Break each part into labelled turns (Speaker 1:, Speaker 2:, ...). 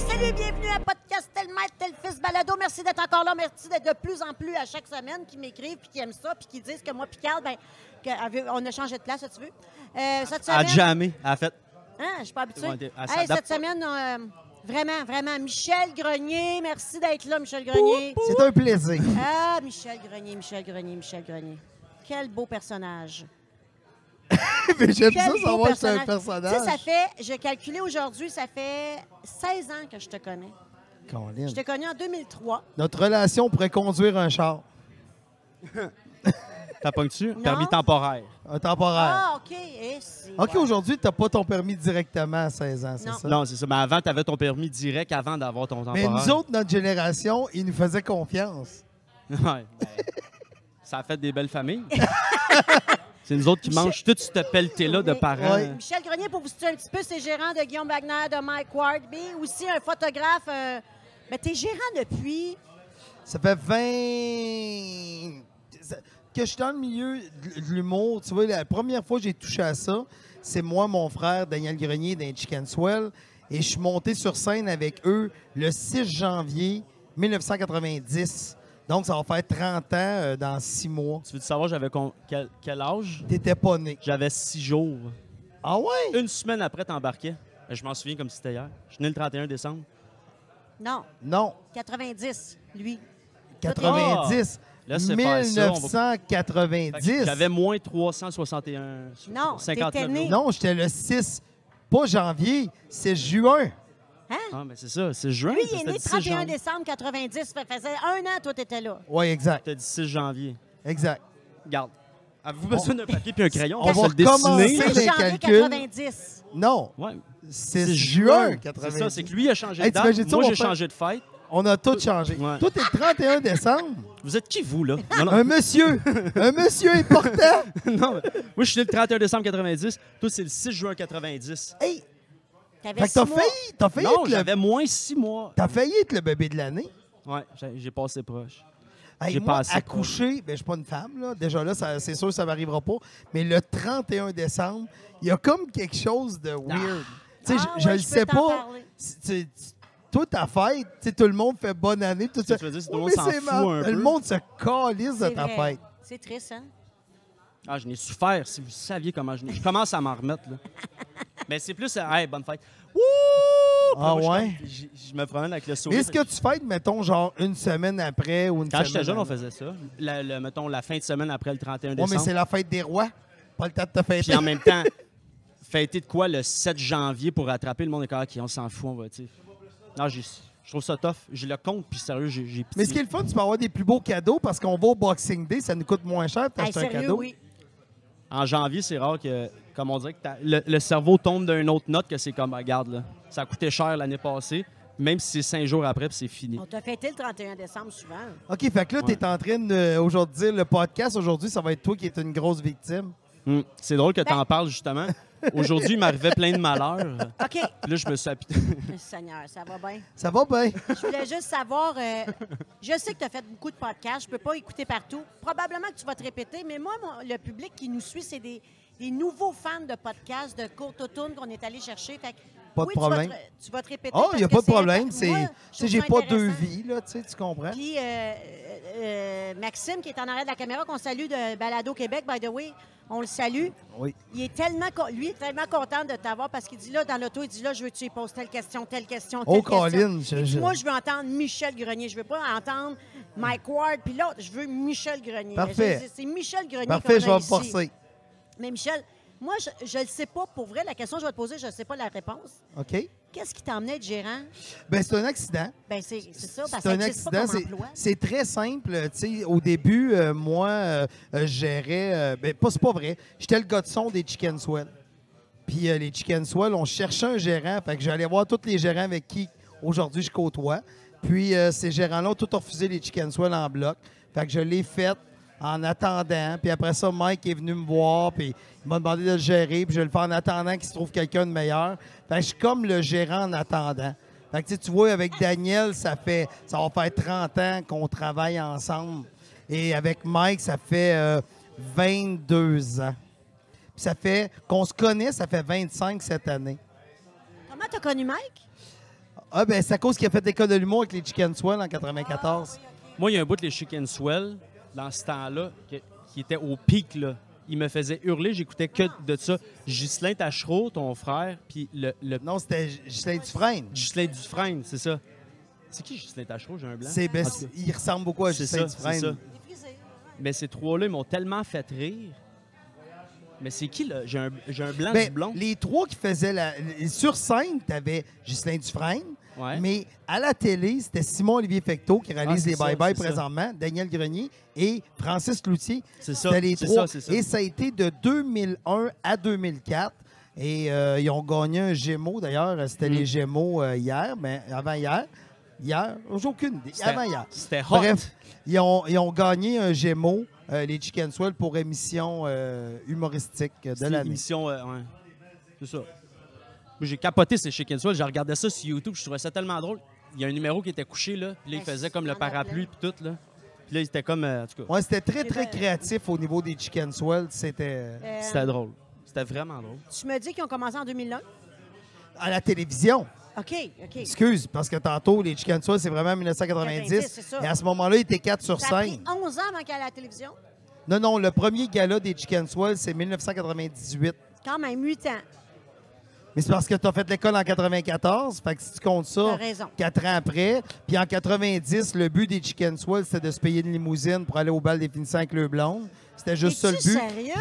Speaker 1: salut, bienvenue à Podcast Tel Maître, Tel Fils Balado. Merci d'être encore là. Merci d'être de plus en plus à chaque semaine qui m'écrivent puis qui aiment ça puis qui disent que moi puis Carl, ben, que- avec- on a changé de place, as-tu vu? Euh, cette
Speaker 2: À jamais. A fait.
Speaker 1: Hein, je suis pas habituée.
Speaker 2: Ouais,
Speaker 1: Hey, cette semaine, euh, vraiment, vraiment, Michel Grenier. Merci d'être là, Michel Grenier.
Speaker 3: C'est un plaisir.
Speaker 1: Ah, Michel Grenier, Michel Grenier, Michel Grenier. Quel beau personnage.
Speaker 3: Mais j'aime ça savoir que c'est un
Speaker 1: Tu
Speaker 3: personnage.
Speaker 1: sais, ça fait, j'ai calculé aujourd'hui, ça fait 16 ans que je te connais.
Speaker 3: Colin.
Speaker 1: Je t'ai connu en 2003.
Speaker 3: Notre relation pourrait conduire un char.
Speaker 2: T'as pas dessus?
Speaker 1: Non.
Speaker 2: Permis temporaire.
Speaker 3: Un temporaire.
Speaker 1: Ah, OK. Eh,
Speaker 3: OK,
Speaker 1: ouais.
Speaker 3: aujourd'hui, tu n'as pas ton permis directement à 16 ans, c'est
Speaker 1: Non.
Speaker 3: ça?
Speaker 2: Non, c'est ça. Mais avant, t'avais ton permis direct avant d'avoir ton
Speaker 3: Mais
Speaker 2: temporaire.
Speaker 3: nous autres, notre génération, ils nous faisaient confiance.
Speaker 2: Ouais, ben, ça a fait des belles familles. C'est nous autres qui mangent toute cette pelletée-là de
Speaker 1: Oui.
Speaker 2: parents.
Speaker 3: Ouais.
Speaker 1: Michel Grenier, pour vous situer un petit peu, c'est gérant de Guillaume Wagner, de Mike Ward, mais aussi un photographe. Euh, ben, t'es gérant depuis?
Speaker 3: Ça fait 20... ça- Que je suis dans le milieu de de l'humour, tu vois, la première fois que j'ai touché à ça, c'est moi, mon frère, Daniel Grenier, d'un Chicken Swell, et je suis monté sur scène avec eux le 6 janvier 1990. Donc, ça va faire 30 ans euh, dans 6 mois.
Speaker 2: Tu veux savoir j'avais con- quel, quel âge?
Speaker 3: T'étais pas né.
Speaker 2: J'avais six jours.
Speaker 3: Ah ouais?
Speaker 2: Une semaine après, t'embarquais. Je m'en souviens comme si c'était hier. Je suis né le 31 décembre.
Speaker 1: Non,
Speaker 3: Non,
Speaker 1: 90, lui.
Speaker 3: 90.
Speaker 2: Là, c'est faire ça, on va- Fait que
Speaker 3: 1990.
Speaker 2: J'avais moins 361.
Speaker 1: Non,
Speaker 2: 59
Speaker 1: t'étais né.
Speaker 2: jours.
Speaker 3: Non, j'étais le 6, pas janvier, c'est juin.
Speaker 1: Hein?
Speaker 2: Ah, mais c'est ça, c'est juin.
Speaker 1: Lui, il est né
Speaker 2: 6
Speaker 1: 31
Speaker 2: janvier.
Speaker 1: décembre 90. Ça faisait un an, toi, t'étais là.
Speaker 3: Oui, exact.
Speaker 2: T'as dit 6 janvier.
Speaker 3: Exact.
Speaker 2: Regarde. Avez-vous besoin d'un papier puis un crayon?
Speaker 3: on va
Speaker 2: se le
Speaker 3: recommencer.
Speaker 2: dessiner?
Speaker 3: les
Speaker 1: 6 janvier
Speaker 3: calculs.
Speaker 1: 90.
Speaker 3: Non,
Speaker 2: Ouais.
Speaker 3: c'est
Speaker 2: C'est
Speaker 3: juin
Speaker 2: C'est
Speaker 3: 90.
Speaker 2: ça, c'est que lui a changé
Speaker 3: Hey,
Speaker 2: de date. Moi,
Speaker 3: on
Speaker 2: j'ai
Speaker 3: fait-
Speaker 2: changé de fête.
Speaker 3: On a tout changé.
Speaker 2: Ouais.
Speaker 3: Toi, t'es le 31 décembre.
Speaker 2: Vous êtes qui, vous, là? Non, non.
Speaker 3: Un monsieur, un monsieur important.
Speaker 2: non, mais moi, je suis né le 31 décembre 90. Toi, c'est le 6 juin 90.
Speaker 3: Hey,
Speaker 1: T'avais
Speaker 3: fait que
Speaker 1: six
Speaker 3: t'as
Speaker 1: mois.
Speaker 3: failli, t'as failli,
Speaker 2: Non,
Speaker 3: être le,
Speaker 2: j'avais moins 6 mois.
Speaker 3: t'as failli être le bébé de l'année.
Speaker 2: Ouais, j'ai j'ai passé proche.
Speaker 3: Hey,
Speaker 2: J'ai
Speaker 3: moi,
Speaker 2: passé
Speaker 3: accoucher, ben, je suis pas une femme, là. déjà là, ça- c'est sûr que ça m'arrivera pas, mais le 31 décembre, il y a comme quelque chose de weird. Tu sais,
Speaker 1: Ah,
Speaker 3: je, je
Speaker 1: ouais,
Speaker 3: le
Speaker 1: je peux
Speaker 3: sais
Speaker 1: t'en
Speaker 3: pas.
Speaker 1: parler.
Speaker 3: Toi, ta fête, tu sais, tout le monde fait bonne année. Tout
Speaker 2: Ce que
Speaker 3: ça.
Speaker 2: tu veux dire, c'est que tout le
Speaker 3: Oui,
Speaker 2: monde s'en
Speaker 3: mais c'est
Speaker 2: fout
Speaker 3: marrant.
Speaker 2: un
Speaker 3: Le
Speaker 2: peu.
Speaker 3: monde se calisse de
Speaker 1: C'est
Speaker 3: ta
Speaker 1: vrai.
Speaker 3: fête.
Speaker 1: C'est triste, hein?
Speaker 2: Ah, je n'ai souffert, si vous saviez comment je n'ai. Je commence à m'en remettre, là. Mais c'est plus, euh, hey, bonne fête. Wouh!
Speaker 3: Ah
Speaker 2: moi,
Speaker 3: ouais?
Speaker 2: Je, je me promène avec le
Speaker 3: Mais
Speaker 2: sourire.
Speaker 3: est-ce que tu fêtes, mettons, genre une semaine après ou une
Speaker 2: Quand
Speaker 3: semaine
Speaker 2: j'étais jeune, on faisait ça. La- le- mettons, la fin de semaine après le 31
Speaker 3: Ouais, mais
Speaker 2: décembre.
Speaker 3: c'est la fête des rois. Pas le temps de te fêter.
Speaker 2: Puis en même temps, fêter de quoi le 7 janvier pour rattraper le monde est comme, OK, on s'en fout, on va, tu sais. Non, j'ai- je trouve ça tough. J'ai le compte, puis sérieux, j'ai j'ai
Speaker 3: Mais ce qui est
Speaker 2: pitié.
Speaker 3: le fun, tu peux avoir des plus beaux cadeaux parce qu'on va au Boxing Day, ça nous coûte moins cher
Speaker 1: Hey,
Speaker 3: d'acheter un
Speaker 1: sérieux,
Speaker 3: cadeau.
Speaker 1: oui.
Speaker 2: En janvier, c'est rare que, comme on dirait, que le, le cerveau tombe d'une autre note que c'est comme, Ah, regarde, là, ça a coûté cher l'année passée, même si c'est cinq jours après, puis c'est fini.
Speaker 1: On t'a fêté le 31 décembre souvent.
Speaker 3: OK, fait que là, tu es en train de aujourd'hui dire le podcast aujourd'hui, ça va être toi qui es une grosse victime.
Speaker 2: Hum, C'est drôle que tu
Speaker 1: Ben-
Speaker 2: en parles, justement. Aujourd'hui, il m'arrivait plein de malheurs.
Speaker 1: OK.
Speaker 2: Puis là, je me suis appuyé.
Speaker 1: Seigneur, ça va bien?
Speaker 3: Ça va bien?
Speaker 1: Je voulais juste savoir, euh, je sais que tu as fait beaucoup de podcasts, je peux pas écouter partout. Probablement que tu vas te répéter, mais moi, mon- le public qui nous suit, c'est des, des nouveaux fans de podcasts, de courte automne qu'on est allé chercher. Fait que,
Speaker 3: Pas de
Speaker 1: oui, tu vas
Speaker 3: problème.
Speaker 1: te- Tu vas te, répéter.
Speaker 3: Oh, il n'y a pas de problème. C'est, j'ai pas deux vies, là, tu sais, tu comprends?
Speaker 1: Puis euh, euh, Maxime, qui est en arrière de la caméra, qu'on salue de Balado Québec, by the way, on le salue.
Speaker 3: Oui.
Speaker 1: Il est tellement, lui, est tellement content de t'avoir parce qu'il dit là, dans l'auto, il dit là, je veux que tu lui poses telle question, telle question, telle
Speaker 3: Oh,
Speaker 1: question?
Speaker 3: Colin, je-
Speaker 1: dit, Moi, je veux entendre Michel Grenier. Je veux pas entendre Mike Ward, puis l'autre, je veux Michel Grenier.
Speaker 3: Parfait.
Speaker 1: C'est Michel Grenier
Speaker 3: Parfait, je vais me forcer.
Speaker 1: Mais Michel, moi, je ne le sais pas pour vrai. La question que je vais te poser, je ne sais pas la réponse.
Speaker 3: OK?
Speaker 1: Qu'est-ce qui t'a emmené être gérant?
Speaker 3: Ben c'est un accident.
Speaker 1: Ben c'est ça, parce que
Speaker 3: C'est un accident. C'est, très simple. au début, euh, moi, euh, je gérais. euh, ben, pas, c'est pas vrai. J'étais le gars de son des Chicken Swell. Puis euh, les Chicken Swell, on cherchait un gérant. Fait que j'allais voir tous les gérants avec qui aujourd'hui je côtoie. Puis ces gérants-là ont tout refusé les Chicken Swell en bloc. Fait que je l'ai fait en attendant. Puis après ça, Mike est venu me voir. Puis il m'a demandé de le gérer. Puis je vais le faire en attendant qu'il se trouve quelqu'un de meilleur. Fait que je suis comme le gérant en attendant. Fait que tu sais, tu vois, avec Daniel, ça fait ça va faire 30 ans qu'on travaille ensemble. Et avec Mike, ça fait euh, 22 ans. Puis ça fait qu'on se connaît, ça fait 25 cette année.
Speaker 1: Comment t'as connu Mike?
Speaker 3: Ah, ben, c'est à cause qu'il a fait l'école de l'humour avec les Chicken Swell en 94.
Speaker 2: Moi, il y a un bout de les Chicken Swell, dans ce temps-là, qui était au pic, là. Il me faisait hurler, j'écoutais que de ça. Ghislain Tachereau, ton frère, puis le, le
Speaker 3: Non, c'était Ghislain Dufresne.
Speaker 2: Ghislain Dufresne, c'est ça. C'est qui Ghislain Tachereau? J'ai un blanc?
Speaker 3: C'est, ben, il ressemble beaucoup à Ghislain Dufresne.
Speaker 2: ça. Mais ces trois-là, ils m'ont tellement fait rire. Mais c'est qui, là? J'ai un, j'ai un blanc
Speaker 3: Ben,
Speaker 2: du blond.
Speaker 3: les trois qui faisaient la. Sur scène, tu avais Ghislain Dufresne,
Speaker 2: Ouais.
Speaker 3: mais à la télé, c'était Simon-Olivier Fecteau qui réalise
Speaker 2: Ah,
Speaker 3: les
Speaker 2: ça,
Speaker 3: Bye-Bye
Speaker 2: ça.
Speaker 3: présentement, Daniel Grenier et Francis Cloutier.
Speaker 2: C'est ça,
Speaker 3: les
Speaker 2: c'est
Speaker 3: trois.
Speaker 2: ça, ça.
Speaker 3: Et ça a été de 2001 à 2004. Et euh, ils ont gagné un Gémeaux, d'ailleurs. C'était
Speaker 2: Mm.
Speaker 3: les Gémeaux euh, hier, mais avant-hier. Hier, j'ai aucune idée. Avant-hier.
Speaker 2: C'était hot.
Speaker 3: Bref, ils ont, ils ont gagné un Gémeaux, euh, les Chicken Swell, pour émission humoristique de l'année.
Speaker 2: l'émission, euh, ouais. C'est ça. J'ai capoté ces Chicken Swell. Je regardais ça sur YouTube. Je trouvais ça tellement drôle. Il y a un numéro qui était couché, là. Puis là, il faisait comme le parapluie, puis tout, là. Puis là, il était comme. euh, en tout cas,
Speaker 3: Ouais, c'était très, très créatif au niveau des Chicken Swell. C'était euh,
Speaker 2: c'était drôle. C'était vraiment drôle.
Speaker 1: Tu me dis qu'ils ont commencé en 2001?
Speaker 3: à la télévision.
Speaker 1: OK, OK.
Speaker 3: Excuse, parce que tantôt, les Chicken Swell, c'est vraiment 1990.
Speaker 1: 90, c'est ça.
Speaker 3: Et à ce moment-là, il était 4 sur
Speaker 1: Ça a pris
Speaker 3: 5.
Speaker 1: 11 ans avant qu'elle ait la télévision?
Speaker 3: Non, non, le premier gala des Chicken Swell, c'est 1998.
Speaker 1: Quand même, 8 ans.
Speaker 3: Mais c'est parce que tu as fait l'école en 94. Fait que si tu comptes ça, quatre ans après. Puis en 90, le but des Chicken Swell, c'était de se payer une limousine pour aller au bal des finissants avec le blonde. C'était juste ça le but.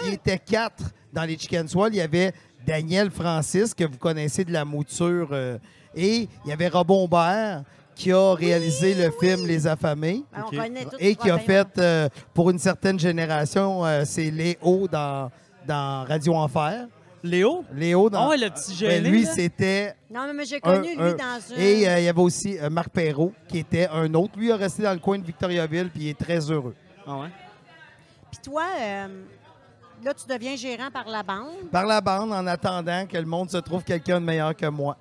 Speaker 3: Il était quatre dans les Chicken Swell. Il y avait Daniel Francis, que vous connaissez de la mouture. euh, et il y avait Robin Aubert, qui a réalisé le film Les Affamés.
Speaker 1: Ben,
Speaker 2: OK.
Speaker 1: On connaît tout
Speaker 3: Et qui a fait, euh, pour une certaine génération, euh, c'est Léo dans, dans Radio Enfer.
Speaker 2: Léo?
Speaker 3: Léo dans.
Speaker 2: Ah ouais, le petit
Speaker 3: Ben,
Speaker 2: gêné.
Speaker 3: lui,
Speaker 2: là.
Speaker 3: c'était
Speaker 1: Non, mais j'ai
Speaker 3: un-
Speaker 1: connu, lui,
Speaker 3: un-
Speaker 1: dans un...
Speaker 3: Et euh, il y avait aussi euh, Marc Perrault, qui était un autre. Lui, il a resté dans le coin de Victoriaville, puis il est très heureux.
Speaker 2: Ah ouais?
Speaker 1: Puis toi, euh, là, tu deviens gérant par la bande?
Speaker 3: Par la bande, en attendant que le monde se trouve quelqu'un de meilleur que moi.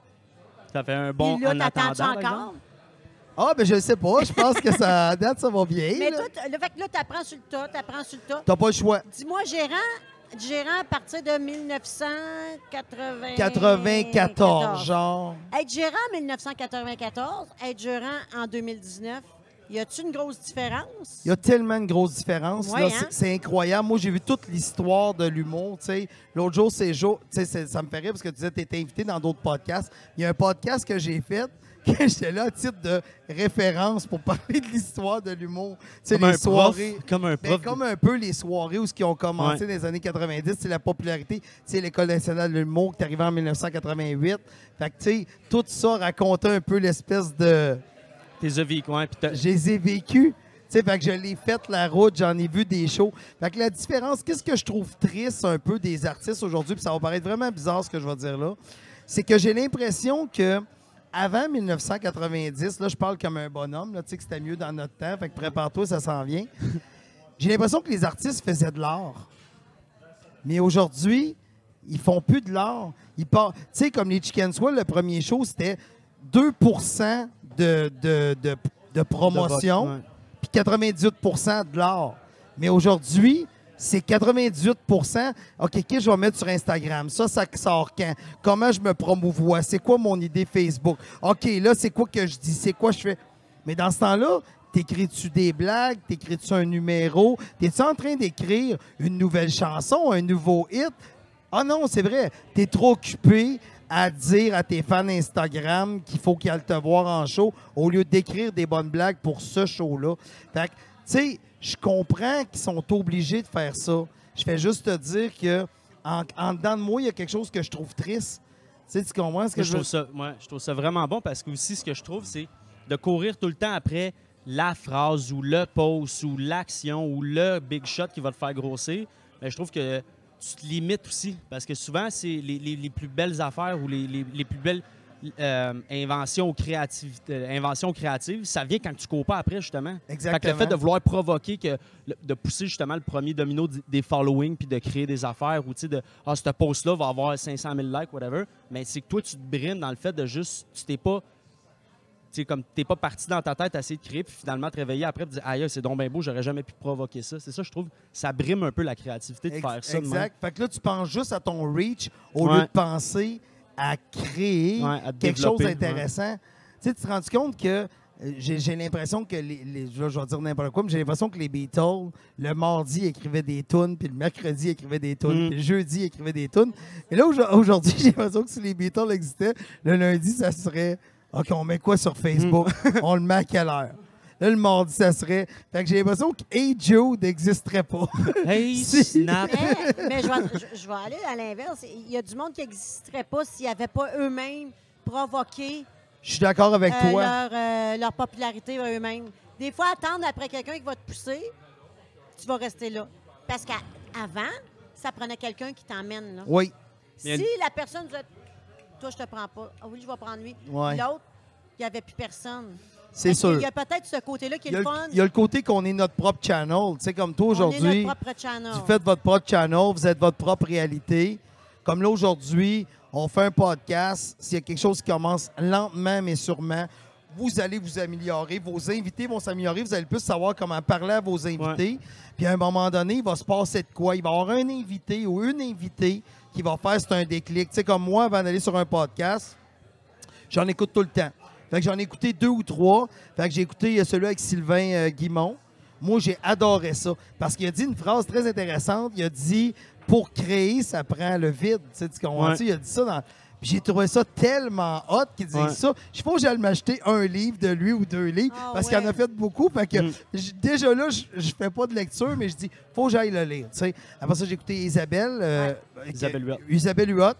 Speaker 2: Ça fait un bon
Speaker 1: Puis là,
Speaker 2: en attendant. par
Speaker 1: encore?
Speaker 2: exemple?
Speaker 3: Ah, ben je sais pas. Je pense que ça à date, ça va bien.
Speaker 1: Mais
Speaker 3: là.
Speaker 1: toi, t- le fait que là, t'apprends sur le tas, t'apprends sur le tas.
Speaker 3: T'as pas le choix.
Speaker 1: Dis-moi, gérant, gérant à partir de 1994.
Speaker 3: 94, genre.
Speaker 1: Être gérant en 1994, être gérant en 2019, y a-tu une grosse différence?
Speaker 3: Il y a tellement de grosses différences.
Speaker 1: Ouais, hein?
Speaker 3: c'est- incroyable. Moi, j'ai vu toute l'histoire de l'humour. L'autre jour, c'est jour. Ça me fait rire parce que tu disais que tu étais invité dans d'autres podcasts. Il y a un podcast que j'ai fait que j'étais là à titre de référence pour parler de l'histoire de l'humour.
Speaker 2: Comme
Speaker 3: les
Speaker 2: un
Speaker 3: soirées.
Speaker 2: prof. Comme un
Speaker 3: Ben,
Speaker 2: prof.
Speaker 3: comme un peu les soirées où ce qui ont commencé
Speaker 2: Ouais.
Speaker 3: dans les années 90, c'est la popularité. Sais, l'École nationale de l'humour qui est arrivée en 1988. Fait que, tu sais, tout ça racontait un peu l'espèce de...
Speaker 2: Tes. Puis t'as-
Speaker 3: Je les ai vécus. Tu sais, fait que je l'ai fait la route, j'en ai vu des shows. Fait que la différence, qu'est-ce que je trouve triste un peu des artistes aujourd'hui, puis ça va paraître vraiment bizarre ce que je vais dire là, c'est que j'ai l'impression que avant 1990, là je parle comme un bonhomme, là, tu sais que c'était mieux dans notre temps, fait que prépare-toi, ça s'en vient. J'ai l'impression que les artistes faisaient de l'art. Mais aujourd'hui, ils font plus de l'art. Ils par- Tu sais, comme les Chicken Swell, le premier show, c'était 2 de, de, de, de promotion, puis 98% de l'art. Mais aujourd'hui, c'est 98% OK, qu'est-ce que je vais mettre sur Instagram? Ça, ça sort quand? Comment je me promouvois? C'est quoi mon idée Facebook? OK, là, c'est quoi que je dis? C'est quoi je fais? Mais dans ce temps-là, t'écris-tu des blagues? T'écris-tu un numéro? T'es-tu en train d'écrire une nouvelle chanson, un nouveau hit? Ah non, c'est vrai. T'es trop occupé à dire à tes fans Instagram qu'il faut qu'ils te voir en show au lieu d'écrire des bonnes blagues pour ce show-là. Fait que, tu sais, je comprends qu'ils sont obligés de faire ça. Je fais juste te dire que en, en dedans de moi, il y a quelque chose que je trouve triste. Tu sais, tu comprends ce que je
Speaker 2: je,
Speaker 3: veux
Speaker 2: trouve ça, ouais, je trouve ça vraiment bon parce que aussi, ce que je trouve, c'est de courir tout le temps après la phrase ou le post ou l'action ou le big shot qui va te faire grossir. Mais je trouve que tu te limites aussi parce que souvent, c'est les, les- les plus belles affaires ou les, les- les plus belles euh, créativité, euh, inventions créatives, ça vient quand tu cours pas après, justement. Fait que
Speaker 3: Exactement.
Speaker 2: le fait de vouloir provoquer, que, de pousser justement le premier domino des followings puis de créer des affaires ou tu sais, de Ah, ce post-là va avoir 500 000 likes, whatever. Mais c'est que toi, tu te brines dans le fait de juste. Tu t'es pas. Tu sais, comme t'es pas parti dans ta tête à essayer de créer, puis finalement te réveiller après te dire Aïe, c'est donc bien beau, j'aurais jamais pu provoquer ça. C'est ça, je trouve, ça brime un peu la créativité de
Speaker 3: Ex-
Speaker 2: faire ça.
Speaker 3: Exact. Fait que là, tu penses juste à ton reach au
Speaker 2: Ouais.
Speaker 3: lieu de penser à créer
Speaker 2: Ouais, à te
Speaker 3: quelque chose d'intéressant. Tu tu sais, tu te rends compte que euh, j'ai l'impression que les, les- là, je vais dire n'importe quoi, mais j'ai l'impression que les Beatles, le mardi, écrivaient des tunes, puis le mercredi, écrivaient des tunes,
Speaker 2: Mm.
Speaker 3: puis le jeudi, écrivaient des tunes. Et là, aujourd- aujourd'hui, j'ai l'impression que si les Beatles existaient, le lundi, ça serait OK, on met quoi sur Facebook? on le met à quelle heure? Là, le mardi, ça serait. Fait que j'ai l'impression que Hey Joe n'existerait pas.
Speaker 2: Hey,
Speaker 3: Si.
Speaker 2: snap!
Speaker 1: Mais, mais je, vais, je- je vais aller à l'inverse. Il y a du monde qui n'existerait pas s'ils n'avaient pas eux-mêmes provoqué
Speaker 3: Je suis d'accord avec
Speaker 1: euh,
Speaker 3: toi.
Speaker 1: leur, euh, leur popularité eux-mêmes. Des fois, attendre après quelqu'un qui va te pousser, tu vas rester là. Parce qu'avant, ça prenait quelqu'un qui t'emmène. là.
Speaker 3: Oui.
Speaker 1: Si la personne disait Toi, je te prends pas. Ah oui, je vais prendre lui.
Speaker 3: Ouais.
Speaker 1: L'autre, il n'y avait plus personne.
Speaker 3: C'est sûr.
Speaker 1: Il y a peut-être ce côté-là qui est le
Speaker 3: le,
Speaker 1: fun?
Speaker 3: il y a le côté qu'on est notre propre channel. Tu sais, comme toi aujourd'hui,
Speaker 1: notre propre channel.
Speaker 3: vous faites votre propre channel, vous êtes votre propre réalité. Comme là aujourd'hui, on fait un podcast. S'il y a quelque chose qui commence lentement mais sûrement, vous allez vous améliorer. Vos invités vont s'améliorer. Vous allez plus savoir comment parler à vos invités. Puis à un moment donné, il va se passer de quoi? Il va y avoir un invité ou une invitée qui va faire c'est un déclic. Tu sais, comme moi, avant d'aller sur un podcast, j'en écoute tout le temps. Fait que j'en ai écouté deux ou trois. Fait que j'ai écouté euh, celui avec Sylvain euh, Guimont. Moi, j'ai adoré ça. Parce qu'il a dit une phrase très intéressante. Il a dit Pour créer, ça prend le vide. Tu sais, tu comprends-tu?
Speaker 2: Ouais.
Speaker 3: Il a dit ça dans. Puis j'ai trouvé ça tellement hot qu'il disait
Speaker 2: Ouais.
Speaker 3: ça. Je pense que j'allais m'acheter un livre de lui ou deux livres
Speaker 1: Ah
Speaker 3: parce qu'il en a fait beaucoup. Fait que
Speaker 2: Mm.
Speaker 3: déjà là, je je fais pas de lecture, mais je dis faut que j'aille le lire. tu sais. Après ça, j'ai écouté Isabelle. euh,
Speaker 2: Isabelle Huot.
Speaker 3: Isabelle Huot.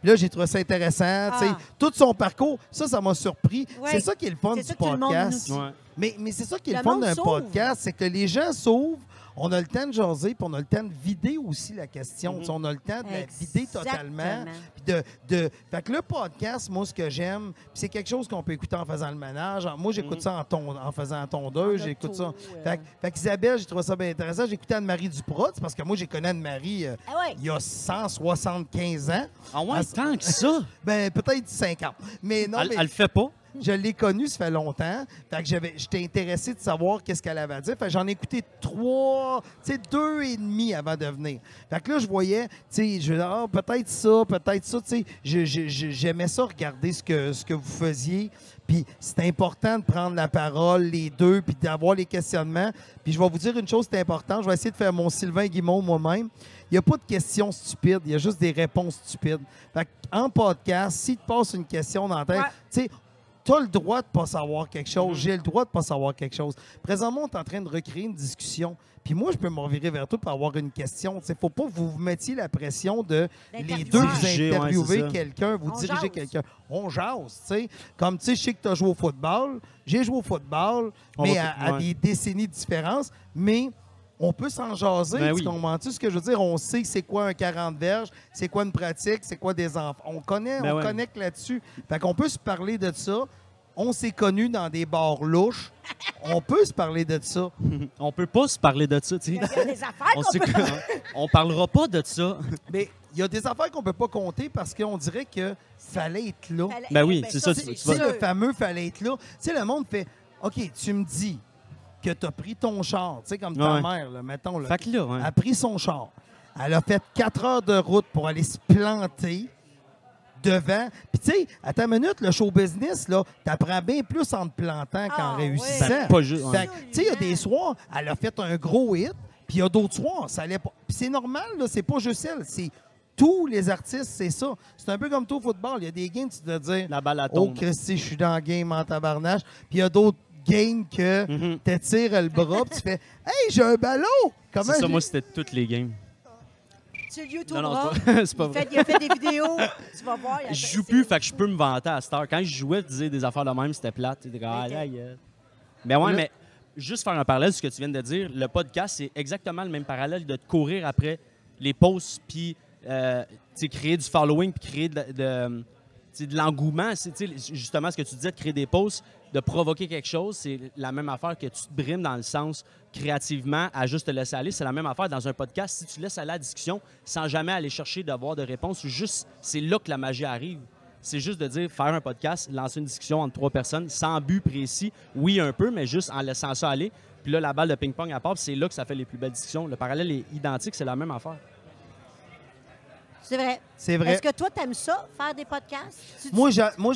Speaker 3: Puis là, j'ai trouvé ça intéressant. tu sais.
Speaker 1: Ah.
Speaker 3: Tout son parcours, ça, ça m'a surpris.
Speaker 1: Ouais.
Speaker 3: C'est ça qui est le fun du podcast. Mais, mais c'est ça qui est le,
Speaker 1: Le
Speaker 3: fun d'un podcast, c'est que les gens s'ouvrent. On a le temps de jaser, puis on a le temps de vider aussi la question.
Speaker 2: Mhm.
Speaker 3: Sais, On a le temps de la vider totalement. Puis de, de... Fait que le podcast, moi, ce que j'aime, c'est quelque chose qu'on peut écouter en faisant le ménage. Moi, j'écoute
Speaker 2: Mhm.
Speaker 3: ça en, ton- en faisant tondeuse, j'écoute ça.
Speaker 1: euh.
Speaker 3: Fait, que- fait qu'Isabelle, j'ai trouvé ça bien intéressant. J'ai écouté Anne-Marie Duprot, parce que moi, j'ai connu Anne-Marie euh,
Speaker 1: Ah ouais.
Speaker 3: il y a 175 ans.
Speaker 2: Ah ouais, tant que ça!
Speaker 3: Ben, peut-être 50. Mais non,
Speaker 2: elle,
Speaker 3: mais
Speaker 2: elle le fait pas?
Speaker 3: Je l'ai connue, ça fait longtemps. Fait que j'avais, j'étais intéressé de savoir qu'est-ce qu'elle avait à dire. Fait que j'en ai écouté trois, tu sais, deux et demi avant de venir. Fait que là, je voyais, tu sais, je ah, peut-être ça, peut-être ça, tu sais. Je- je- je- J'aimais ça, regarder ce que, ce que vous faisiez. Puis c'est important de prendre la parole, les deux, puis d'avoir les questionnements. Puis je vais vous dire une chose, c'est important. Je vais essayer de faire mon Sylvain Guimond moi-même. Il n'y a pas de questions stupides, il y a juste des réponses stupides. Fait en podcast, si tu passes une question dans la tête,
Speaker 1: Ouais.
Speaker 3: tu sais, tu as le droit de pas savoir quelque chose.
Speaker 2: Mhm.
Speaker 3: J'ai le droit de pas savoir quelque chose. Présentement, on est en train de recréer une discussion. Puis moi, je peux me revirer vers toi pour avoir une question. Il ne faut pas que vous vous mettiez la pression de les deux vous
Speaker 2: Diriger, ouais,
Speaker 3: interviewer quelqu'un, vous
Speaker 1: On jase.
Speaker 3: quelqu'un. On jase, tu sais. Comme tu sais, je sais que tu as joué au football. J'ai joué au football,
Speaker 2: On
Speaker 3: mais à, à
Speaker 2: ouais.
Speaker 3: des décennies de différence. Mais on peut s'en jaser.
Speaker 2: Ben
Speaker 3: tu
Speaker 2: oui.
Speaker 3: comprends-tu ce que je veux dire? On sait c'est quoi un 40 verges, c'est quoi une pratique, c'est quoi des enfants. On connaît,
Speaker 2: Ben
Speaker 3: on
Speaker 2: ouais.
Speaker 3: connecte là-dessus. Fait qu'on peut se parler de ça. On s'est connus dans des bars louches. on peut se parler de ça.
Speaker 2: On peut pas se parler de ça, tu
Speaker 1: Il y
Speaker 2: sais.
Speaker 1: a des affaires
Speaker 2: On,
Speaker 1: peut
Speaker 2: on parlera pas de ça.
Speaker 3: Mais il y a des affaires qu'on peut pas compter parce qu'on dirait que fallait être là.
Speaker 2: Ben oui,
Speaker 1: ben
Speaker 2: c'est ça,
Speaker 3: C'est le fameux fallait être là. Tu sais, le monde fait OK, tu me dis que tu as pris ton char, tu sais, comme ta
Speaker 2: Ouais.
Speaker 3: mère, là, mettons. Là,
Speaker 2: Fait que là, ouais.
Speaker 3: A pris son char. Elle a fait quatre heures de route pour aller se planter devant. Puis, tu sais, à ta minute, le show business, là, t'apprends bien plus en te plantant qu'en
Speaker 1: Ah,
Speaker 3: réussissant.
Speaker 2: Ben, pas juste.
Speaker 3: Fait tu sais, il y a des soirs, elle a fait un gros hit, puis il y a d'autres soirs, ça allait pas. Puis c'est normal, là, c'est pas juste elle, c'est tous les artistes, c'est ça. C'est un peu comme tout au football. Il y a des games, tu dois dire
Speaker 2: La balle à
Speaker 3: Oh,
Speaker 2: tombe.
Speaker 3: Christy, je suis dans le game en tabarnache. Puis il y a d'autres games que tu tires le bras, puis tu fais Hey, j'ai un ballon! Comment
Speaker 2: C'est ça,
Speaker 3: je-
Speaker 2: moi, c'était toutes les games.
Speaker 1: Tu le YouTube
Speaker 2: Non, non, c'est pas, vrai.
Speaker 1: fait, il a fait des vidéos. tu vas voir.
Speaker 2: Je joue plus, fait que je peux me vanter à Star. Quand je jouais, tu disais des affaires de même, c'était plate. Ah, là, yeah. Mais ouais, mais juste faire un parallèle sur ce que tu viens de dire, le podcast, c'est exactement le même parallèle de te courir après les posts, puis euh, créer du following, puis créer de, de, de l'engouement. C'est, Justement, ce que tu disais, de créer des posts, de provoquer quelque chose, c'est la même affaire que tu te brimes dans le sens créativement à juste te laisser aller. C'est la même affaire dans un podcast. Si tu laisses aller la discussion sans jamais aller chercher d'avoir de réponse, juste c'est là que la magie arrive. C'est juste de dire, faire un podcast, lancer une discussion entre trois personnes sans but précis. Oui, un peu, mais juste en laissant ça aller. Puis là, la balle de ping-pong à part, c'est là que ça fait les plus belles discussions. Le parallèle est identique, c'est la même affaire.
Speaker 1: C'est vrai.
Speaker 3: C'est vrai.
Speaker 1: Est-ce que toi, t'aimes ça, faire des podcasts? Tu-
Speaker 3: Moi, moi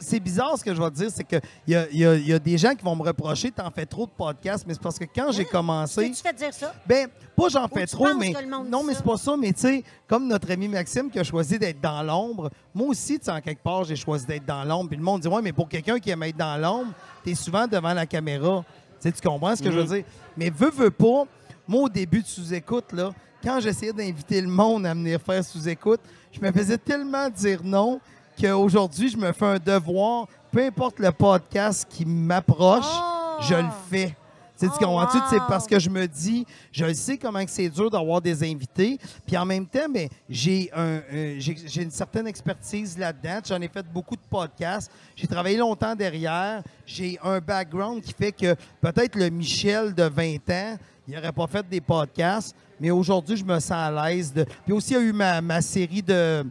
Speaker 3: c'est bizarre ce que je vais te dire, c'est qu'il y a, y, a, il y a des gens qui vont me reprocher t'en fais trop de podcasts, mais c'est parce que quand j'ai commencé.
Speaker 1: tu fais dire ça?
Speaker 3: Ben, pas j'en fais trop, mais. Non, mais c'est pas ça, mais tu sais, comme notre ami Maxime qui a choisi d'être dans l'ombre, moi aussi, tu sais, en quelque part, j'ai choisi d'être dans l'ombre. Puis le monde dit, ouais, mais pour quelqu'un qui aime être dans l'ombre, t'es souvent devant la caméra. Tu sais, tu comprends ce que je veux dire? Mais veux, veux pas, moi, au début de sous-écoute, là, quand j'essayais d'inviter le monde à venir faire sous-écoute, je me faisais tellement dire non qu'aujourd'hui, je me fais un devoir, peu importe le podcast qui m'approche,
Speaker 1: Oh!
Speaker 3: je le fais. Tu sais, tu
Speaker 1: Oh,
Speaker 3: comprends-tu? C'est
Speaker 1: wow!
Speaker 3: parce que je me dis, je sais comment c'est dur d'avoir des invités. Puis en même temps, ben, j'ai un, un- j'ai j'ai une certaine expertise là-dedans. J'en ai fait beaucoup de podcasts. J'ai travaillé longtemps derrière. J'ai un background qui fait que peut-être le Michel de 20 ans, il n'aurait pas fait des podcasts. Mais aujourd'hui, je me sens à l'aise. De... Puis aussi, il y a eu ma, ma série de,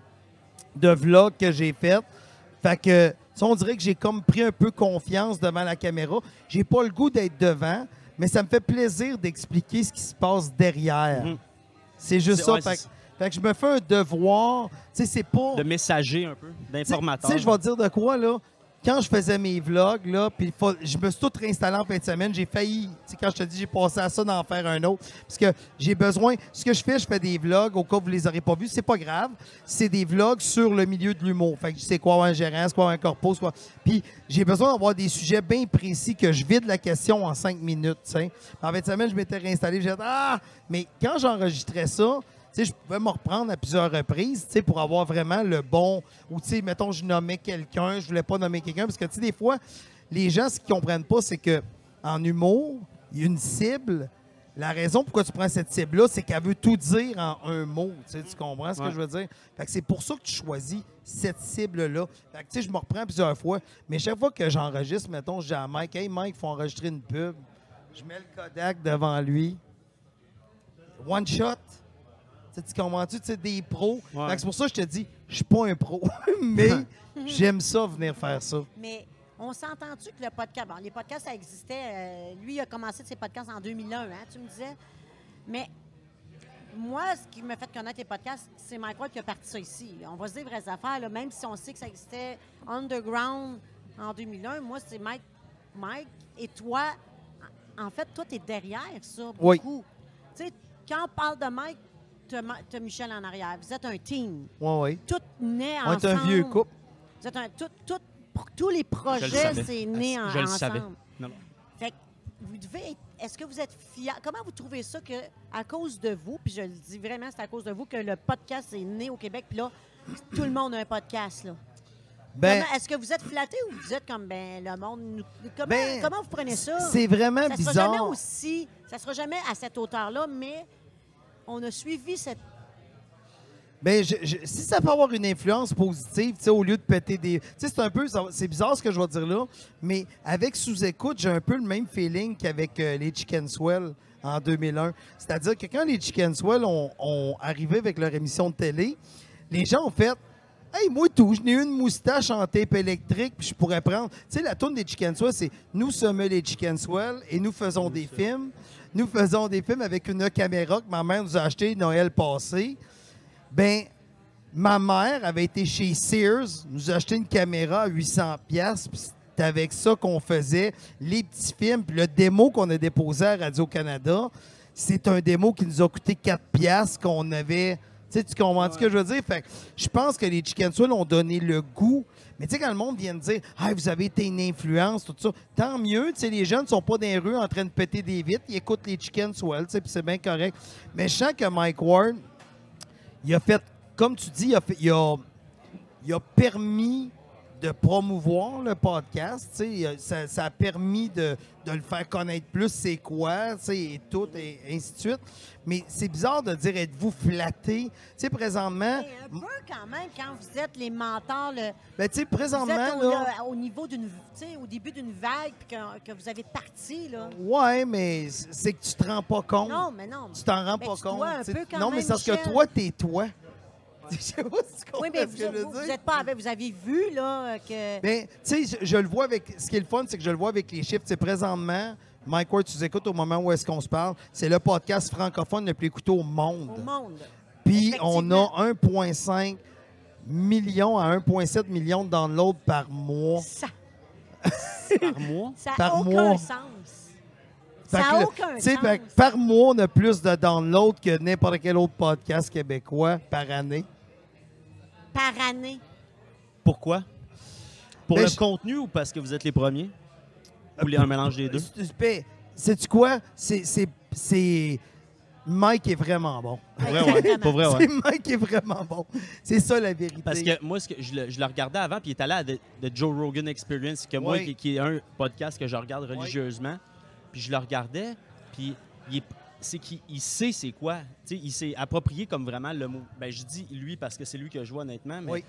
Speaker 3: de vlogs que j'ai faites. Fait que, ça, on dirait que j'ai comme pris un peu confiance devant la caméra. J'ai pas le goût d'être devant, mais ça me fait plaisir d'expliquer ce qui se passe derrière.
Speaker 2: Mhm.
Speaker 3: C'est juste ça.
Speaker 2: ouais,
Speaker 3: fait, que- fait que je me fais un devoir. Tu sais, c'est pas.
Speaker 2: De messager un peu,
Speaker 3: Tu
Speaker 2: d'informateur.
Speaker 3: sais, je vais te dire de quoi, là. Quand je faisais mes vlogs, là, puis je me suis tout réinstallé en fin de semaine, j'ai failli, quand je te dis, j'ai passé à ça d'en faire un autre. Parce que j'ai besoin, ce que je fais, je fais des vlogs, au cas où vous les aurez pas vus, c'est pas grave. C'est des vlogs sur le milieu de l'humour. Fait que c'est quoi un gérant, c'est quoi un corpo, quoi. Puis j'ai besoin d'avoir des sujets bien précis que je vide la question en cinq minutes. En fin de semaine, je m'étais réinstallé, j'ai dit, ah! Mais quand j'enregistrais ça, je pouvais me reprendre à plusieurs reprises, tu sais, pour avoir vraiment le bon. Ou, tu sais, mettons, je nommais quelqu'un, je voulais pas nommer quelqu'un, parce que, tu sais, des fois, les gens, ce qu'ils comprennent pas, c'est que en humour, il y a une cible. La raison pourquoi tu prends cette cible-là, c'est qu'elle veut tout dire en un mot. Tu, comprends ce que je veux dire? Fait que c'est pour ça que tu choisis cette cible-là. Fait que, tu sais, je me reprends plusieurs fois, mais chaque fois que j'enregistre, mettons, je dis à Mike, Hey, Mike, il faut enregistrer une pub. Je mets le Kodak devant lui. One shot. Tu comprends-tu? Tu sais, des pros?
Speaker 2: Ouais.
Speaker 3: Fait que C'est pour ça que je te dis, je suis pas un pro, mais j'aime ça venir faire ça.
Speaker 1: Mais on s'entend-tu que le podcast, bon, les podcasts, ça existait. euh, lui, il a commencé ses podcasts en 2001, hein, tu me disais? Mais moi, ce qui m'a fait connaître les podcasts, c'est Mike Ward qui a parti ça ici. On va se dire vraies affaires, là, même si on sait que ça existait underground en 2001. Moi, c'est Mike, Mike et toi. En fait, toi, tu es derrière ça
Speaker 3: Oui.
Speaker 1: beaucoup. Tu sais, quand on parle de Mike, tu as, Michel en arrière. Vous êtes un team.
Speaker 3: Oui, oui.
Speaker 1: Tout naît
Speaker 3: On est
Speaker 1: ensemble.
Speaker 3: un vieux couple.
Speaker 1: Vous êtes un, tout, tout- pour tous les
Speaker 2: Je le
Speaker 1: projets, c'est né en,
Speaker 2: Je le
Speaker 1: ensemble.
Speaker 2: savais. Non, non.
Speaker 1: Fait que vous devez être- Est-ce que vous êtes fiers? Comment vous trouvez ça que, à cause de vous, puis je le dis vraiment, c'est à cause de vous que le podcast est né au Québec, puis là, tout le monde a un podcast, là.
Speaker 3: Ben,
Speaker 1: Est-ce que vous êtes flatté ou vous êtes comme, ben, le monde. nous- Comment,
Speaker 3: Ben,
Speaker 1: comment vous prenez ça?
Speaker 3: c'est vraiment
Speaker 1: ça sera jamais
Speaker 3: bizarre.
Speaker 1: aussi. Ça sera jamais à cette hauteur-là, mais on a suivi cette.
Speaker 3: Ben, je- je- si ça peut avoir une influence positive, tu sais, au lieu de péter des. Tu sais, c'est un peu. C'est bizarre ce que je vais dire là, mais avec sous-écoute, j'ai un peu le même feeling qu'avec euh, les Chicken Swell en 2001. C'est-à-dire que quand les Chicken Swell ont, ont arrivé avec leur émission de télé, les gens ont fait. Hey, moi tout, je n'ai une moustache en tape électrique, puis je pourrais prendre. Tu sais, la tourne des Chicken Swell, c'est Nous sommes les Chicken Swell et nous faisons des films. Nous faisons des films avec une caméra que ma mère nous a acheté Noël passé. Ben, ma mère avait été chez Sears, nous a acheté une caméra à 800 pièces, c'est avec ça qu'on faisait les petits films, puis le démo qu'on a déposé à Radio Canada, c'est un démo qui nous a coûté 4 pièces qu'on avait tu sais, tu comprends ce que je veux dire? Fait que je pense que les Chicken Swell ont donné le goût. Mais tu sais, quand le monde vient de dire Ah, vous avez été une influence, tout ça, tant mieux. Tu sais, les jeunes ne sont pas dans les rues en train de péter des vitres. Ils écoutent les Chicken Swell, tu sais, puis c'est bien correct. Mais je sens que Mike Ward, il a fait, comme tu dis, il a, fait- il a- il a permis de promouvoir le podcast. a- Ça, ça a permis de, de le faire connaître plus, c'est quoi, et tout, et ainsi de suite. Mais c'est bizarre de dire êtes-vous flatté? Tu sais, présentement,
Speaker 1: Mais un peu quand même, quand vous êtes les mentors, le,
Speaker 3: ben, tu sais,
Speaker 1: vous
Speaker 3: présentement,
Speaker 1: êtes au,
Speaker 3: là,
Speaker 1: au niveau d'une. Tu sais, au début d'une vague, puis que, que vous avez parti, là.
Speaker 3: ouais, mais c'est que tu te rends pas compte.
Speaker 1: Non, mais non.
Speaker 3: Tu t'en rends
Speaker 1: Mais
Speaker 3: pas
Speaker 1: tu dois
Speaker 3: compte.
Speaker 1: un peu quand
Speaker 3: non, mais c'est parce que toi, t'es toi. Je sais pas si tu comprends
Speaker 1: Oui, mais
Speaker 3: ce que je veux
Speaker 1: vous, vous,
Speaker 3: dire.
Speaker 1: êtes pas avec. Vous avez vu, là, que.
Speaker 3: Ben, tu sais, je, je le vois avec. Ce qui est le fun, c'est que je le vois avec les chiffres. Tu sais, présentement, Mike Ward, tu nous écoutes au moment où est-ce qu'on se parle. C'est le podcast francophone le plus écouté au monde.
Speaker 1: au monde.
Speaker 3: Puis on a 1,5 million à 1,7 million de downloads par mois.
Speaker 1: Ça
Speaker 2: Par mois?
Speaker 1: n'a
Speaker 3: Par
Speaker 1: aucun
Speaker 3: mois.
Speaker 1: sens. Ça n'a aucun
Speaker 3: tu sais,
Speaker 1: sens.
Speaker 3: fait par mois, on a plus de downloads que n'importe quel autre podcast québécois par année.
Speaker 1: Par année.
Speaker 2: Pourquoi? Pour
Speaker 3: Ben,
Speaker 2: le
Speaker 3: je-
Speaker 2: contenu ou parce que vous êtes les premiers? Ou les- un mélange des deux?
Speaker 3: Sais-tu quoi? C'est- C'est. c'est- Mike est vraiment bon.
Speaker 2: Pour vrai, ouais.
Speaker 1: Exactement.
Speaker 2: Pour vrai, ouais.
Speaker 3: C'est Mike est vraiment bon. C'est ça la vérité.
Speaker 2: Parce que moi, ce que je, le, je le regardais avant, puis il est allé à The, The Joe Rogan Experience, que moi, qui est un podcast que je regarde religieusement, puis je le regardais, puis il est- c'est qu'il il sait c'est quoi. Tu sais, il s'est approprié comme vraiment le mot. Ben, je dis lui parce que c'est lui que je vois honnêtement, mais
Speaker 3: Oui.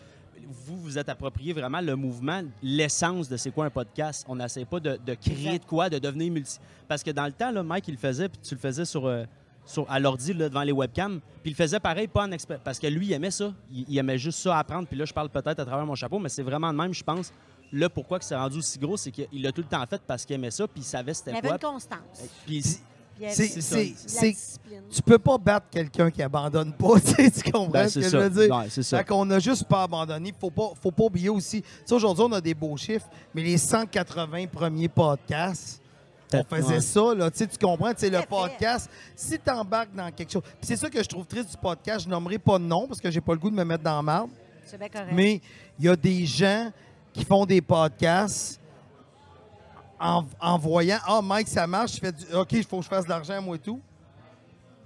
Speaker 2: vous, vous êtes approprié vraiment le mouvement, l'essence de c'est quoi un podcast? On n'essaie pas de, de créer
Speaker 1: Exact.
Speaker 2: de quoi, de devenir multi. Parce que dans le temps, là, Mike, il le faisait, puis tu le faisais sur. euh, sur- à l'ordi devant les webcams. Puis il le faisait pareil, pas en expert. Parce que lui, il aimait ça. Il, il aimait juste ça apprendre. Puis là, je parle peut-être à travers mon chapeau, mais c'est vraiment de même, je pense. Là, pourquoi que c'est rendu aussi gros, c'est qu'il l'a tout le temps fait parce qu'il aimait ça, puis il savait
Speaker 1: Il
Speaker 2: c'était
Speaker 1: y avait
Speaker 2: quoi.
Speaker 1: une constance.
Speaker 2: Puis
Speaker 3: C'est- tu peux pas battre quelqu'un qui abandonne pas. tu comprends
Speaker 2: ben,
Speaker 3: ce que
Speaker 2: ça.
Speaker 3: je veux dire?
Speaker 2: C'est ça.
Speaker 3: Fait qu'on a juste pas abandonné. Faut pas, faut pas oublier aussi. Tu sais, aujourd'hui, on a des beaux chiffres, mais les 180 premiers podcasts, on faisait
Speaker 2: Ouais.
Speaker 3: ça, là. Tu sais, tu comprends? Tu sais, le podcast, si tu embarques dans quelque chose. C'est ça que je trouve triste du podcast. Je nommerai pas de nom parce que j'ai pas le goût de me mettre dans la marde.
Speaker 1: C'est bien correct.
Speaker 3: Mais il y a des gens qui font des podcasts en, en voyant Ah, Mike, ça marche, je fais du, OK, il faut que je fasse de l'argent, moi et tout.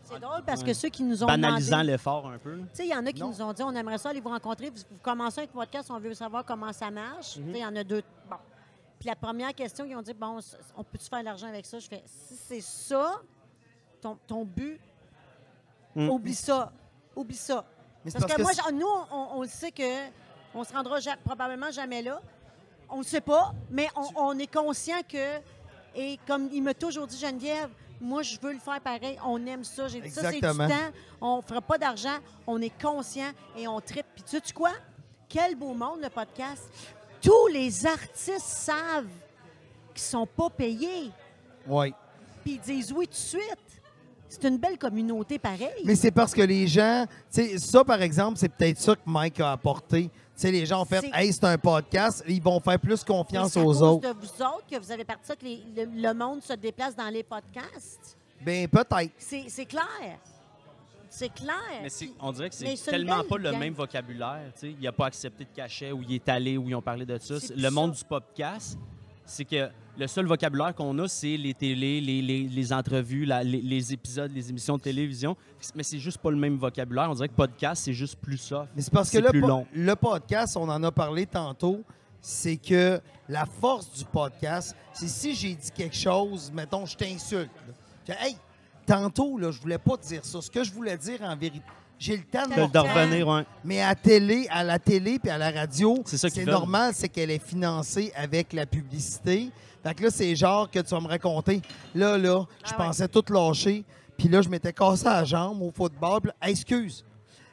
Speaker 1: C'est drôle parce
Speaker 2: Ouais.
Speaker 1: que ceux qui nous ont
Speaker 2: Banalisant
Speaker 1: demandé...
Speaker 2: l'effort un peu.
Speaker 1: Tu sais, il y en a qui
Speaker 3: Non.
Speaker 1: nous ont dit on aimerait ça aller vous rencontrer. Vous, vous commencez un podcast, on veut savoir comment ça marche.
Speaker 2: Mhm.
Speaker 1: Tu sais, il y en a deux. Bon. Puis la première question, ils ont dit bon, on peut-tu faire de l'argent avec ça? Je fais si c'est ça, ton, ton but,
Speaker 2: Mm.
Speaker 1: oublie ça. Oublie ça.
Speaker 3: Mais c'est
Speaker 1: Parce, que,
Speaker 3: que
Speaker 1: moi, nous, on, on le sait que on se rendra ja- probablement jamais là. On ne sait pas, mais on, on est conscient que, et comme il m'a toujours dit Geneviève, moi, je veux le faire pareil. On aime ça. J'ai dit ça, c'est du temps. On ne fera pas d'argent. On est conscient et on tripe. Puis tu sais quoi? Quel beau monde, le podcast. Tous les artistes savent qu'ils sont pas payés.
Speaker 3: Oui.
Speaker 1: Puis ils disent oui tout de suite. C'est une belle communauté pareil.
Speaker 3: Mais c'est parce que les gens, tu sais, ça par exemple, c'est peut-être ça que Mike a apporté. Tu sais, les gens ont fait,
Speaker 1: C'est-
Speaker 3: hey, c'est un podcast, ils vont faire plus confiance aux
Speaker 1: cause
Speaker 3: autres.
Speaker 1: de vous autres que vous avez parti ça que les- le, le monde se déplace dans les podcasts?
Speaker 3: Ben peut-être.
Speaker 1: C'est clair. C'est clair.
Speaker 2: Mais on dirait que c'est tellement pas le
Speaker 1: gang.
Speaker 2: même vocabulaire. tu sais. Il n'a pas accepté de cachet ou il est allé ou ils ont parlé de ça. Le monde
Speaker 1: ça.
Speaker 2: du podcast, c'est que le seul vocabulaire qu'on a, c'est les télés, les, les- les entrevues, la- les, les épisodes, les émissions de télévision. Mais c'est juste pas le même vocabulaire. On dirait que podcast, c'est juste plus soft.
Speaker 3: Mais c'est parce que le,
Speaker 2: plus
Speaker 3: po-
Speaker 2: long.
Speaker 3: le podcast, on en a parlé tantôt, c'est que la force du podcast, c'est si j'ai dit quelque chose, mettons, je t'insulte. hey, tantôt, là, je voulais pas te dire ça. Ce que je voulais dire en vérité, j'ai le temps de
Speaker 2: revenir, ouais.
Speaker 3: Mais à télé, à la télé puis à la radio,
Speaker 2: C'est
Speaker 3: normal, c'est qu'elle est financée avec la publicité. Fait que là, c'est genre que tu vas me raconter. Là, là, je
Speaker 1: Ah ouais.
Speaker 3: pensais tout lâcher. Puis là, je m'étais cassé la jambe au football. Puis là, Hey, excuse,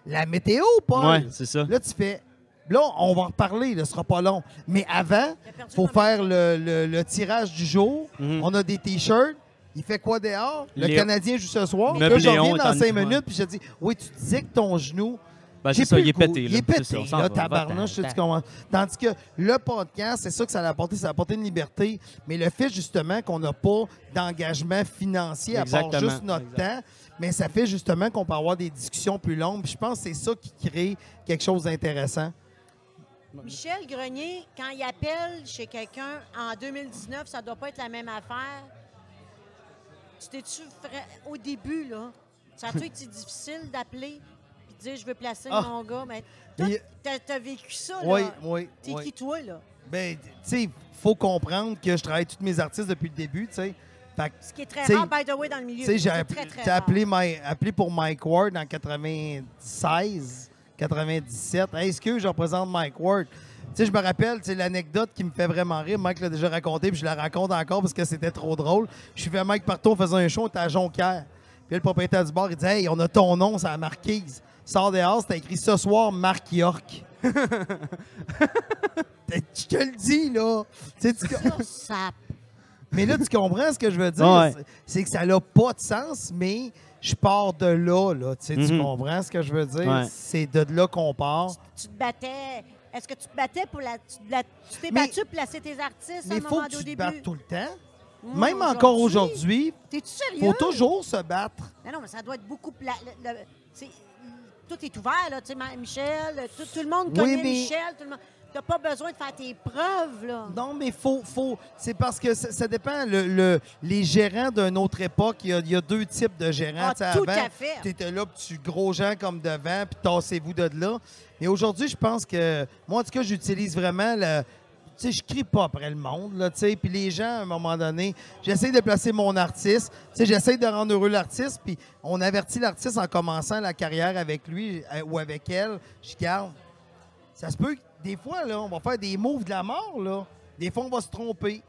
Speaker 3: la météo, Paul.
Speaker 2: Ouais, c'est ça.
Speaker 3: Là, tu fais. Là, on va en reparler, là, ce sera pas long. Mais avant,
Speaker 1: Il
Speaker 3: faut faire le- le tirage du jour.
Speaker 2: Mhm.
Speaker 3: On a des T-shirts. Il fait quoi dehors? Le
Speaker 2: Léo-
Speaker 3: Canadien joue ce soir. Là, je reviens dans cinq minutes, puis je dis Oui, tu disais que ton genou.
Speaker 2: Ben,
Speaker 3: J'ai
Speaker 2: c'est ça, il est pété.
Speaker 3: Il
Speaker 2: là.
Speaker 3: est pété, là, tabarnouche, tu sais, tu comprends? Tandis que le podcast, c'est ça que ça a apporté, ça a apporté une liberté. Mais le fait, justement, qu'on n'a pas d'engagement financier à part
Speaker 2: Exactement.
Speaker 3: juste notre temps, mais ça fait justement qu'on peut avoir des discussions plus longues. Puis je pense que c'est ça qui crée quelque chose d'intéressant.
Speaker 1: Michel Grenier, quand il appelle chez quelqu'un en 2019, ça doit pas être la même affaire. Tu t'es-tu fra- au début, là? Ça a-tu été difficile d'appeler et de dire je veux placer
Speaker 3: Ah.
Speaker 1: mon gars? Mais toi, t'as as vécu ça,
Speaker 3: Oui,
Speaker 1: là.
Speaker 3: oui.
Speaker 1: T'es
Speaker 3: oui.
Speaker 1: qui, toi, là?
Speaker 3: Ben, tu sais, faut comprendre que je travaille tous mes artistes depuis le début, tu sais.
Speaker 1: Ce qui est très rare, by the way, dans le milieu.
Speaker 3: tu sais, j'ai appelé, appelé, My- appelé pour Mike Ward en 96, 97. Hey, est-ce que je représente Mike Ward? Tu sais, je me rappelle, c'est l'anecdote qui me fait vraiment rire. Mike l'a déjà raconté, puis je la raconte encore parce que c'était trop drôle. Je suis fait Mike partout, on faisait un show, on était à Jonquière. Puis là, le propriétaire du bar, il dit Hey, on a ton nom, c'est la marquise. Sors dehors, c'était écrit ce soir, Marc York. je te le dis, là. Tu sais, mais là, tu comprends ce que je veux dire?
Speaker 2: Ouais.
Speaker 3: C'est- que ça n'a pas de sens, mais je pars de là, là. Tu sais, tu
Speaker 2: Mhm.
Speaker 3: comprends ce que je veux dire?
Speaker 2: Ouais.
Speaker 3: C'est de là qu'on part.
Speaker 1: Tu te battais. Est-ce que tu te battais pour la. Tu te la- tu t'es
Speaker 3: Mais-
Speaker 1: battu pour placer tes artistes à
Speaker 3: Mais
Speaker 1: un
Speaker 3: il faut
Speaker 1: moment
Speaker 3: que
Speaker 1: au
Speaker 3: tu te
Speaker 1: début?
Speaker 3: battes tout le temps.
Speaker 1: Mmh,
Speaker 3: Même encore aujourd'hui,
Speaker 1: T'es-tu
Speaker 3: il
Speaker 1: sérieux?
Speaker 3: faut toujours se battre.
Speaker 1: Non, non, mais ça doit être beaucoup. pla- le- le- c'est- tout est ouvert, là. Tu sais, Michel, tout, tout le monde
Speaker 3: Oui,
Speaker 1: connaît
Speaker 3: mais-
Speaker 1: Michel. Tout le monde. T'as pas besoin de faire tes preuves, là.
Speaker 3: Non, mais faut, faut. C'est parce que ça, ça dépend. Le, le- les gérants d'une autre époque, il y, a, il y a deux types de gérants.
Speaker 1: Ah, tout
Speaker 3: avant,
Speaker 1: à fait.
Speaker 3: Tu étais là, puis tu gros gens comme devant, puis tassez-vous de là. Mais aujourd'hui, je pense que. Moi, en tout cas, j'utilise vraiment le. Tu sais, je crie pas après le monde, là, tu sais. Puis les gens, à un moment donné, j'essaie de placer mon artiste. Tu sais, j'essaie de rendre heureux l'artiste. Puis on avertit l'artiste en commençant la carrière avec lui euh, ou avec elle. Je garde. Ça se peut que des fois, là, on va faire des moves de la mort, là. Des fois, on va se tromper.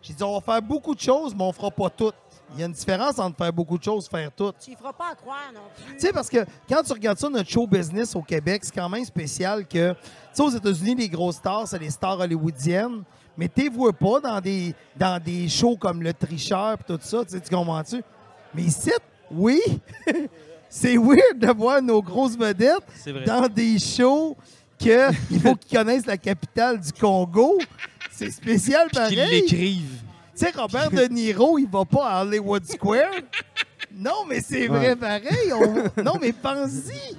Speaker 3: J'ai dit, on va faire beaucoup de choses, mais on fera pas toutes. Il y a une différence entre faire beaucoup de choses et faire toutes.
Speaker 1: Tu y feras pas à croire non plus.
Speaker 3: Tu sais, parce que quand tu regardes ça, notre show business au Québec, c'est quand même spécial que, tu sais, aux États-Unis, les grosses stars, c'est les stars hollywoodiennes, mais tu les vois pas dans des, dans des shows comme Le Tricheur et tout ça, tu sais, tu comprends-tu? Mais ici, oui, c'est weird de voir nos grosses vedettes dans des shows que il faut qu'ils connaissent la capitale du Congo. C'est spécial
Speaker 2: Puis qu'ils
Speaker 3: pareil.
Speaker 2: l'écrivent.
Speaker 3: Tu sais, Robert De Niro, il va pas à Hollywood Square. Non, mais c'est vrai pareil. On- Non, mais pense-y.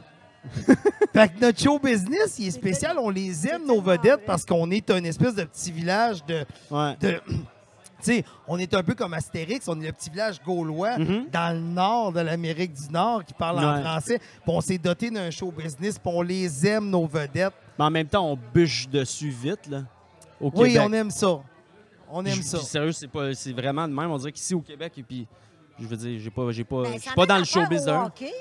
Speaker 3: fait que notre show business, il est spécial. On les aime, nos vedettes, parce qu'on est un espèce de petit village de...
Speaker 2: Ouais.
Speaker 3: de tu sais, on est un peu comme Astérix, on est le petit village gaulois
Speaker 2: Mhm.
Speaker 3: dans le nord de l'Amérique du Nord qui parle en français. Puis on s'est doté d'un show business, puis on les aime, nos vedettes.
Speaker 2: Mais en même temps, on bûche dessus vite, là. Au
Speaker 3: Oui,
Speaker 2: Québec.
Speaker 3: on aime ça. On aime
Speaker 2: Puis,
Speaker 3: ça.
Speaker 2: puis sérieux, c'est pas, c'est vraiment de même. On dirait qu'ici au Québec, et puis, je veux dire, j'ai pas, j'ai pas,
Speaker 1: Ben,
Speaker 2: je suis pas dans le d'un.
Speaker 1: hockey.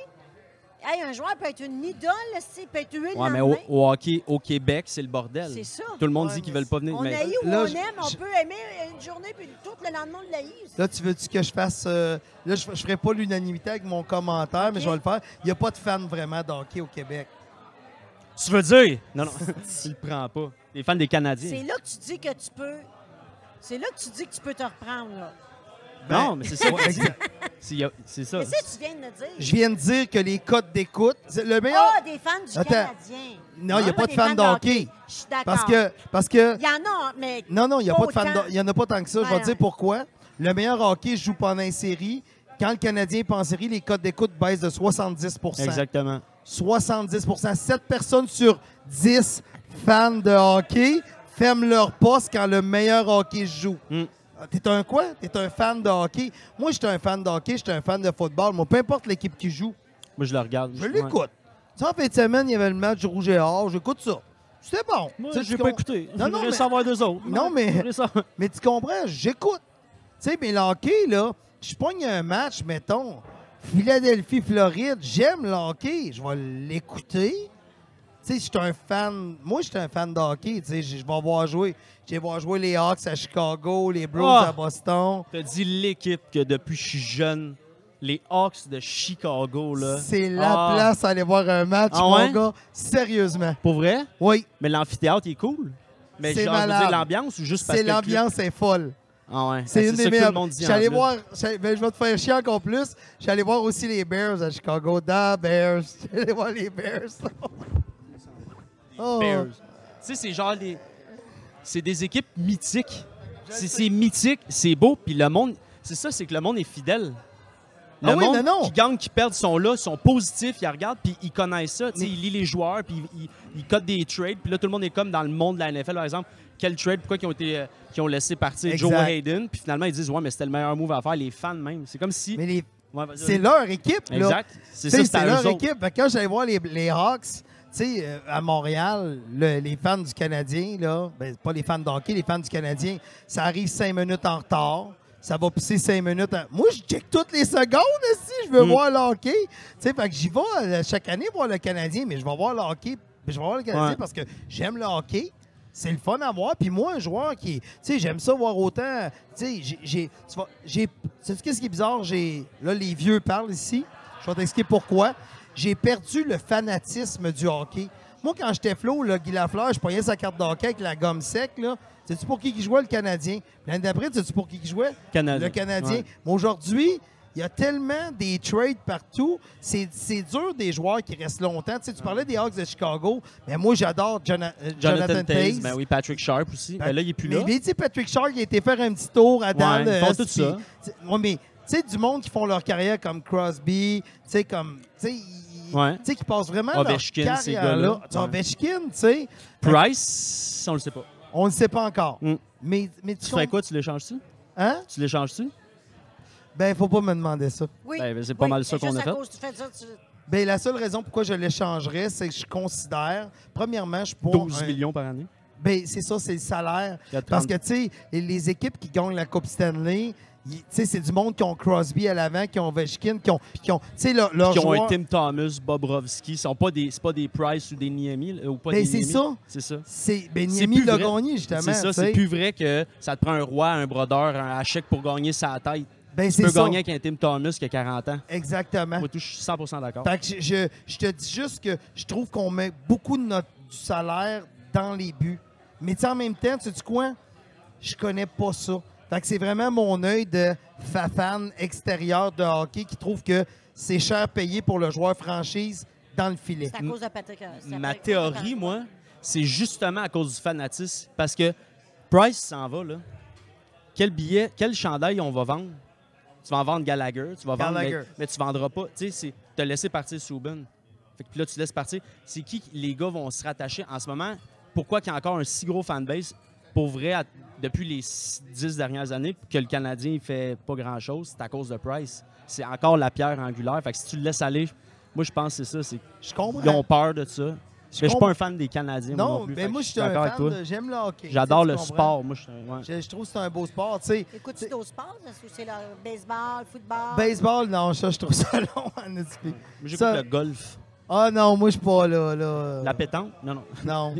Speaker 1: Hey, un joueur peut être une idole, il peut être le
Speaker 2: Ouais, mais au, au hockey, au Québec, c'est le bordel.
Speaker 1: C'est ça.
Speaker 2: Tout le monde
Speaker 3: Ouais,
Speaker 2: dit qu'ils veulent pas venir.
Speaker 1: On
Speaker 2: mais-
Speaker 1: haït ou
Speaker 3: Là,
Speaker 1: on
Speaker 3: je-
Speaker 1: aime, on
Speaker 3: je-
Speaker 1: peut aimer une journée, puis tout le lendemain, on l'haït.
Speaker 3: Là, tu veux-tu que je fasse. euh, là, je ne ferai pas l'unanimité avec mon commentaire, mais je vais le faire. Il n'y a pas de fans vraiment d'hockey au Québec.
Speaker 2: Tu veux dire? Non, non, tu le prends pas. Les fans des
Speaker 1: C'est
Speaker 2: Canadiens.
Speaker 1: là que tu dis que tu peux... C'est là que tu dis que tu peux te reprendre, là.
Speaker 2: Non, mais c'est ça. C'est y ça.
Speaker 1: Qu'est-ce que tu viens de me dire?
Speaker 3: je viens de dire que les codes d'écoute. c'est Le meilleur.
Speaker 1: Ah, des fans du
Speaker 3: Attends.
Speaker 1: Canadien.
Speaker 3: non, il n'y a pas de fans d'hockey.
Speaker 1: Je suis d'accord.
Speaker 3: Parce que. Parce que
Speaker 1: Il y en a, mais...
Speaker 3: non, non, il n'y a
Speaker 1: Pas
Speaker 3: pas de fans Il n'y en a pas tant que ça. Je vais te dire pourquoi. Le meilleur hockey joue pendant une série. Quand le Canadien est pas en série, les codes d'écoute baissent de 70%
Speaker 2: Exactement.
Speaker 3: 70% 7 personnes sur 10 fans de hockey ferment leur poste quand le meilleur hockey joue.
Speaker 2: Mm.
Speaker 3: Ah, T'es un quoi? T'es un fan de hockey? Moi, j'étais un fan de hockey, j'étais un fan de football. Moi, peu importe l'équipe qui joue,
Speaker 2: Moi, je le regarde.
Speaker 3: je l'écoute. Tu sais, en fin de semaine, il y avait le match rouge et or, j'écoute ça. C'était bon.
Speaker 2: Moi,
Speaker 3: Tu sais,
Speaker 2: je l'ai pas écouté.
Speaker 3: Non, non, mais-
Speaker 2: savoir deux autres.
Speaker 3: Non, mais- Mais tu comprends, j'écoute. Tu sais, mais le hockey, là, je pogne un match, mettons, Philadelphie-Floride, j'aime le hockey, je vais l'écouter. Tu sais, je suis un fan. Moi, je suis un fan de hockey. Tu sais, je vais voir jouer. Je vais voir jouer les Hawks à Chicago, les Bros
Speaker 2: Ah!
Speaker 3: à Boston.
Speaker 2: T'as dit l'équipe que depuis que je suis jeune, les Hawks de Chicago, là.
Speaker 3: C'est la
Speaker 2: Ah.
Speaker 3: place à aller voir un match,
Speaker 2: Ah
Speaker 3: mon
Speaker 2: ouais?
Speaker 3: gars. Sérieusement.
Speaker 2: Pour vrai?
Speaker 3: Oui,
Speaker 2: Mais l'amphithéâtre, il est cool. Mais
Speaker 3: C'est
Speaker 2: l'ambiance ou juste parce
Speaker 3: c'est
Speaker 2: que. club-
Speaker 3: l'ambiance est folle.
Speaker 2: Ah ouais.
Speaker 3: C'est
Speaker 2: Ben,
Speaker 3: une des meilleures.
Speaker 2: plus.
Speaker 3: voir. ben, je vais te faire chier encore plus. Je suis allé voir aussi les Bears à Chicago. Da Bears. Je suis allé voir les Bears. Oh.
Speaker 2: Bears. Tu sais, c'est genre les. C'est des équipes mythiques. C'est mythique, c'est beau, puis le monde. C'est ça, c'est que le monde est fidèle. Le
Speaker 3: Ah oui,
Speaker 2: monde
Speaker 3: non, non.
Speaker 2: qui gagne, qui perd, sont là, sont positifs, ils regardent, puis ils connaissent ça.
Speaker 3: Mais-
Speaker 2: Ils lisent les joueurs, puis ils, ils, ils codent des trades. Puis là, tout le monde est comme dans le monde de la NFL, par exemple. Quel trade, pourquoi ils ont, été, euh, qu'ils ont laissé partir Joe. Hayden. Puis finalement, ils disent, ouais, mais c'était le meilleur move à faire, les fans même. C'est comme si.
Speaker 3: Mais les-
Speaker 2: Ouais, vas-y,
Speaker 3: c'est leur équipe, là.
Speaker 2: Exact. C'est ça, c'est
Speaker 3: leur
Speaker 2: autres.
Speaker 3: équipe. Quand j'allais voir les, les Hawks, sais, euh, à Montréal, le- les fans du Canadien, là, ben, pas les fans de hockey, les fans du Canadien, ça arrive cinq minutes en retard. Ça va pousser cinq minutes. en- Moi, je check toutes les secondes aussi. Je veux
Speaker 2: Mm.
Speaker 3: voir le hockey. Tu sais, fait que j'y vais euh, chaque année voir le Canadien, mais je vais voir le hockey. Je vais voir le Canadien
Speaker 2: Ouais.
Speaker 3: parce que j'aime le hockey. C'est le fun à voir. Puis moi, un joueur qui. Tu sais, j'aime ça voir autant. Tu sais, j'ai- tu Sais-tu qu'est-ce qui est bizarre? J'ai. Là, les vieux parlent ici. Je vais t'expliquer pourquoi. J'ai perdu le fanatisme du hockey. Moi, quand j'étais flot, là, Guy Lafleur, je prenais sa carte de hockey avec la gomme sec. Là. Sais-tu pour qui qui jouait le Canadien? L'année d'après, sais-tu pour qui qui jouait?
Speaker 2: Canadien.
Speaker 3: Le Canadien.
Speaker 2: Ouais.
Speaker 3: Mais aujourd'hui, il y a tellement des trades partout. C'est c'est dur des joueurs qui restent longtemps. Tu, sais, tu parlais des Hawks de Chicago, mais moi, j'adore Jona- euh,
Speaker 2: Jonathan,
Speaker 3: Jonathan,
Speaker 2: Taze, ben oui, Patrick Sharp aussi. Ben là, il est plus
Speaker 3: mais,
Speaker 2: là.
Speaker 3: mais tu sais, Patrick Shark, il a été faire un petit tour à Dallas.
Speaker 2: ils font tout ça.
Speaker 3: tu sais, ouais, mais tu sais, du monde qui font leur carrière comme Crosby, tu sais, comme. Tu sais,
Speaker 2: Ouais.
Speaker 3: tu sais, qui passent vraiment
Speaker 2: Ovechkin,
Speaker 3: leur
Speaker 2: ces
Speaker 3: carrière là. Tu sais,
Speaker 2: Ouais.
Speaker 3: Ovechkin, tu sais,
Speaker 2: Price, on le sait pas.
Speaker 3: on ne sait pas encore.
Speaker 2: Mm.
Speaker 3: Mais, mais tu
Speaker 2: Tu fais quoi? Tu l'échanges-tu?
Speaker 3: Hein?
Speaker 2: Tu l'échanges-tu?
Speaker 3: Ben, faut pas me demander ça.
Speaker 1: Oui.
Speaker 2: Ben, c'est pas
Speaker 1: Oui,
Speaker 2: mal ça qu'on a fait.
Speaker 1: tu
Speaker 3: Ben, la seule raison pourquoi je l'échangerais, c'est que je considère, premièrement, je pour
Speaker 2: 12
Speaker 3: un-
Speaker 2: millions par année.
Speaker 3: Ben, c'est ça, c'est le salaire. Parce
Speaker 2: 30.
Speaker 3: que, tu sais, les équipes qui gagnent la Coupe Stanley, c'est du monde qui ont Crosby à l'avant, qui ont Ovechkin, qui ont. qui ont tu sais, leur, leur
Speaker 2: qui ont
Speaker 3: joueur-
Speaker 2: un Tim Thomas, Bobrovski, sont pas des, c'est pas des Price ou des Niemi, ou pas
Speaker 3: Ben,
Speaker 2: des
Speaker 3: c'est ça.
Speaker 2: C'est ça.
Speaker 3: C'est ben Niemi l'a gagné justement.
Speaker 2: C'est ça,
Speaker 3: tu
Speaker 2: c'est plus vrai que ça te prend un roi, un brodeur, un hachec pour gagner sa tête.
Speaker 3: Ben,
Speaker 2: Tu
Speaker 3: c'est
Speaker 2: peux
Speaker 3: ça.
Speaker 2: gagner avec un Tim Thomas qui a 40 ans.
Speaker 3: Exactement.
Speaker 2: Moi, tout, je suis 100% d'accord.
Speaker 3: Je, je, je te dis juste que je trouve qu'on met beaucoup de notre du salaire dans les buts. Mais tu en même temps, tu sais quoi? Je connais pas ça. Fait que c'est vraiment mon œil de fa- fan extérieur de hockey qui trouve que c'est cher payé pour le joueur franchise dans le filet.
Speaker 1: c'est à cause de Patrick. euh,
Speaker 2: Ma théorie, moi, c'est justement à cause du fanatisme. Parce que Price s'en va, là. Quel billet, quel chandail on va vendre? Tu vas en vendre Gallagher, tu vas vendre, mais,
Speaker 3: Gallagher.
Speaker 2: mais tu vendras pas. Tu sais, c'est te laisser partir Subban. Fait que puis là, tu laisses partir. C'est qui les gars vont se rattacher en ce moment? Pourquoi qu'il y a encore un si gros fanbase? Pour vrai, à- depuis les six- dix dernières années, que le Canadien il fait pas grand-chose, c'est à cause de Price. C'est encore la pierre angulaire. Fait que si tu le laisses aller, moi, je pense que c'est ça. C'est
Speaker 3: Je comprends.
Speaker 2: ils ont peur de ça.
Speaker 3: Je
Speaker 2: Mais je suis pas un fan des Canadiens. moi
Speaker 3: Non,
Speaker 2: plus.
Speaker 3: mais moi, je suis un
Speaker 2: d'accord avec
Speaker 3: fan. J'aime le hockey.
Speaker 2: J'adore le sport. Moi, je ouais.
Speaker 3: Je, je trouve que c'est un beau sport. Tu sais,
Speaker 1: Écoutes-tu d'autres sports? Est-ce que c'est le baseball, football?
Speaker 3: baseball, non, ça, je trouve ça long
Speaker 2: j'écoute le golf.
Speaker 3: Ah non, moi, je suis pas là. là.
Speaker 2: La pétanque? Non, non.
Speaker 3: Non.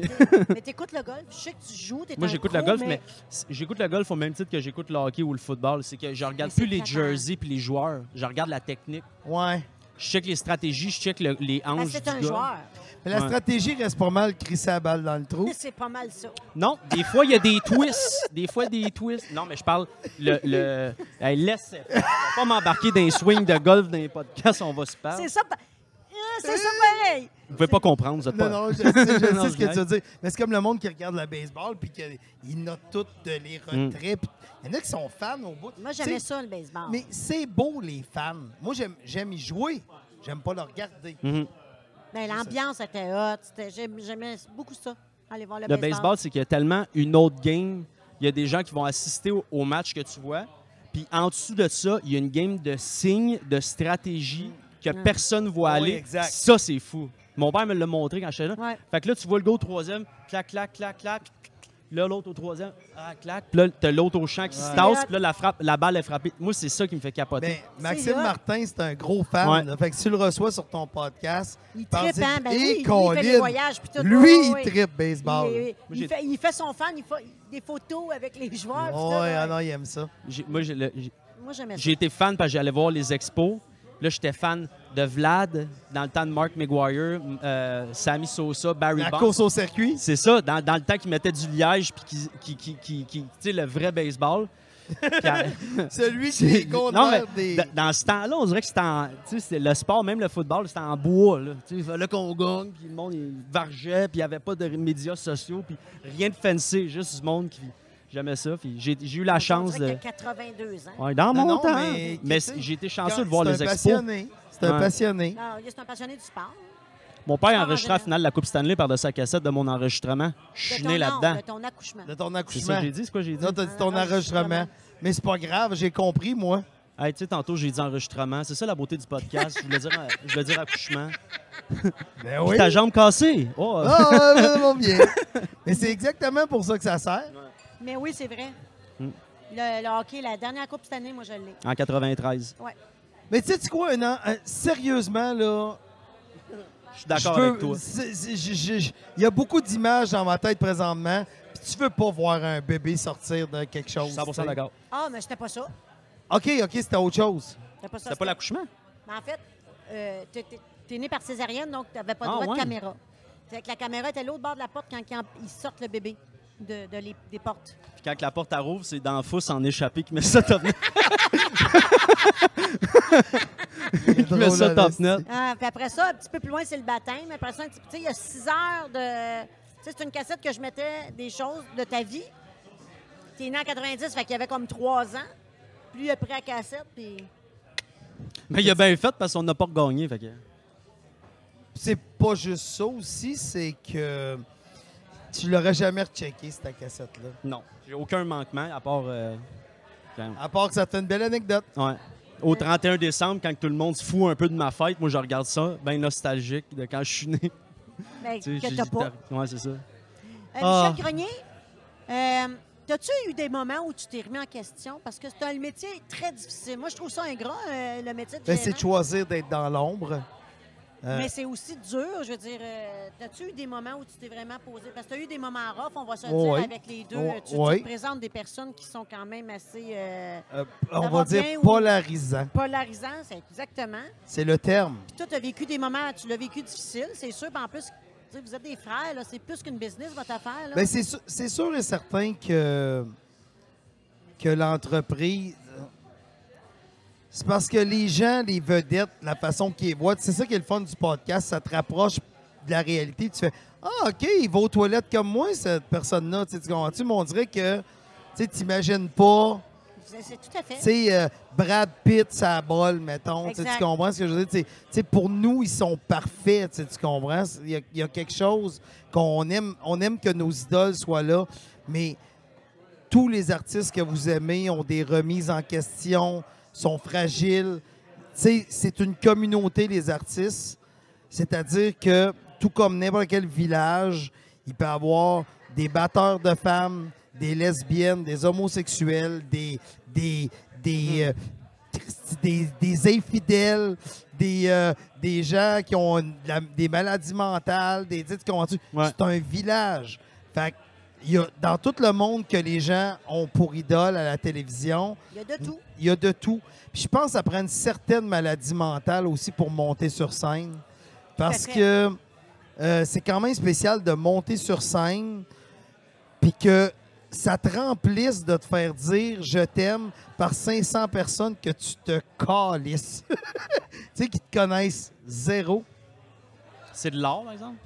Speaker 1: Mais t'écoutes le golf? Je sais que tu joues, t'es
Speaker 2: Moi, j'écoute le golf, mais j'écoute le golf au même titre que j'écoute le hockey ou le football. C'est que je regarde plus les jerseys puis les joueurs. Je regarde la technique.
Speaker 3: Ouais.
Speaker 2: Je check les stratégies, je check le- les
Speaker 1: Ben,
Speaker 2: hanches
Speaker 1: c'est
Speaker 2: du
Speaker 1: un
Speaker 2: gars.
Speaker 1: joueur.
Speaker 3: Mais la
Speaker 2: Ouais.
Speaker 3: stratégie reste pas mal crisser la balle dans le trou.
Speaker 1: C'est pas mal ça.
Speaker 2: Non, des fois, il y a des twists. Des fois, des twists. Non, mais je parle le... le... Hey, laisse. Je vais pas m'embarquer dans les swings de golf dans les podcasts, on va se parler.
Speaker 1: C'est ça. C'est ça pareil.
Speaker 2: Vous pouvez pas comprendre, vous êtes
Speaker 3: Non,
Speaker 2: pas...
Speaker 3: non, je sais, je ce que tu veux dire. Mais c'est comme le monde qui regarde le baseball puis qu'ils notent tous de les
Speaker 2: Mm.
Speaker 3: retraits. Il y en a qui sont fans au bout.
Speaker 1: Moi, j'aimais ça, le baseball.
Speaker 3: Mais c'est beau, les fans. Moi, j'aime- j'aime y jouer. J'aime pas le regarder.
Speaker 2: Mhm.
Speaker 1: Ben, l'ambiance était hot. J'aimais beaucoup ça. Aller voir le,
Speaker 2: Le baseball, c'est qu'il y a tellement une autre game. Il y a des gens qui vont assister au, au match que tu vois. Puis en dessous de ça, il y a une game de signes, de stratégie que
Speaker 1: Mm.
Speaker 2: personne ne voit aller.
Speaker 3: exact.
Speaker 2: Ça, c'est fou. Mon père me l'a montré quand j'étais là.
Speaker 1: Ouais.
Speaker 2: Fait que là, tu vois le gars au troisième, clac, clac, clac, clac. Là, l'autre au troisième, ah, clac. Puis là, t'as l'autre au champ qui se tasse. Puis là, la, frappe, la balle est frappée. Moi, c'est ça qui me fait capoter.
Speaker 3: Ben, Maxime. Martin, c'est un gros fan.
Speaker 2: Ouais.
Speaker 3: là. Fait que si tu le reçois sur ton podcast,
Speaker 1: Il trippe, hein? Ben lui, il fait
Speaker 3: Colin,
Speaker 1: des voyages. Puis tout.
Speaker 3: lui,
Speaker 1: Ouais,
Speaker 3: il trippe baseball.
Speaker 1: Il, il-
Speaker 2: Moi,
Speaker 1: il fait, il fait son fan, il fait des photos avec les joueurs. tout,
Speaker 3: Ouais, ah non, il aime ça.
Speaker 2: J'ai- moi, j'ai le- j'ai-
Speaker 1: Moi, j'aimais ça.
Speaker 2: j'ai été fan parce que j'allais voir les expos. Là, j'étais fan de Vlad, dans le temps de Mark McGuire, euh, Sammy Sosa, Barry
Speaker 3: La
Speaker 2: Bonds.
Speaker 3: course au circuit.
Speaker 2: C'est ça, dans, dans le temps qu'ils mettaient du liège puis qui, qui, qui, qui- qui- tu sais, le vrai baseball. À-
Speaker 3: Celui qui est
Speaker 2: non, mais
Speaker 3: des.
Speaker 2: dans, ce temps-là, on dirait que c'était le sport, même le football, c'était en bois. Là. Il fallait qu'on gagne, puis le monde il vargeait, puis il n'y avait pas de médias sociaux, puis rien de fancy, juste du monde qui. J'aimais ça. J'ai eu la chance de.
Speaker 1: qu'il a 82 ans.
Speaker 2: Ouais, dans
Speaker 3: Non,
Speaker 2: mon
Speaker 3: non,
Speaker 2: temps.
Speaker 3: mais-
Speaker 2: j'ai été chanceux de voir
Speaker 3: c'est
Speaker 2: les
Speaker 3: un
Speaker 2: expos.
Speaker 3: passionné. C'est un
Speaker 2: Ouais.
Speaker 3: passionné.
Speaker 1: C'est un passionné du sport.
Speaker 2: Mon père a
Speaker 1: Sport en
Speaker 2: enregistré la finale de la Coupe Stanley par de sa cassette de mon enregistrement. Je suis né là-dedans.
Speaker 1: De ton accouchement.
Speaker 3: De ton
Speaker 2: C'est ça que j'ai dit, c'est quoi j'ai dit?
Speaker 3: Non, t'as dit ton
Speaker 1: enregistrement.
Speaker 3: Mais c'est pas grave, j'ai compris, moi.
Speaker 2: Hey, tu sais, tantôt, j'ai dit enregistrement. C'est ça la beauté du podcast. je, voulais dire, euh, je voulais dire accouchement.
Speaker 3: Ben
Speaker 2: Puis Ta jambe cassée. Oh,
Speaker 3: ouais, vraiment bien. Mais c'est exactement pour ça que ça sert.
Speaker 1: Mais oui, c'est vrai.
Speaker 2: Hmm.
Speaker 1: Le, le hockey, la dernière Coupe cette année, moi, je l'ai.
Speaker 2: En 93.
Speaker 3: Mais tu sais, tu quoi, un an, euh, sérieusement, là.
Speaker 2: Je suis d'accord
Speaker 3: je
Speaker 2: avec toi.
Speaker 3: je- je- je- Il y a beaucoup d'images dans ma tête présentement. Puis tu veux pas voir un bébé sortir de quelque
Speaker 2: Je
Speaker 3: chose.
Speaker 2: suis 100
Speaker 3: tu sais.
Speaker 2: d'accord.
Speaker 1: Ah, mais c'était pas ça.
Speaker 3: OK, OK, c'était autre chose.
Speaker 1: C'était pas ça.
Speaker 2: C'était pas l'accouchement?
Speaker 1: Mais en fait, euh, t'es- t'es- t'es né par césarienne, donc t'avais pas
Speaker 2: Ah,
Speaker 1: droit
Speaker 2: ouais.
Speaker 1: de caméra. Fait que la caméra était à l'autre bord de la porte quand ils sortent le bébé. De, de les- des portes.
Speaker 2: Puis quand la porte rouvre, c'est dans le fous en échappé qui met ça top net. qui met ça top net.
Speaker 1: Ah, puis après ça, un petit peu plus loin, c'est le baptême. Après ça, tu il y a six heures de. Tu sais, c'est une cassette que je mettais des choses de ta vie. T'es né en 90, fait qu'il y avait comme trois ans. Puis lui, il a pris la cassette, puis.
Speaker 2: Mais il a bien fait parce qu'on n'a pas gagné. Fait que...
Speaker 3: C'est pas juste ça aussi, c'est que tu l'aurais jamais rechecké, cette cassette-là?
Speaker 2: Non, j'ai aucun manquement à part. euh, quand-
Speaker 3: À part que ça fait une belle anecdote.
Speaker 2: Ouais. Au 31 décembre, quand tout le monde se fout un peu de ma fête, moi je regarde ça, bien nostalgique de quand je suis né.
Speaker 1: Ben,
Speaker 2: Tu sais,
Speaker 1: que
Speaker 2: j'ai
Speaker 1: t'as
Speaker 2: dit,
Speaker 1: pas.
Speaker 2: Ouais, c'est ça.
Speaker 1: Euh,
Speaker 2: Ah.
Speaker 1: Michel Grenier, euh, t'as-tu eu des moments où tu t'es remis en question? Parce que c'est un métier très difficile. Moi, je trouve ça ingrat, euh, le métier de
Speaker 3: Ben, c'est de choisir d'être dans l'ombre. Euh,
Speaker 1: Mais c'est aussi dur, je veux dire. euh, T'as-tu eu des moments où tu t'es vraiment posé? Parce que t'as eu des moments rough, on va se
Speaker 3: Oui.
Speaker 1: dire avec les deux.
Speaker 3: Oui.
Speaker 1: Tu, tu
Speaker 3: Oui.
Speaker 1: présentes des personnes qui sont quand même assez euh,
Speaker 3: euh, on va dire
Speaker 1: bien
Speaker 3: polarisant.
Speaker 1: polarisantes, c'est exactement.
Speaker 3: C'est le terme.
Speaker 1: Puis toi, tu as vécu des moments, tu l'as vécu difficile, c'est sûr. Puis en plus, tu vous êtes des frères, c'est plus qu'une business, votre affaire. Là.
Speaker 3: Ben, c'est sûr, sûr et certain que, que l'entreprise. C'est parce que les gens, les vedettes, la façon qu'ils voient, c'est ça qui est le fun du podcast, ça te rapproche de la réalité. Tu fais Ah, OK, il va aux toilettes comme moi, cette personne-là. Tu comprends-tu? Mais on dirait que tu t'imagines pas.
Speaker 1: C'est tout à fait.
Speaker 3: Tu sais, euh, Brad Pitt, ça bol, mettons. Tu comprends ce que je veux dire? Pour nous, ils sont parfaits. Tu comprends? Il y, a, il y a quelque chose qu'on aime. On aime que nos idoles soient là, mais tous les artistes que vous aimez ont des remises en question, sont fragiles. Tu sais, c'est une communauté, les artistes. C'est-à-dire que, tout comme n'importe quel village, il peut y avoir des batteurs de femmes, des lesbiennes, des homosexuels, des, des, des, euh, des, des infidèles, des, euh, des gens qui ont la- des maladies mentales, des, tu sais, tu?
Speaker 2: Ouais.
Speaker 3: C'est un village. Fait y a, dans tout le monde que les gens ont pour idole à la télévision,
Speaker 1: Il y a de tout.
Speaker 3: il y a de tout. Puis je pense que ça prend une certaine maladie mentale aussi pour monter sur scène. Parce que euh, c'est quand même spécial de monter sur scène, puis que ça te remplisse de te faire dire je t'aime par 500 personnes que tu te calisses. tu sais, qui te connaissent zéro.
Speaker 2: C'est de l'art, par exemple?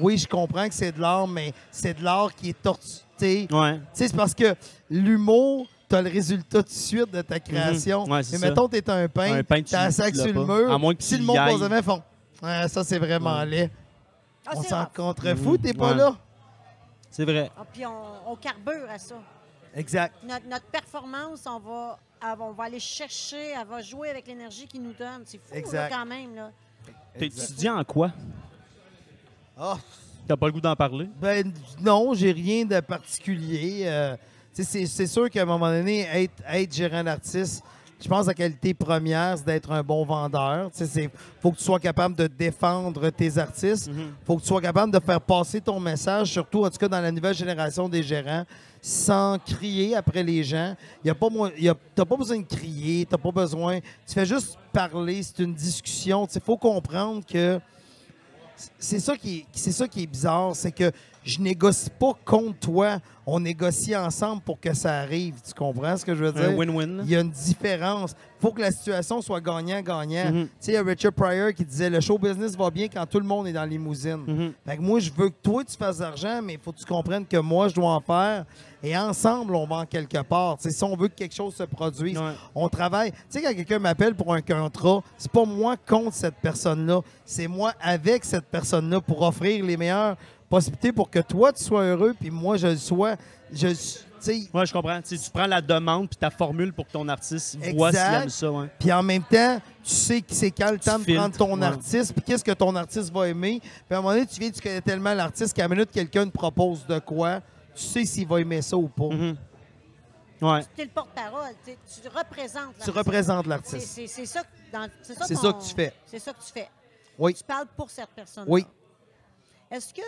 Speaker 3: Oui, je comprends que c'est de l'art, mais c'est de l'art qui est torturé.
Speaker 2: Ouais.
Speaker 3: Tu sais, c'est parce que l'humour, tu as le résultat tout de suite de ta création.
Speaker 2: Mhm. Ouais, c'est
Speaker 3: Mais
Speaker 2: ça.
Speaker 3: mettons, tu es un peintre,
Speaker 2: Un peintre,
Speaker 3: tu as un sac sur le mur.
Speaker 2: À moins que
Speaker 3: si le monde pose la main, font Ah, Ça, c'est vraiment
Speaker 2: Ouais.
Speaker 3: laid.
Speaker 1: Ah,
Speaker 3: on s'en contrefou, t'es pas
Speaker 2: Ouais.
Speaker 3: là.
Speaker 2: C'est vrai.
Speaker 1: Ah, puis on, on carbure à ça.
Speaker 3: Exact.
Speaker 1: Notre, notre performance, on va, on va aller chercher, elle va jouer avec l'énergie qu'il nous donne. C'est fou, là, quand même. Là.
Speaker 2: T'es étudiant en quoi?
Speaker 3: Ah,
Speaker 2: T'as pas le goût d'en parler?
Speaker 3: ben non, j'ai rien de particulier. Euh, c'est sûr qu'à un moment donné, être, être gérant d'artiste, je pense que la qualité première, c'est d'être un bon vendeur. Il faut que tu sois capable de défendre tes artistes.
Speaker 2: Mhm.
Speaker 3: faut que tu sois capable de faire passer ton message, surtout en tout cas dans la nouvelle génération des gérants, sans crier après les gens. Tu n'as pas besoin de crier, tu pas besoin. Tu fais juste parler, c'est une discussion. Il faut comprendre que c'est ça qui est, c'est ça qui est bizarre, c'est que je négocie pas contre toi, on négocie ensemble pour que ça arrive. Tu comprends ce que je veux dire?
Speaker 2: Un win-win.
Speaker 3: Il y a une différence. Il faut que la situation soit gagnant-gagnant.
Speaker 2: Mhm.
Speaker 3: Tu sais, il y a Richard Pryor qui disait le show business va bien quand tout le monde est dans la limousine. Fait que moi, je veux que toi, tu fasses de l'argent, mais il faut que tu comprennes que moi, je dois en faire. Et ensemble, on va en quelque part. Tu sais, si on veut que quelque chose se produise,
Speaker 2: Ouais.
Speaker 3: on travaille. Tu sais, quand quelqu'un m'appelle pour un contrat, c'est pas moi contre cette personne-là. C'est moi avec cette personne-là pour offrir les meilleures possibilités pour que toi, tu sois heureux, puis moi, je le sois. Je, tu
Speaker 2: Ouais, je comprends. Tu tu prends la demande puis ta formule pour que ton artiste voit s'il aime ça. Ouais.
Speaker 3: Puis en même temps, tu sais que c'est quand le temps de
Speaker 2: filtres,
Speaker 3: prendre ton
Speaker 2: ouais.
Speaker 3: artiste, puis qu'est-ce que ton artiste va aimer. Puis à un moment donné, tu viens, tu connais tellement l'artiste qu'à la minute, quelqu'un te propose de quoi, tu sais s'il va aimer ça ou pas.
Speaker 2: Mhm. Ouais.
Speaker 1: Tu es le porte-parole, tu tu représentes
Speaker 3: Tu
Speaker 1: l'artiste.
Speaker 3: représentes
Speaker 1: C'est-
Speaker 3: l'artiste.
Speaker 1: C'est c'est ça, ça, ton-
Speaker 3: ça que tu fais.
Speaker 1: C'est ça que tu fais.
Speaker 3: Oui.
Speaker 1: Tu parles pour cette personne.
Speaker 3: Oui.
Speaker 1: Est-ce que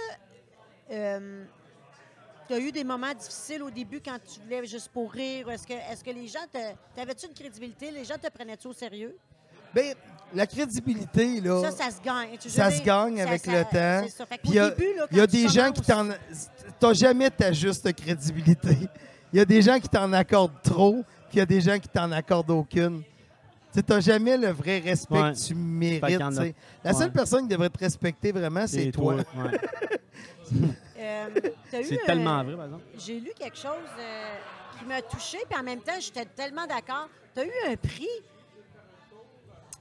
Speaker 1: tu as eu des moments difficiles au début quand tu voulais juste pour rire? Est-ce que, est que les gens te. T'avais-tu une crédibilité? Les gens te prenaient-tu au sérieux?
Speaker 3: Bien, la crédibilité, là,
Speaker 1: Ça, ça se gagne. Tu-
Speaker 3: ça se gagne
Speaker 1: ça-
Speaker 3: avec
Speaker 1: ça-
Speaker 3: le temps.
Speaker 1: Fait
Speaker 3: Puis il y a-
Speaker 1: début, là,
Speaker 3: il y a
Speaker 1: quand tu
Speaker 3: des gens qui t'en. t'as jamais ta juste crédibilité. Il y a des gens qui t'en accordent trop, puis il y a des gens qui t'en accordent aucune. Tu n'as jamais le vrai respect
Speaker 2: Ouais.
Speaker 3: que tu mérites.
Speaker 2: a-
Speaker 3: tu. La seule
Speaker 2: Ouais.
Speaker 3: personne qui devrait te respecter vraiment, c'est toi.
Speaker 2: ouais.
Speaker 1: Euh,
Speaker 2: C'est
Speaker 1: euh,
Speaker 2: tellement vrai, par exemple.
Speaker 1: J'ai lu quelque chose euh, qui m'a touché, puis en même temps, j'étais tellement d'accord. Tu as eu un prix?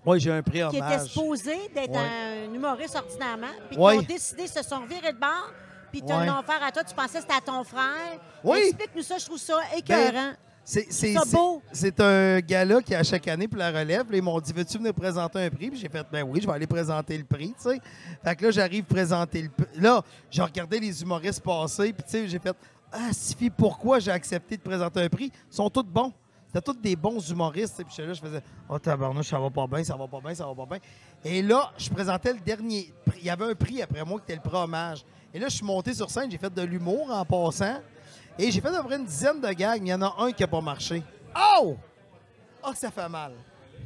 Speaker 3: Oui, j'ai un prix
Speaker 1: qui était supposé d'être
Speaker 3: Ouais.
Speaker 1: un humoriste ordinairement, puis
Speaker 3: Ouais.
Speaker 1: qui ont décidé, se sont virés de bord, puis te
Speaker 3: Ouais.
Speaker 1: l'ont offert à toi. Tu pensais que c'était à ton frère.
Speaker 3: Oui.
Speaker 1: Explique-nous ça, je trouve ça écœurant.
Speaker 3: C'est- un gars-là qui, à chaque année, pour la relève, là, ils m'ont dit Veux-tu venir présenter un prix? Puis j'ai fait Ben oui, je vais aller présenter le prix. tu sais. Fait que là, j'arrive présenter le prix. Là, j'ai regardé les humoristes passer, puis j'ai fait Ah, Sifi, pourquoi j'ai accepté de présenter un prix? Ils sont tous bons. C'était tous des bons humoristes. Puis là, je faisais Oh, tabarnouche, ça va pas bien, ça va pas bien, ça va pas bien. Et là, je présentais le dernier prix. Il y avait un prix après moi qui était le prix hommage. Et là, je suis monté sur scène, j'ai fait de l'humour en passant. Et j'ai fait à peu près une dizaine de gags, mais il y en a un qui n'a pas marché. Oh! Oh, que ça fait mal.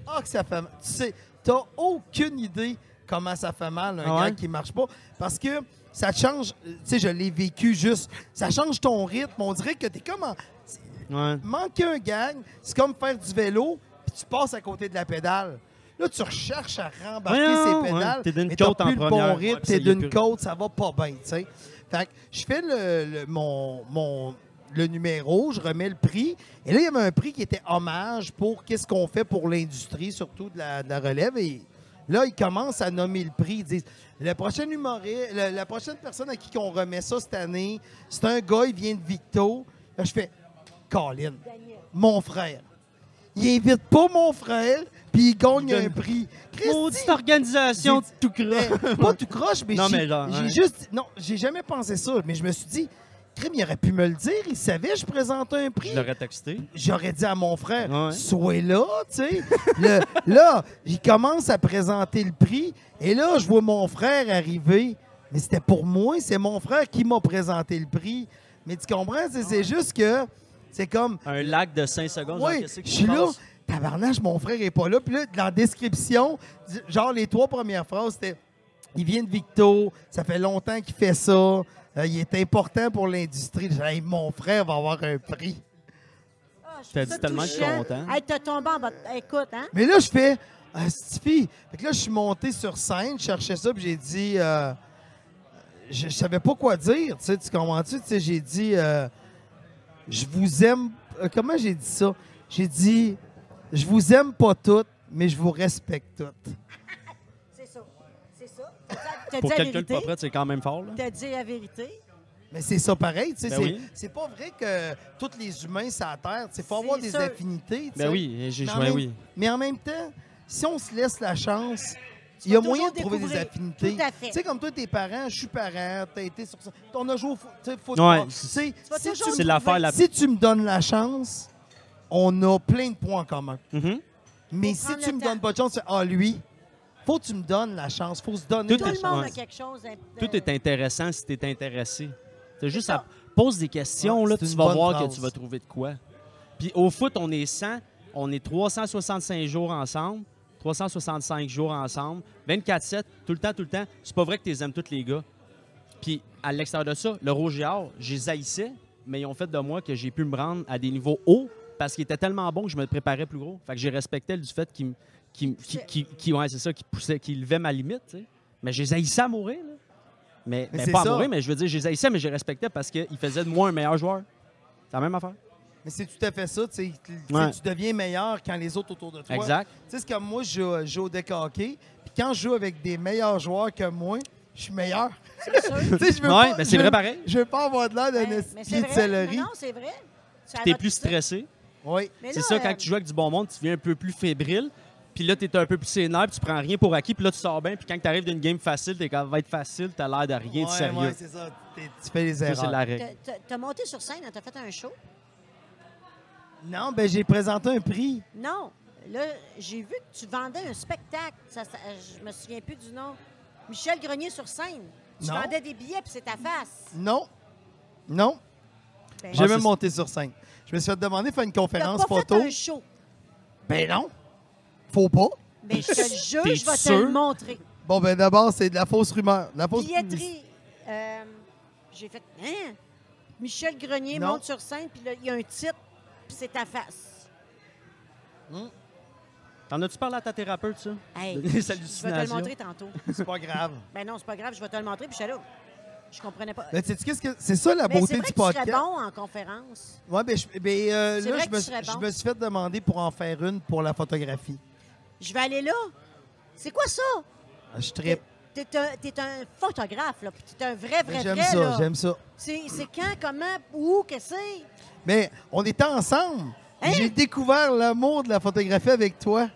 Speaker 3: Oh, que ça fait mal. Tu sais, t'as aucune idée comment ça fait mal, un
Speaker 2: Ah ouais?
Speaker 3: gag qui marche pas. Parce que ça change. Tu sais, je l'ai vécu juste. Ça change ton rythme. On dirait que t'es comme en.
Speaker 2: Ouais.
Speaker 3: Manquer un gag, c'est comme faire du vélo, puis tu passes à côté de la pédale. Là, tu recherches à rembarquer ces pédales.
Speaker 2: T'es d'une côte en
Speaker 3: plus le bon rythme, t'es d'une côte, ça va pas bien, tu sais. Je fais le, mon, numéro, je remets le prix. Et là, il y avait un prix qui était hommage pour qu'est-ce qu'on fait pour l'industrie, surtout de la, relève. Et là, ils commencent à nommer le prix. Ils disent la prochaine personne à qui on remet ça cette année, c'est un gars, il vient de Victo. Là, je fais Colin, mon frère. Il invite pas mon frère, puis il gagne un prix.
Speaker 2: Maudite organisation tout croche.
Speaker 3: mais, pas tout croche, mais
Speaker 2: Non,
Speaker 3: j'ai
Speaker 2: mais
Speaker 3: j'ai
Speaker 2: ouais.
Speaker 3: juste. Non, j'ai jamais pensé ça, mais je me suis dit, Crime, il aurait pu me le dire, il savait que je présentais un prix.
Speaker 2: Je l'aurais texté.
Speaker 3: J'aurais dit à mon frère,
Speaker 2: Ouais.
Speaker 3: sois là, tu sais. Le- là, il commence à présenter le prix, et là, je vois mon frère arriver. Mais c'était pour moi, c'est mon frère qui m'a présenté le prix. Mais tu comprends, c'est c'est juste que c'est comme,
Speaker 2: Un lac de 5 secondes.
Speaker 3: oui, je
Speaker 2: qui
Speaker 3: suis là. Tabarnache, mon frère est pas là. Puis là, dans la description, genre les trois premières phrases, c'était Il vient de Victo, ça fait longtemps qu'il fait ça, euh, il est important pour l'industrie. J'ai dit, Hey, mon frère va avoir un prix.
Speaker 1: Ah, je
Speaker 2: T'as dit tellement content.
Speaker 1: Hey, t'as tombé en bas. Écoute, hein?
Speaker 3: Mais là, je fais Ah, Stifi. Fait que là, je suis monté sur scène, je cherchais ça, puis j'ai dit euh, je, je savais pas quoi dire. Tu sais, tu comprends-tu? Tu sais, j'ai dit euh, Je vous aime. euh, comment j'ai dit ça? J'ai dit Je vous aime pas toutes, mais je vous respecte toutes.
Speaker 1: C'est ça. C'est ça. T'as dit- T'as
Speaker 2: Pour
Speaker 1: dit la
Speaker 2: quelqu'un de
Speaker 1: vérité.
Speaker 2: pas prêt, c'est quand même fort. Là.
Speaker 1: T'as dit la vérité.
Speaker 3: Mais c'est ça pareil, tu sais.
Speaker 2: Ben
Speaker 3: c'est,
Speaker 2: oui.
Speaker 3: c'est pas vrai que tous les humains sur la Terre, il faut avoir
Speaker 1: C'est
Speaker 3: des
Speaker 1: sûr.
Speaker 3: affinités. tu sais.
Speaker 2: Ben oui, j'ai
Speaker 3: Mais en,
Speaker 2: joué,
Speaker 3: même,
Speaker 2: oui.
Speaker 3: mais en même temps, si on se laisse la chance, il y a moyen de trouver des affinités.
Speaker 1: Tout à fait.
Speaker 3: Tu sais, comme toi, tes parents, je suis parent, t'as été sur ça. On a joué au fo- tu sais, football.
Speaker 2: Ouais.
Speaker 3: Tu sais,
Speaker 1: vas
Speaker 3: si, tu,
Speaker 2: C'est l'affaire la
Speaker 3: si tu me donnes la chance, on a plein de points en commun.
Speaker 2: Mhm.
Speaker 3: Mais
Speaker 1: Faut
Speaker 3: si tu me
Speaker 1: temps.
Speaker 3: donnes pas de chance, c'est ah, lui, faut que tu me donnes la chance. faut se donner
Speaker 2: Tout
Speaker 1: Tout
Speaker 3: la
Speaker 1: le monde
Speaker 2: ouais.
Speaker 1: a quelque chose.
Speaker 2: Tout est intéressant si t'es intéressé. C'est juste à pose des questions,
Speaker 3: Ouais,
Speaker 2: là,
Speaker 3: c'est
Speaker 2: tu vas voir
Speaker 3: phrase.
Speaker 2: que tu vas trouver de quoi. Puis au foot, on est 100, on est 365 jours ensemble, 365 jours ensemble, 24-7, tout le temps, tout le temps. C'est pas vrai que tu les aimes tous les gars. Puis à l'extérieur de ça, le Roger Or, je les haïssais, mais ils ont fait de moi que j'ai pu me rendre à des niveaux hauts parce qu'il était tellement bon que je me préparais plus gros. Fait que j'ai respecté du fait qu'il me- qu'il me- qu'il- qu'il- qu'il- ouais, c'est ça, poussait, levait ma limite. tu sais. Mais je les haïssais à mourir. là. Mais,
Speaker 3: Mais
Speaker 2: mais
Speaker 3: c'est
Speaker 2: pas à mourir, mais je veux dire, je les haïssais, mais je les respectais parce qu'ils faisaient de moi un meilleur joueur. C'est la même affaire.
Speaker 3: Mais c'est tout à fait ça. tu. Tu
Speaker 2: Ouais.
Speaker 3: Tu deviens meilleur quand les autres autour de toi.
Speaker 2: Exact.
Speaker 3: Tu sais, c'est comme moi, je joue, je joue au deck hockey. Puis quand je joue avec des meilleurs joueurs que moi, je suis meilleur.
Speaker 1: C'est sûr.
Speaker 3: Tu sais, je veux
Speaker 2: Ouais,
Speaker 3: pas-
Speaker 2: ben c'est vrai pareil.
Speaker 3: Je veux pas avoir de l'air d'un pied
Speaker 1: c'est
Speaker 3: de céleri.
Speaker 1: Non, non, c'est vrai.
Speaker 2: T'es
Speaker 1: va
Speaker 2: plus stressé.
Speaker 3: Oui.
Speaker 2: C'est ça,
Speaker 1: euh,
Speaker 2: quand tu joues avec du bon monde, tu deviens un peu plus fébrile. Puis là, t'es un peu plus sénère, puis tu prends rien pour acquis. Puis là, tu sors bien. Puis quand t'arrives d'une game facile, t'es quand va être facile, t'as l'air de rien de
Speaker 3: Ouais,
Speaker 2: sérieux.
Speaker 3: ouais, c'est ça. T'es- Tu fais les erreurs.
Speaker 1: t'as- T'as monté sur scène, t'as fait un show?
Speaker 3: Non, ben j'ai présenté un prix.
Speaker 1: Non. Là, j'ai vu que tu vendais un spectacle. Ça, ça- je me souviens plus du nom. Michel Grenier sur scène. Tu
Speaker 3: Non.
Speaker 1: vendais des billets, puis c'est ta face.
Speaker 3: Non. Non.
Speaker 1: Ben,
Speaker 3: J'ai
Speaker 2: Ah,
Speaker 3: même monté sur scène. Je me suis fait demander de faire une
Speaker 1: T'as
Speaker 3: conférence
Speaker 1: pas
Speaker 3: photo.
Speaker 1: fait un show.
Speaker 3: Ben non. Faut pas.
Speaker 1: Mais je te le jure, je vais te le montrer.
Speaker 3: Bon, ben d'abord, c'est de la fausse rumeur. De La fausse...
Speaker 1: Billetterie. euh, j'ai fait. Hein? Michel Grenier
Speaker 3: Non.
Speaker 1: monte sur scène, puis là, il y a un titre, puis c'est ta face.
Speaker 2: T'en as-tu parlé à ta thérapeute, ça?
Speaker 1: Hey,
Speaker 2: Des
Speaker 1: je vais te le
Speaker 2: hallucinations.
Speaker 1: montrer tantôt.
Speaker 3: C'est pas grave.
Speaker 1: Ben non, c'est pas grave, je vais te le montrer, puis j'étais là. Je comprenais pas.
Speaker 3: Mais tu sais, qu'est-ce que c'est ça la beauté
Speaker 1: vrai
Speaker 3: du
Speaker 1: que tu serais
Speaker 3: podcast?
Speaker 1: bon en conférence.
Speaker 3: Ouais, ben, je- ben, euh,
Speaker 1: C'est
Speaker 3: là,
Speaker 1: vrai
Speaker 3: je
Speaker 1: que
Speaker 3: me,
Speaker 1: tu
Speaker 3: suis-
Speaker 1: serais
Speaker 3: je
Speaker 1: bon.
Speaker 3: me suis fait demander pour en faire une pour la photographie.
Speaker 1: Je vais aller là. C'est quoi ça?
Speaker 3: Je trippe.
Speaker 1: T'es un, t'es un photographe, là. puis T'es un vrai, vrai,
Speaker 3: Mais J'aime ça, j'aime ça.
Speaker 1: C'est c'est quand, comment, où, que c'est?
Speaker 3: Mais on était ensemble.
Speaker 1: Hein?
Speaker 3: J'ai découvert l'amour de la photographie avec toi.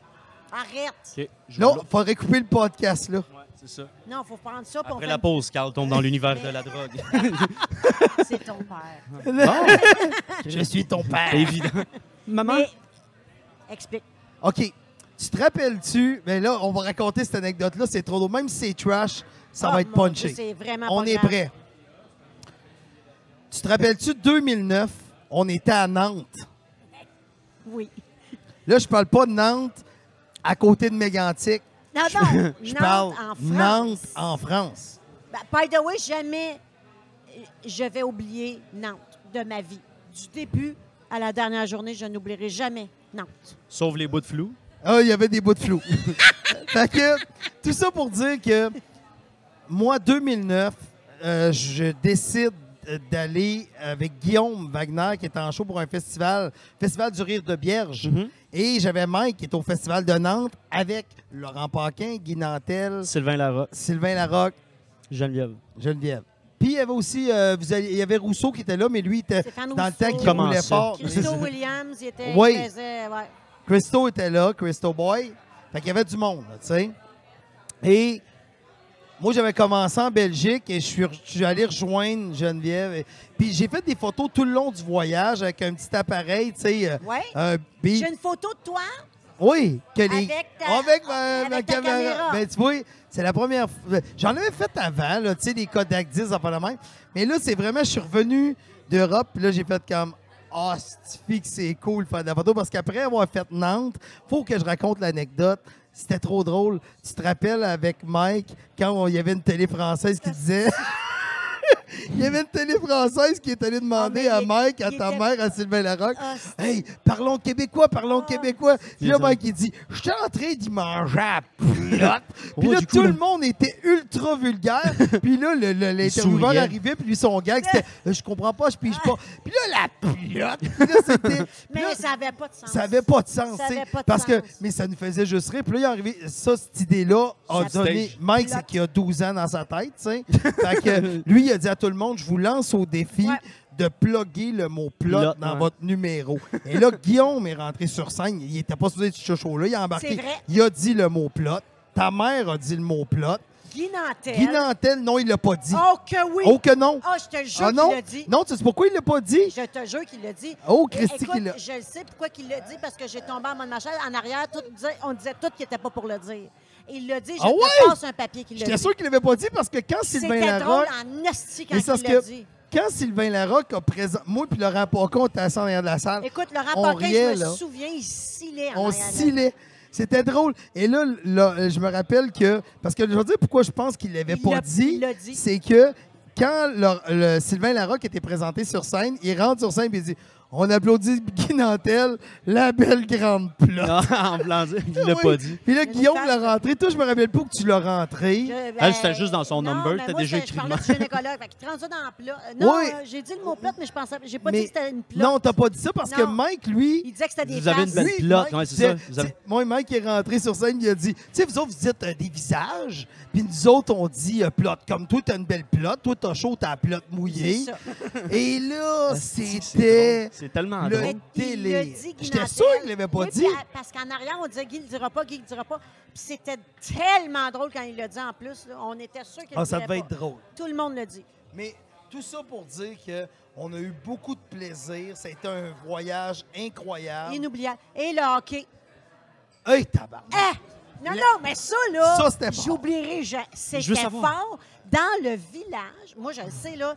Speaker 1: Arrête.
Speaker 3: Là,
Speaker 2: vais-
Speaker 3: faudrait couper le podcast, là.
Speaker 2: Ouais, c'est ça.
Speaker 1: Non, faut prendre ça pour
Speaker 2: Après la pause, Carl tombe dans l'univers de la drogue.
Speaker 1: C'est ton père.
Speaker 2: bon,
Speaker 3: Je suis ton père.
Speaker 2: évident. Maman?
Speaker 1: Mais, explique.
Speaker 3: OK. Tu te rappelles-tu? Mais là, on va raconter cette anecdote-là. C'est trop drôle. Même si c'est trash, ça
Speaker 1: Oh,
Speaker 3: va être punché.
Speaker 1: Dieu, C'est vraiment
Speaker 3: On
Speaker 1: pas
Speaker 3: est
Speaker 1: grave.
Speaker 3: prêt. Tu te rappelles-tu, 2009, on était à Nantes.
Speaker 1: Oui.
Speaker 3: Là, je parle pas de Nantes à côté de Mégantic.
Speaker 1: Non, non.
Speaker 3: Je
Speaker 1: Nantes
Speaker 3: parle
Speaker 1: en France.
Speaker 3: Nantes en France.
Speaker 1: Ben, by the way, jamais euh, je vais oublier Nantes de ma vie. Du début à la dernière journée, je n'oublierai jamais Nantes.
Speaker 2: Sauve les bouts de flou.
Speaker 3: Ah, il y avait des bouts de flou. fait que, tout ça pour dire que moi, 2009, euh, je décide d'aller avec Guillaume Wagner, qui est en show pour un festival, Festival du Rire de Bierge.
Speaker 2: Mhm.
Speaker 3: Et j'avais Mike, qui est au Festival de Nantes, avec Laurent Paquin, Guy Nantel,
Speaker 2: Sylvain Larocque,
Speaker 3: Sylvain Larocque,
Speaker 2: Geneviève.
Speaker 3: Geneviève. Puis il y avait aussi, euh, vous allez- il y avait Rousseau qui était là, mais lui, il était
Speaker 1: Stéphane
Speaker 3: dans le temps qu'il roulait fort.
Speaker 1: Christo Williams, il était.
Speaker 3: Oui.
Speaker 1: il faisait- ouais.
Speaker 3: Christo était là, Christo Boy. Fait qu'il y avait du monde, tu sais. Et moi, j'avais commencé en Belgique et je suis, je suis allé rejoindre Geneviève. Et- Puis j'ai fait des photos tout le long du voyage avec un petit appareil, tu sais, euh, beat.
Speaker 1: J'ai une photo de toi?
Speaker 3: Oui, que les...
Speaker 1: Avec ta-
Speaker 3: avec ma,
Speaker 1: avec
Speaker 3: ma
Speaker 1: ta
Speaker 3: caméra.
Speaker 1: caméra.
Speaker 3: Ben, tu vois, c'est la première fois. J'en avais fait avant, tu sais, des Kodak 10, enfin la même. Mais là, c'est vraiment, je suis revenu d'Europe, puis là, j'ai fait comme. Ah, c'est que c'est cool de faire de la photo? Parce qu'après avoir fait Nantes, faut que je raconte l'anecdote. C'était trop drôle. Tu te rappelles avec Mike quand il y avait une télé française qui disait. il y avait une télé française qui est allée demander
Speaker 1: Ah,
Speaker 3: à Mike, à ta
Speaker 1: était-
Speaker 3: mère, à Sylvain Larocque.
Speaker 1: Ah,
Speaker 3: Hey, parlons québécois, parlons
Speaker 1: Ah.
Speaker 3: québécois. Puis là, Mike, il dit Je suis en train d'y manger à plotte. Puis
Speaker 2: Oh,
Speaker 3: là,
Speaker 2: coup,
Speaker 3: tout
Speaker 2: là-
Speaker 3: le monde était ultra vulgaire. puis là, l'intervieweur arrivait, puis lui, son gag, c'était Je comprends pas, je pige pas. Puis là, la plotte. Puis là, c'était.
Speaker 1: Mais
Speaker 3: là,
Speaker 1: ça n'avait pas de sens.
Speaker 3: ça avait pas de sens,
Speaker 1: Ça avait pas de
Speaker 3: parce que
Speaker 1: sens.
Speaker 3: mais ça nous faisait juste rire. Puis là, il est arrivé ça cette idée-là a donné. Mike c'est qu'il a 12 ans dans sa tête, tu sais. fait que lui il a dit à tout le monde, je vous lance au défi
Speaker 1: Ouais.
Speaker 3: de plugger le mot plot
Speaker 2: Plot,
Speaker 3: dans
Speaker 2: ouais.
Speaker 3: votre numéro. Et là Guillaume est rentré sur scène, il était pas supposé être ce show là, il a embarqué.
Speaker 1: vrai.
Speaker 3: Il a dit le mot plot. Ta mère a dit le mot plot.
Speaker 1: Guy Nantel.
Speaker 3: Guy Nantel, non, il l'a pas dit.
Speaker 1: Oh que oui!
Speaker 3: Oh que non.
Speaker 1: Oh, je te jure
Speaker 3: Ah
Speaker 1: qu'il
Speaker 3: non?
Speaker 1: l'a dit.
Speaker 3: Non, tu sais pourquoi il l'a pas dit?
Speaker 1: Je te jure qu'il l'a dit.
Speaker 3: Oh Christy qu'il l'a.
Speaker 1: Je le sais pourquoi qu'il l'a dit, parce que j'ai tombé en mode machin. En arrière, tout on disait tout qu'il n'était pas pour le dire. Il l'a dit, je
Speaker 3: Ah
Speaker 1: te
Speaker 3: ouais?
Speaker 1: passe un papier qu'il l'a
Speaker 3: J'étais
Speaker 1: dit.
Speaker 3: sûr qu'il l'avait pas dit parce que quand Sylvain
Speaker 1: C'était drôle
Speaker 3: Larocque
Speaker 1: en esti quand il l'a dit.
Speaker 3: quand Sylvain Larocque a présent moi puis Laurent Pacon était assis en arrière de la salle,
Speaker 1: Écoute, Laurent
Speaker 3: on
Speaker 1: Paquin,
Speaker 3: riait,
Speaker 1: je me
Speaker 3: là.
Speaker 1: souviens, il scillait en
Speaker 3: on scillait. C'était drôle. Et là, là, je me rappelle que. Parce que je veux dire pourquoi je pense qu'il l'avait
Speaker 1: Il
Speaker 3: pas dit.
Speaker 1: il l'a dit.
Speaker 3: C'est que quand le, le Sylvain Larocque était présenté sur scène, il rentre sur scène et il dit On applaudit Guy Nantel, la belle grande plotte.
Speaker 2: Non, en blanc, il l'a
Speaker 3: Oui.
Speaker 2: pas dit.
Speaker 3: Puis là, Guillaume l'a rentré. Toi, je me rappelle pas que tu l'as rentré.
Speaker 1: Je-
Speaker 2: Ah, c'était juste dans son
Speaker 1: non,
Speaker 2: number,
Speaker 1: mais
Speaker 2: t'as déjà
Speaker 1: je-
Speaker 2: écrit
Speaker 1: Je parlais du gynécologue. Fait qu'il transait dans le plat. Euh, Non,
Speaker 3: Oui.
Speaker 1: euh, j'ai dit le mot plot, mais je pensais, j'ai pas
Speaker 3: Mais-
Speaker 1: dit que c'était une plot.
Speaker 3: Non, t'as pas dit ça parce que. Mike, lui.
Speaker 1: Il disait que c'était des
Speaker 2: Vous avez une belle
Speaker 3: Oui,
Speaker 2: Ouais, c'est ça. Vous avez-
Speaker 3: c'est- Moi, Mike est rentré sur scène, il a dit Tu sais, vous autres, vous dites euh, des visages, puis nous autres, on dit euh, plot. Comme toi, t'as une belle plotte, toi, t'as chaud, t'as la plotte mouillée.
Speaker 1: Ça.
Speaker 3: Et là,
Speaker 2: c'est
Speaker 3: c'était.
Speaker 2: C'est tellement
Speaker 3: le-
Speaker 2: drôle.
Speaker 3: J'étais sûr qu'il l'avait pas
Speaker 1: Oui,
Speaker 3: dit.
Speaker 1: puis, à- parce qu'en arrière, on disait Guy le dira pas, Guy le dira pas. Puis c'était tellement drôle quand il l'a dit en plus. là. On était sûr qu'il
Speaker 3: Ah,
Speaker 1: le
Speaker 3: ça
Speaker 1: dirait
Speaker 3: devait
Speaker 1: pas.
Speaker 3: être drôle.
Speaker 1: Tout le monde le dit.
Speaker 3: Mais tout ça pour dire que on a eu beaucoup de plaisir. Ça a été un voyage incroyable.
Speaker 1: Inoubliable. Et le hockey.
Speaker 3: Hey, tabarnak!
Speaker 1: Ah! Non,
Speaker 3: Le-
Speaker 1: non, mais ça, là,
Speaker 3: Ça, c'était fort.
Speaker 1: j'oublierai jamais.
Speaker 2: Veux
Speaker 1: C'était
Speaker 2: savoir.
Speaker 1: fort. Dans le village, moi, je le sais, là,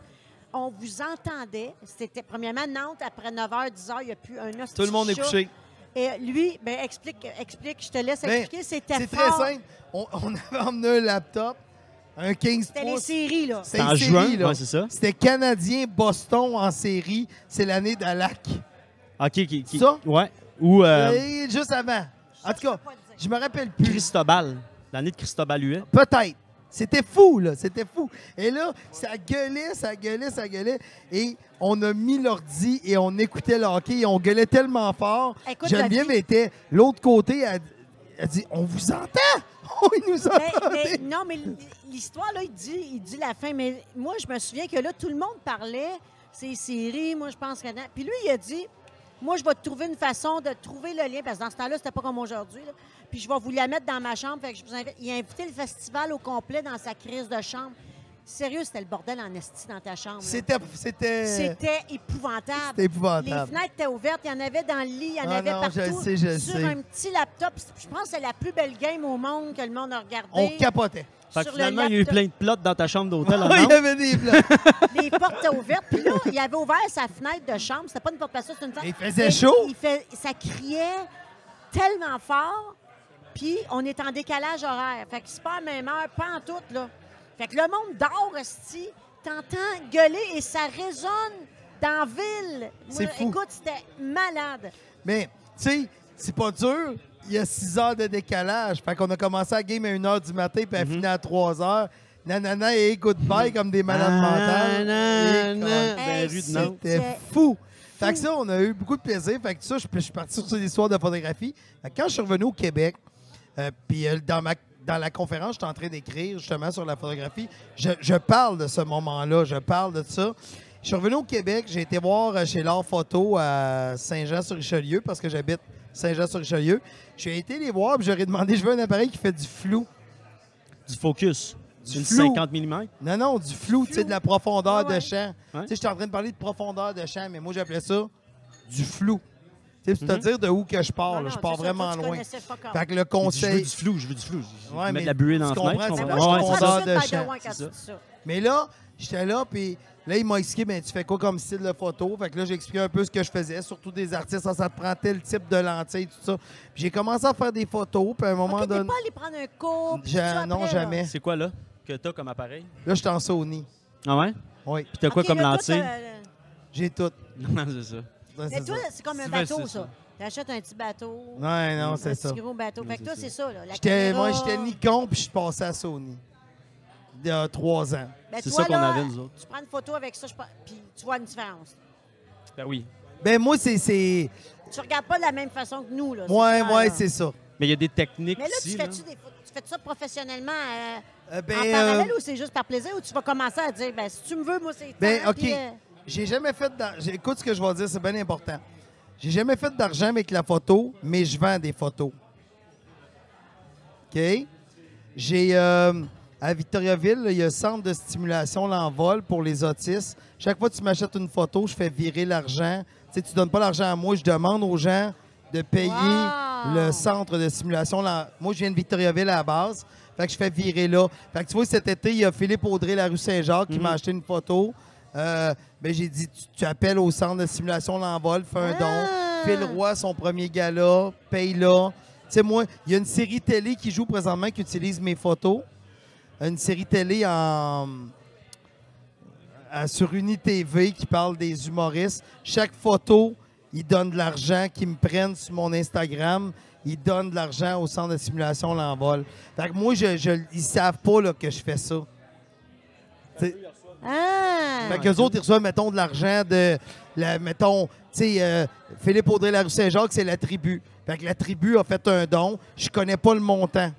Speaker 1: on vous entendait. C'était premièrement Nantes, après 9h, 10h, il n'y a plus un hostie
Speaker 3: Tout le monde est couché.
Speaker 1: Et lui, ben explique, explique, je te laisse
Speaker 3: Mais
Speaker 1: expliquer. C'était
Speaker 3: C'est très simple. On, on avait emmené un laptop, Un 15
Speaker 1: C'était les séries, là.
Speaker 3: C'était
Speaker 2: en juin, ouais, c'est ça.
Speaker 3: C'était Canadien-Boston en série. C'est l'année d'Alac.
Speaker 2: OK, qui, qui-
Speaker 3: Ça?
Speaker 2: Ouais. Ou euh,
Speaker 3: Et juste avant. En tout cas, je me rappelle plus.
Speaker 2: Cristobal. L'année de Cristobal Huet.
Speaker 3: Peut-être. C'était fou, là. C'était fou. Et là, ça gueulait, ça gueulait, ça gueulait. Et on a mis l'ordi et on écoutait le hockey et on gueulait tellement fort.
Speaker 1: Écoute,
Speaker 3: Geneviève
Speaker 1: David.
Speaker 3: était l'autre côté. Elle, elle dit On vous entend Oh, il nous entend
Speaker 1: mais- non, mais l'histoire, là, il dit, il dit la fin. Mais moi, je me souviens que là, tout le monde parlait, ces séries, moi, je pense que... Puis lui, il a dit, moi, je vais trouver une façon de trouver le lien, parce que dans ce temps-là, c'était pas comme aujourd'hui. Puis je vais vous la mettre dans ma chambre. Fait que je vous invite. Il a invité le festival au complet dans sa crise de chambre. Sérieux, c'était le bordel en esti dans ta chambre. là.
Speaker 3: C'était. C'était.
Speaker 1: C'était épouvantable.
Speaker 3: C'était
Speaker 1: Les
Speaker 3: épouvantable.
Speaker 1: fenêtres étaient ouvertes, il y en avait dans le lit, il y en
Speaker 3: Ah
Speaker 1: avait
Speaker 3: non,
Speaker 1: partout.
Speaker 3: je le sais, je
Speaker 1: sur
Speaker 3: sais.
Speaker 1: un petit laptop. Je pense que c'est la plus belle game au monde que le monde a regardé.
Speaker 3: On capotait.
Speaker 2: Fait que
Speaker 1: Sur le
Speaker 2: finalement, il y a eu
Speaker 1: laptop.
Speaker 2: plein de plots dans ta chambre d'hôtel.
Speaker 3: Ah,
Speaker 2: en
Speaker 3: il y avait des blocs.
Speaker 1: Les portes étaient ouvertes. Puis là, il avait ouvert sa fenêtre de chambre. C'était pas une porte passage, c'était une fenêtre.
Speaker 3: Il faisait
Speaker 1: Et
Speaker 3: chaud.
Speaker 1: Il fait, ça criait tellement fort. Puis on est en décalage horaire. Fait que c'est pas à la même heure, pas en tout, là. Fait que le monde dort, esti. T'entends gueuler et ça résonne dans la ville.
Speaker 3: C'est fou.
Speaker 1: Écoute, c'était malade.
Speaker 3: Mais, tu sais, c'est pas dur. Il y a 6 heures de décalage. Fait qu'on a commencé à game à 1 h du matin, puis elle finit à 3 heures. Nanana et goodbye comme des malades mentales.
Speaker 2: Nantes.
Speaker 3: C'était fou. Fait que ça, on a eu beaucoup de plaisir. Fait que ça, je, je suis parti sur ces histoires de photographie. Fait que quand je suis revenu au Québec, euh, puis euh, dans, ma, dans la conférence, j'étais en train d'écrire justement sur la photographie. Je, je parle de ce moment-là. Je parle de ça. Je suis revenu au Québec. J'ai été voir euh, chez L'Art Photo à Saint-Jean-sur-Richelieu parce que j'habite Saint-Jean-sur-Richelieu. J'ai été les voir puis j'aurais demandé, je veux un appareil qui fait du flou.
Speaker 2: Du focus.
Speaker 3: Du
Speaker 2: Une
Speaker 3: flou.
Speaker 2: 50 mm.
Speaker 3: Non, non, du flou, tu sais, de la profondeur
Speaker 1: Ouais,
Speaker 3: de champ.
Speaker 2: Ouais.
Speaker 3: Tu sais, j'étais en train de parler de profondeur de champ, mais moi, j'appelais ça du flou. Tu sais,
Speaker 2: Mhm.
Speaker 3: c'est-à-dire de où que je pars.
Speaker 1: Non,
Speaker 3: là.
Speaker 1: non,
Speaker 3: je pars vraiment loin. Fait que le
Speaker 2: Je veux
Speaker 3: conseil.
Speaker 2: du flou, je veux du flou. Je veux
Speaker 3: Ouais,
Speaker 2: mettre
Speaker 3: mais
Speaker 2: de la buée dans la
Speaker 3: tu
Speaker 2: fenêtre.
Speaker 3: comprends,
Speaker 2: je
Speaker 1: Mais
Speaker 2: comprends.
Speaker 3: Ouais,
Speaker 1: je comprends de
Speaker 2: champ.
Speaker 3: Mais là, j'étais là, puis là, il m'a expliqué, ben, tu fais quoi comme style de photo? Fait que là, j'ai expliqué un peu ce que je faisais, surtout des artistes, ça, ça te prend tel type de lentille, tout ça. Puis j'ai commencé à faire des photos, puis à un moment
Speaker 1: OK, t'es
Speaker 3: donné.
Speaker 1: pas allé prendre un cours. ça
Speaker 3: non,
Speaker 1: après,
Speaker 3: jamais.
Speaker 2: C'est quoi là que t'as comme appareil?
Speaker 3: Là, j'étais en Sony.
Speaker 2: Ah ouais?
Speaker 3: Oui,
Speaker 2: Puis t'as quoi comme lentille?
Speaker 1: t'as-
Speaker 3: j'ai tout.
Speaker 2: Non, c'est ça.
Speaker 3: Ouais,
Speaker 1: Mais
Speaker 3: c'est
Speaker 1: toi, c'est comme un bateau, ça. T'achètes un petit bateau.
Speaker 3: Ouais, non,
Speaker 1: un
Speaker 3: c'est ça.
Speaker 1: petit gros bateau. Fait que toi,
Speaker 2: c'est
Speaker 1: ça, là. La
Speaker 3: J'étais,
Speaker 1: caméra.
Speaker 3: moi, j'étais Nikon, puis je suis passé à Sony. Il y a trois ans.
Speaker 1: Ben,
Speaker 2: C'est
Speaker 1: toi,
Speaker 2: ça qu'on
Speaker 1: là,
Speaker 2: avait, nous autres.
Speaker 1: Tu prends une photo avec ça, puis tu vois une différence.
Speaker 2: Ben oui.
Speaker 3: Ben, moi, c'est. c'est...
Speaker 1: Tu regardes pas de la même façon que nous, là. c'est
Speaker 3: Ouais, ouais,
Speaker 1: là.
Speaker 3: c'est ça.
Speaker 2: Mais il y a des techniques
Speaker 1: Mais là, tu
Speaker 2: ici.
Speaker 1: fais-tu des photos- tu fais ça professionnellement euh,
Speaker 3: Euh, ben,
Speaker 1: en
Speaker 3: euh,
Speaker 1: parallèle ou c'est juste par plaisir ou tu vas commencer à dire, ben si tu me veux, moi, c'est
Speaker 3: Ben, OK.
Speaker 1: euh,
Speaker 3: J'ai jamais fait d'ar- j'ai- Écoute ce que je vais dire, c'est bien important. J'ai jamais fait d'argent avec la photo, mais je vends des photos. OK? J'ai. euh, à Victoriaville, il y a un centre de stimulation l'envol pour les autistes. Chaque fois que tu m'achètes une photo, je fais virer l'argent. Tu sais, tu donnes pas l'argent à moi, je demande aux gens de payer
Speaker 1: Wow!
Speaker 3: le centre de stimulation. Moi, je viens de Victoriaville à la base. Fait que je fais virer là. Fait que tu vois, cet été, il y a Philippe Audrey, la rue Saint-Jacques, qui
Speaker 2: Mhm.
Speaker 3: m'a acheté une photo. Euh, ben, j'ai dit, tu, tu appelles au centre de simulation l'envol, fais un don.
Speaker 1: Ah!
Speaker 3: Phil Roy, son premier gala, paye là. Tu sais, moi, il y a une série télé qui joue présentement qui utilise mes photos. Une série télé en, sur UniTV qui parle des humoristes. Chaque photo, ils donnent de l'argent, qu'ils me prennent sur mon Instagram. Ils donnent de l'argent au centre de simulation l'envol. Fait que moi, je, je- ils savent pas là, que je fais ça. T'sais,
Speaker 1: Ah!
Speaker 3: fait qu'eux autres, ils reçoivent, mettons, de l'argent de, la, mettons, tu sais, euh, Philippe Audrey, la rue Saint-Jacques, c'est la tribu. Fait que la tribu a fait un don. Je connais pas le montant.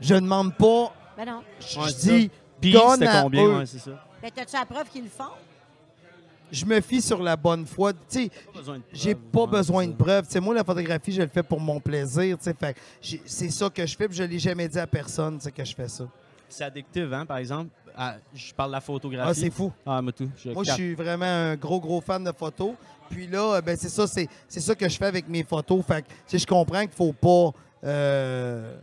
Speaker 3: Je demande pas.
Speaker 1: Ben non.
Speaker 3: Je
Speaker 2: Ouais, c'est
Speaker 3: dis,
Speaker 2: Puis
Speaker 3: donne
Speaker 2: c'était
Speaker 3: à
Speaker 2: combien?
Speaker 3: eux.
Speaker 2: Ouais, c'est ça.
Speaker 1: Ben, t'as-tu la preuve qu'ils le font?
Speaker 3: Je me fie sur la bonne foi. Tu sais, j'ai pas
Speaker 2: ouais,
Speaker 3: besoin de preuves. Tu sais, moi, la photographie, je le fais pour mon plaisir. tu sais. Fait que j'ai- c'est ça que je fais, puis je l'ai jamais dit à personne, tu sais, que je fais ça.
Speaker 2: C'est addictif, hein, par exemple. Ah, je parle de la
Speaker 3: Ah,
Speaker 2: photographie.
Speaker 3: c'est fou.
Speaker 2: Ah, moi tout. Je
Speaker 3: Moi, je suis vraiment un gros, gros fan de photos. Puis là, euh, ben, c'est ça, c'est, c'est ça que je fais avec mes photos. Fait que, je comprends qu'il faut pas. euh,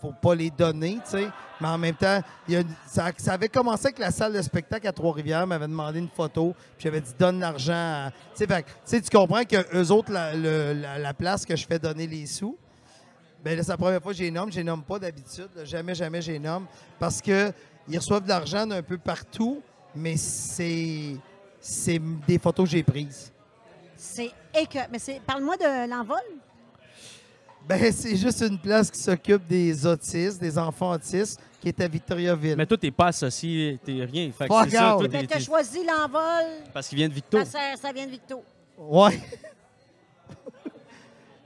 Speaker 3: faut pas les donner, tu sais. Mais en même temps, il y a ça, ça avait commencé avec la salle de spectacle à Trois-Rivières, m'avait demandé une photo, puis j'avais dit donne l'argent. à- Tu sais, tu comprends que eux autres, la, le- la- la place que je fais donner les sous, ben là, c'est la première fois que j'ai nomme. Je les nomme pas d'habitude. là. Jamais, jamais j'ai nomme. Parce que ils reçoivent de l'argent d'un peu partout, mais c'est c'est des photos que j'ai prises.
Speaker 1: C'est. Mais c'est. Parle-moi de l'envol.
Speaker 3: Ben, c'est juste une place qui s'occupe des autistes, des enfants autistes, qui est à Victoriaville.
Speaker 2: Mais toi, t'es pas associé, t'es rien. Fait que
Speaker 3: Fuck
Speaker 2: c'est ça,
Speaker 3: out.
Speaker 2: toi,
Speaker 1: Mais
Speaker 2: t'es-
Speaker 1: tu as
Speaker 2: t'es-
Speaker 1: choisi l'envol.
Speaker 2: parce qu'il vient de Victo.
Speaker 1: Ça, ça vient de Victo.
Speaker 3: Ouais.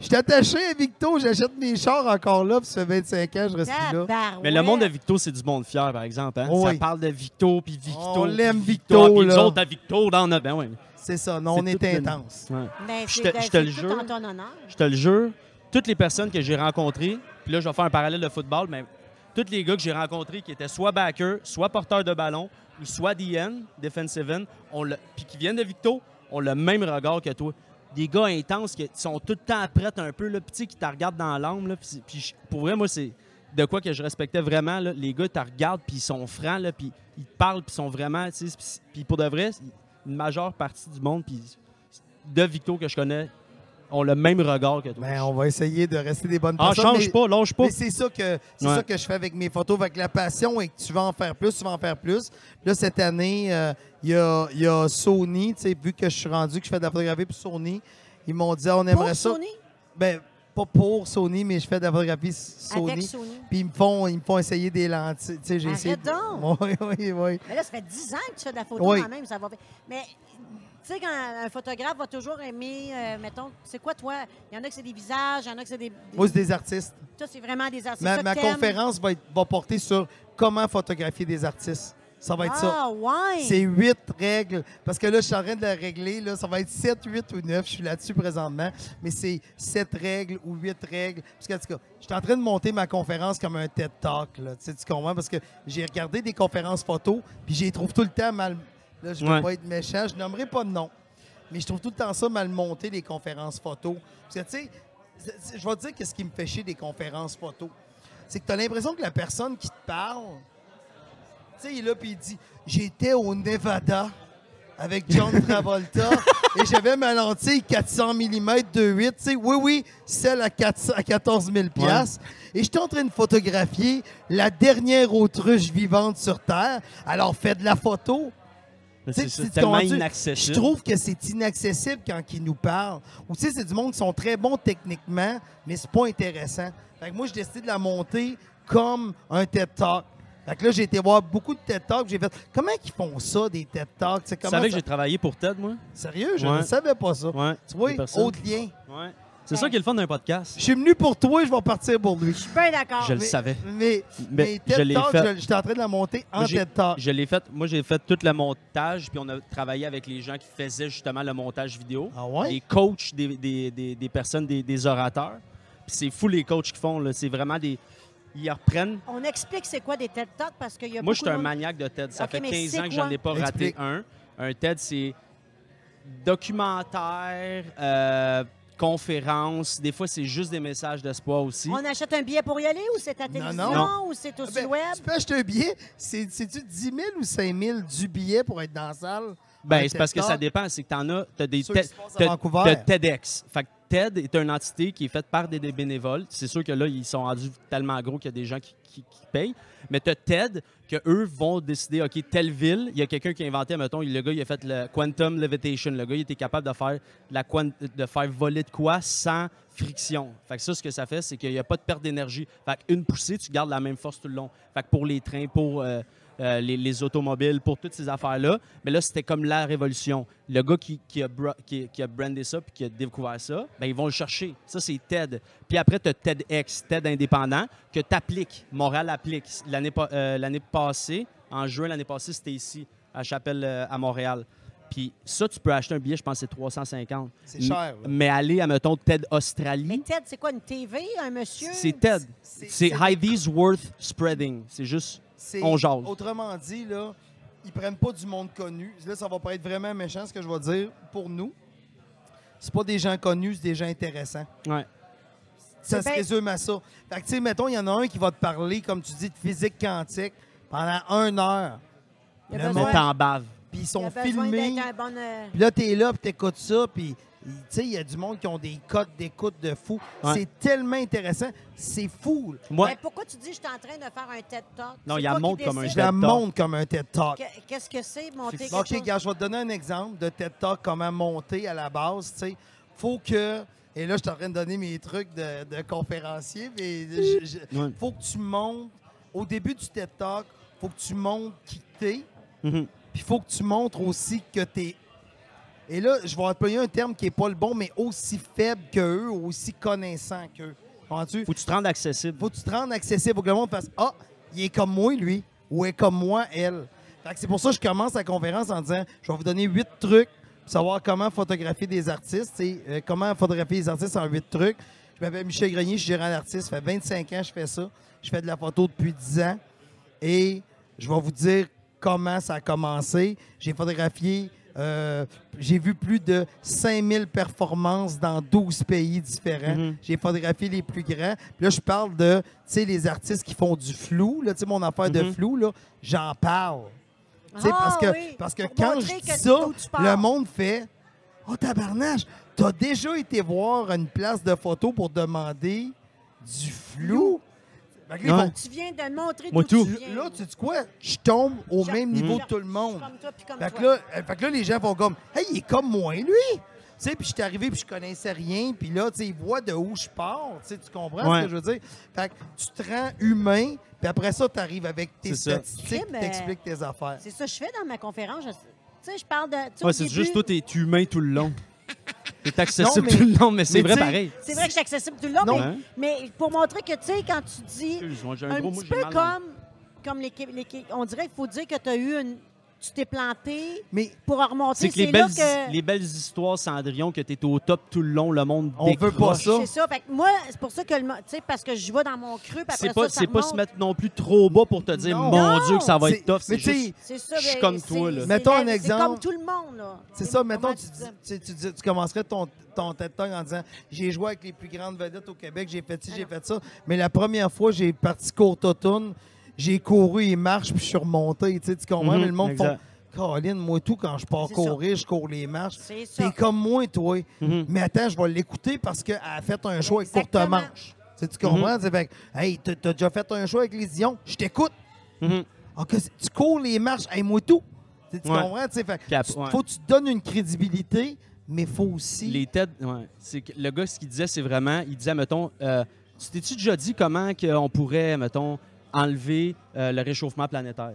Speaker 3: Je suis attaché à Victo, j'achète mes chars encore là, puis ça fait 25 ans, je reste plus là.
Speaker 2: Mais le monde de Victo, c'est du monde fier, par exemple. Hein?
Speaker 3: Oui.
Speaker 2: Ça parle de Victo, puis Victo.
Speaker 3: On
Speaker 2: puis
Speaker 3: l'aime,
Speaker 2: Victo,
Speaker 3: Victo,
Speaker 2: puis nous
Speaker 3: là.
Speaker 2: autres à Victo dans notre... Ben ouais.
Speaker 3: C'est ça, non,
Speaker 2: C'est
Speaker 3: on est
Speaker 2: une-
Speaker 3: intense.
Speaker 2: ouais.
Speaker 1: Mais
Speaker 2: Je te-
Speaker 1: de-
Speaker 2: je te le jure.
Speaker 1: tout en ton honneur.
Speaker 2: Je te le jure, toutes les personnes que j'ai rencontrées, puis là, je vais faire un parallèle de football, mais tous les gars que j'ai rencontrés qui étaient soit backers, soit porteurs de ballon, ou soit DN, defensive end, on puis qui viennent de Victo, ont le même regard que toi. Des gars intenses qui sont tout le temps prêts un peu, là, puis qui te regardent dans l'âme. Puis pour vrai, moi, c'est de quoi que je respectais vraiment. là. Les gars, te regardent, puis ils sont francs, puis ils te parlent, puis ils sont vraiment... Puis pour de vrai, une majeure partie du monde, puis de Victo que je connais, ont le même regard que toi.
Speaker 3: Ben, on va essayer de rester des bonnes
Speaker 2: Ah,
Speaker 3: personnes.
Speaker 2: change
Speaker 3: mais-
Speaker 2: pas, lâche pas.
Speaker 3: Mais c'est ça que c'est
Speaker 2: Ouais.
Speaker 3: ça que je fais avec mes photos, avec la passion et que tu vas en faire plus, tu vas en faire plus. Là cette année, euh, il y, a, il y a Sony, tu sais, vu que je suis rendu que je fais de la photographie pour Sony, ils m'ont dit ah, on aimerait
Speaker 1: Pour
Speaker 3: ça.
Speaker 1: Sony,
Speaker 3: Ben pas pour Sony, mais je fais de la photographie Sony.
Speaker 1: avec Sony.
Speaker 3: Puis ils me font ils me font essayer des lentilles, tu sais, j'ai essayé.
Speaker 1: donc!
Speaker 3: Oui, oui, oui.
Speaker 1: Mais là, ça fait 10 ans que tu fais de la photo
Speaker 3: Oui.
Speaker 1: quand même, ça va. Mais tu sais, quand un photographe va toujours aimer, euh, mettons, c'est quoi toi? Il y en a que c'est des visages, il y en a que c'est des. des-
Speaker 3: Moi c'est des artistes.
Speaker 1: Toi, c'est vraiment des artistes.
Speaker 3: Ma, conférence va, être- va porter sur comment photographier des artistes. Ça va être ça.
Speaker 1: Ah, ouais!
Speaker 3: C'est huit règles. Parce que là, je suis en train de la régler. Là, ça va être 7, 8 ou 9. Je suis là-dessus présentement. Mais c'est sept règles ou huit règles. Parce que, en tout cas, je suis en train de monter ma conférence comme un TED Talk. Là. Tu, sais, tu comprends? Parce que j'ai regardé des conférences photo, puis j'y trouve tout le temps mal. Là, je ne veux
Speaker 2: Ouais.
Speaker 3: pas être méchant. Je nommerai pas de nom. Mais je trouve tout le temps ça mal monté, les conférences photo. Parce que, tu sais, je vais te dire qu'est-ce qui me fait chier des conférences photo. C'est que tu as l'impression que la personne qui te parle, sais, il est là puis il dit J'étais au Nevada avec John Travolta et j'avais ma lentille 400 mm 2.8. Tu sais, oui, oui, celle à, 400 à 14 000 piastres. Et j'étais en train de photographier la dernière autruche vivante sur Terre. Alors, fais de la photo.
Speaker 2: C'est tellement
Speaker 3: comprends-tu? Je
Speaker 2: inaccessible.
Speaker 3: trouve que c'est inaccessible quand ils nous parlent. Ou tu sais, c'est du monde qui sont très bons techniquement, mais c'est pas intéressant. Fait que moi, j'ai décidé de la monter comme un TED Talk. Fait que là, j'ai été voir beaucoup de TED Talks. J'ai fait, comment ils font ça, des TED Talks? C'est
Speaker 2: Tu savais que j'ai travaillé pour TED, moi?
Speaker 3: Sérieux? Je
Speaker 2: Ouais.
Speaker 3: ne savais pas ça.
Speaker 2: Ouais.
Speaker 3: Tu vois, autre lien.
Speaker 2: Ouais. C'est ça qui est le fun d'un podcast.
Speaker 3: Je suis venu pour toi, je vais partir pour lui.
Speaker 1: Je suis bien d'accord.
Speaker 2: Je le savais.
Speaker 3: Mais,
Speaker 2: Mais
Speaker 3: mais
Speaker 2: je
Speaker 3: TED Talk, j'étais en train de la monter en TED Talk.
Speaker 2: Je l'ai fait. Moi, j'ai fait tout le montage, puis on a travaillé avec les gens qui faisaient justement le montage vidéo.
Speaker 3: Ah ouais?
Speaker 2: Les coachs des, des- des- des personnes, des, des orateurs. Puis c'est fou les coachs qui font. C'est vraiment des. Ils reprennent.
Speaker 1: On explique c'est quoi des TED Talks parce qu'il y a
Speaker 2: Moi,
Speaker 1: beaucoup
Speaker 2: je suis un
Speaker 1: de monde-
Speaker 2: maniaque de TED. Ça
Speaker 1: Ok,
Speaker 2: fait
Speaker 1: mais
Speaker 2: 15
Speaker 1: c'est
Speaker 2: ans que
Speaker 1: quoi?
Speaker 2: j'en ai pas raté
Speaker 3: Explique.
Speaker 2: un. Un TED, c'est documentaire, euh, conférence. Des fois, c'est juste des messages d'espoir aussi.
Speaker 1: On achète un billet pour y aller ou c'est à télévision
Speaker 3: non.
Speaker 1: ou c'est aussi
Speaker 3: Ben,
Speaker 1: web?
Speaker 3: Tu peux acheter un billet. C'est- C'est-tu 10 000 ou 5 000 du billet pour être dans la salle?
Speaker 2: Ben, c'est parce que ça dépend. C'est que t'en as, t'as des
Speaker 3: Ceux qui
Speaker 2: TED-
Speaker 3: se passent à
Speaker 2: t'as-
Speaker 3: Vancouver.
Speaker 2: t'as TEDx. Fait que TED est une entité qui est faite par des, bénévoles. C'est sûr que là, ils sont rendus tellement gros qu'il y a des gens qui, payent. Mais tu as TED, que eux vont décider, OK, telle ville, il y a quelqu'un qui a inventé, mettons, le gars, il a fait le Quantum Levitation. Le gars, il était capable de faire, la de faire voler de quoi sans friction. Fait que ça, ce que ça fait, c'est qu'il n'y a pas de perte d'énergie. Fait qu'une poussée, tu gardes la même force tout le long. Fait que pour les trains, pour euh, euh, les, les automobiles, pour toutes ces affaires-là. Mais là, c'était comme la révolution. Le gars qui, qui, a, bra- qui, qui a brandé ça puis qui a découvert ça, ben, ils vont le chercher. Ça, c'est TED. Puis après, tu as TEDx, TED indépendant, que tu appliques. Montréal applique. L'année pa- euh, l'année passée, en juin l'année passée, c'était ici, à Chapelle, euh, à Montréal. Puis ça, tu peux acheter un billet, je pense que c'est 350.
Speaker 3: C'est cher.
Speaker 2: Mais aller à, mettons, TED
Speaker 1: Mais
Speaker 2: Australie,
Speaker 1: TED, c'est quoi, une TV, un monsieur?
Speaker 2: c'est TED.
Speaker 3: C'est-
Speaker 2: Ivy's Worth Spreading. C'est juste...
Speaker 3: C'est-
Speaker 2: On jase.
Speaker 3: Autrement dit, là, ils prennent pas du monde connu. Là, ça va pas être vraiment méchant ce que je vais dire pour nous. C'est pas des gens connus, c'est des gens intéressants.
Speaker 2: Ouais.
Speaker 3: Ça
Speaker 1: C'est
Speaker 3: se
Speaker 1: bien-
Speaker 3: résume à ça. Fait que, tu sais, mettons, il y en a un qui va te parler, comme tu dis, de physique quantique pendant une heure.
Speaker 1: Il a
Speaker 3: Le
Speaker 1: besoin-
Speaker 3: monde-
Speaker 2: T'en baves.
Speaker 3: Puis ils
Speaker 1: Il
Speaker 3: sont filmés.
Speaker 1: bon... euh,
Speaker 3: Puis là, t'es là, puis t'écoutes ça, puis il y a du monde qui ont des codes d'écoute de fou.
Speaker 2: Ouais.
Speaker 3: C'est tellement intéressant. C'est fou.
Speaker 2: Moi,
Speaker 1: Mais pourquoi tu dis je suis en train de faire un TED Talk?
Speaker 2: Non, il y a
Speaker 1: toi qui
Speaker 2: montre comme un
Speaker 3: Je la
Speaker 2: TED Talk.
Speaker 3: montre comme un TED Talk.
Speaker 1: Que- Qu'est-ce que c'est, monter quelque
Speaker 3: OK,
Speaker 1: chose?
Speaker 3: gars, je vais te donner un exemple de TED Talk, comment monter à la base. Tu sais, faut que. Et là, je suis en train de donner mes trucs de, de conférencier, mais je- je-
Speaker 2: Ouais.
Speaker 3: faut que tu montes. Au début du TED Talk, faut que tu montres qui t'es,
Speaker 2: Mhm.
Speaker 3: puis faut que tu montres aussi que t'es. Et là, je vais employer un terme qui n'est pas le bon, mais aussi faible qu'eux, aussi connaissant qu'eux. Comprends-tu?
Speaker 2: faut que tu te rendes accessible.
Speaker 3: faut que tu te rendes accessible. Faut que le monde fasse Ah, il est comme moi, lui, ou est comme moi, elle. Fait que c'est pour ça que je commence la conférence en disant Je vais vous donner huit trucs pour savoir comment photographier des artistes. euh, comment photographier des artistes en huit trucs. Je m'appelle Michel Grenier, je suis gérant d'artiste. Ça fait 25 ans que je fais ça. Je fais de la photo depuis 10 ans. Et je vais vous dire comment ça a commencé. J'ai photographié, euh, j'ai vu plus de 5000 performances dans 12 pays différents.
Speaker 2: Mhm.
Speaker 3: J'ai photographié les plus grands. Puis là, je parle de, tu sais, les artistes qui font du flou. Là, tu sais, mon affaire de
Speaker 2: Mhm.
Speaker 3: flou, là, j'en parle.
Speaker 1: Ah,
Speaker 3: parce que,
Speaker 1: oui,
Speaker 3: parce que
Speaker 1: pour
Speaker 3: quand je dis
Speaker 1: que
Speaker 3: ça, le monde fait Oh, tabarnache, t'as déjà été voir une place de photo pour demander du flou?
Speaker 2: Ouais.
Speaker 3: vont-
Speaker 1: Tu viens de montrer
Speaker 2: Moi,
Speaker 1: d'où
Speaker 2: tout.
Speaker 1: tu viens.
Speaker 3: Là, tu sais quoi? Je tombe au
Speaker 1: Je-
Speaker 3: même niveau que tout le monde.
Speaker 1: Comme toi, puis comme
Speaker 3: Fait que,
Speaker 1: toi.
Speaker 3: là, euh, fait que là, les gens font comme Hey, il est comme moi, lui! Tu sais, puis je suis arrivé, puis je connaissais rien, puis là, tu sais, ils voient de où je pars. Tu sais, tu comprends
Speaker 2: Ouais.
Speaker 3: ce que je veux dire? Fait que tu te rends humain, puis après ça, tu arrives avec tes
Speaker 2: C'est ça.
Speaker 3: statistiques,
Speaker 1: Ok, mais-
Speaker 3: t'expliques tes affaires.
Speaker 1: C'est ça que je fais dans ma conférence. Je- Tu sais, je parle de. tu sais, au
Speaker 2: Ouais, c'est
Speaker 1: début-
Speaker 2: juste toi, t'es humain tout le long. T'es accessible
Speaker 3: Non, mais-
Speaker 2: tout le long, mais c'est vrai pareil.
Speaker 1: C'est vrai que je suis accessible tout le long, mais,
Speaker 2: Hein?
Speaker 1: mais pour montrer que, tu sais, quand tu dis.
Speaker 2: Excuse-moi, j'ai un,
Speaker 1: Un
Speaker 2: gros mot,
Speaker 1: petit peu comme, comme les, les On dirait qu'il faut dire que tu as eu une. Tu t'es planté
Speaker 3: Mais
Speaker 1: pour remonter.
Speaker 2: C'est que les belles,
Speaker 1: que.
Speaker 2: les belles histoires, Cendrillon, que t'es au top tout le long, le monde
Speaker 3: On veut pas ça.
Speaker 1: C'est ça. Fait que moi, c'est pour ça que. Tu sais, parce que je vais dans mon creux,
Speaker 2: C'est pas,
Speaker 1: ça
Speaker 2: c'est pas se mettre non plus trop bas pour te dire,
Speaker 3: Non.
Speaker 2: mon
Speaker 1: Non.
Speaker 2: Dieu, que ça va être tough.
Speaker 3: mais
Speaker 2: C'est
Speaker 3: tu sais,
Speaker 2: juste...
Speaker 1: C'est ça.
Speaker 2: Je suis
Speaker 1: ben,
Speaker 2: comme toi, là.
Speaker 3: Mettons un exemple.
Speaker 1: C'est comme tout le monde, là.
Speaker 3: C'est ça, mettons,
Speaker 1: tu
Speaker 3: tu, tu, tu, tu- tu commencerais ton, ton TED Talk en disant J'ai joué avec les plus grandes vedettes au Québec, j'ai fait ci, j'ai fait ça. Mais la première fois, j'ai parti courte automne, j'ai couru et marche, puis je suis remonté. Tu sais, tu comprends?
Speaker 2: Mhm,
Speaker 3: Mais le monde
Speaker 2: exact.
Speaker 3: font Caroline, moi tout, quand je pars courir, je cours les marches.
Speaker 1: C'est ça.
Speaker 3: T'es comme moi, toi.
Speaker 2: Mhm.
Speaker 3: Mais attends, je vais l'écouter parce qu'elle a fait un show avec courte manche. Tu sais, tu comprends?
Speaker 2: Mhm.
Speaker 3: C'est fait que, Hey, t'as déjà fait un show avec les Dion, je t'écoute.
Speaker 2: Mhm.
Speaker 3: OK, tu cours les marches, hey, moi tout. Tu sais, tu
Speaker 2: Ouais.
Speaker 3: comprends? Tu sais, fait que
Speaker 2: Cap-
Speaker 3: tu-
Speaker 2: ouais.
Speaker 3: faut que tu te donnes une crédibilité, mais faut aussi.
Speaker 2: Les TED, ouais. Le gars, ce qu'il disait, c'est vraiment, il disait, mettons, euh, tu t'es-tu déjà dit comment on pourrait, mettons, enlever euh, le réchauffement planétaire?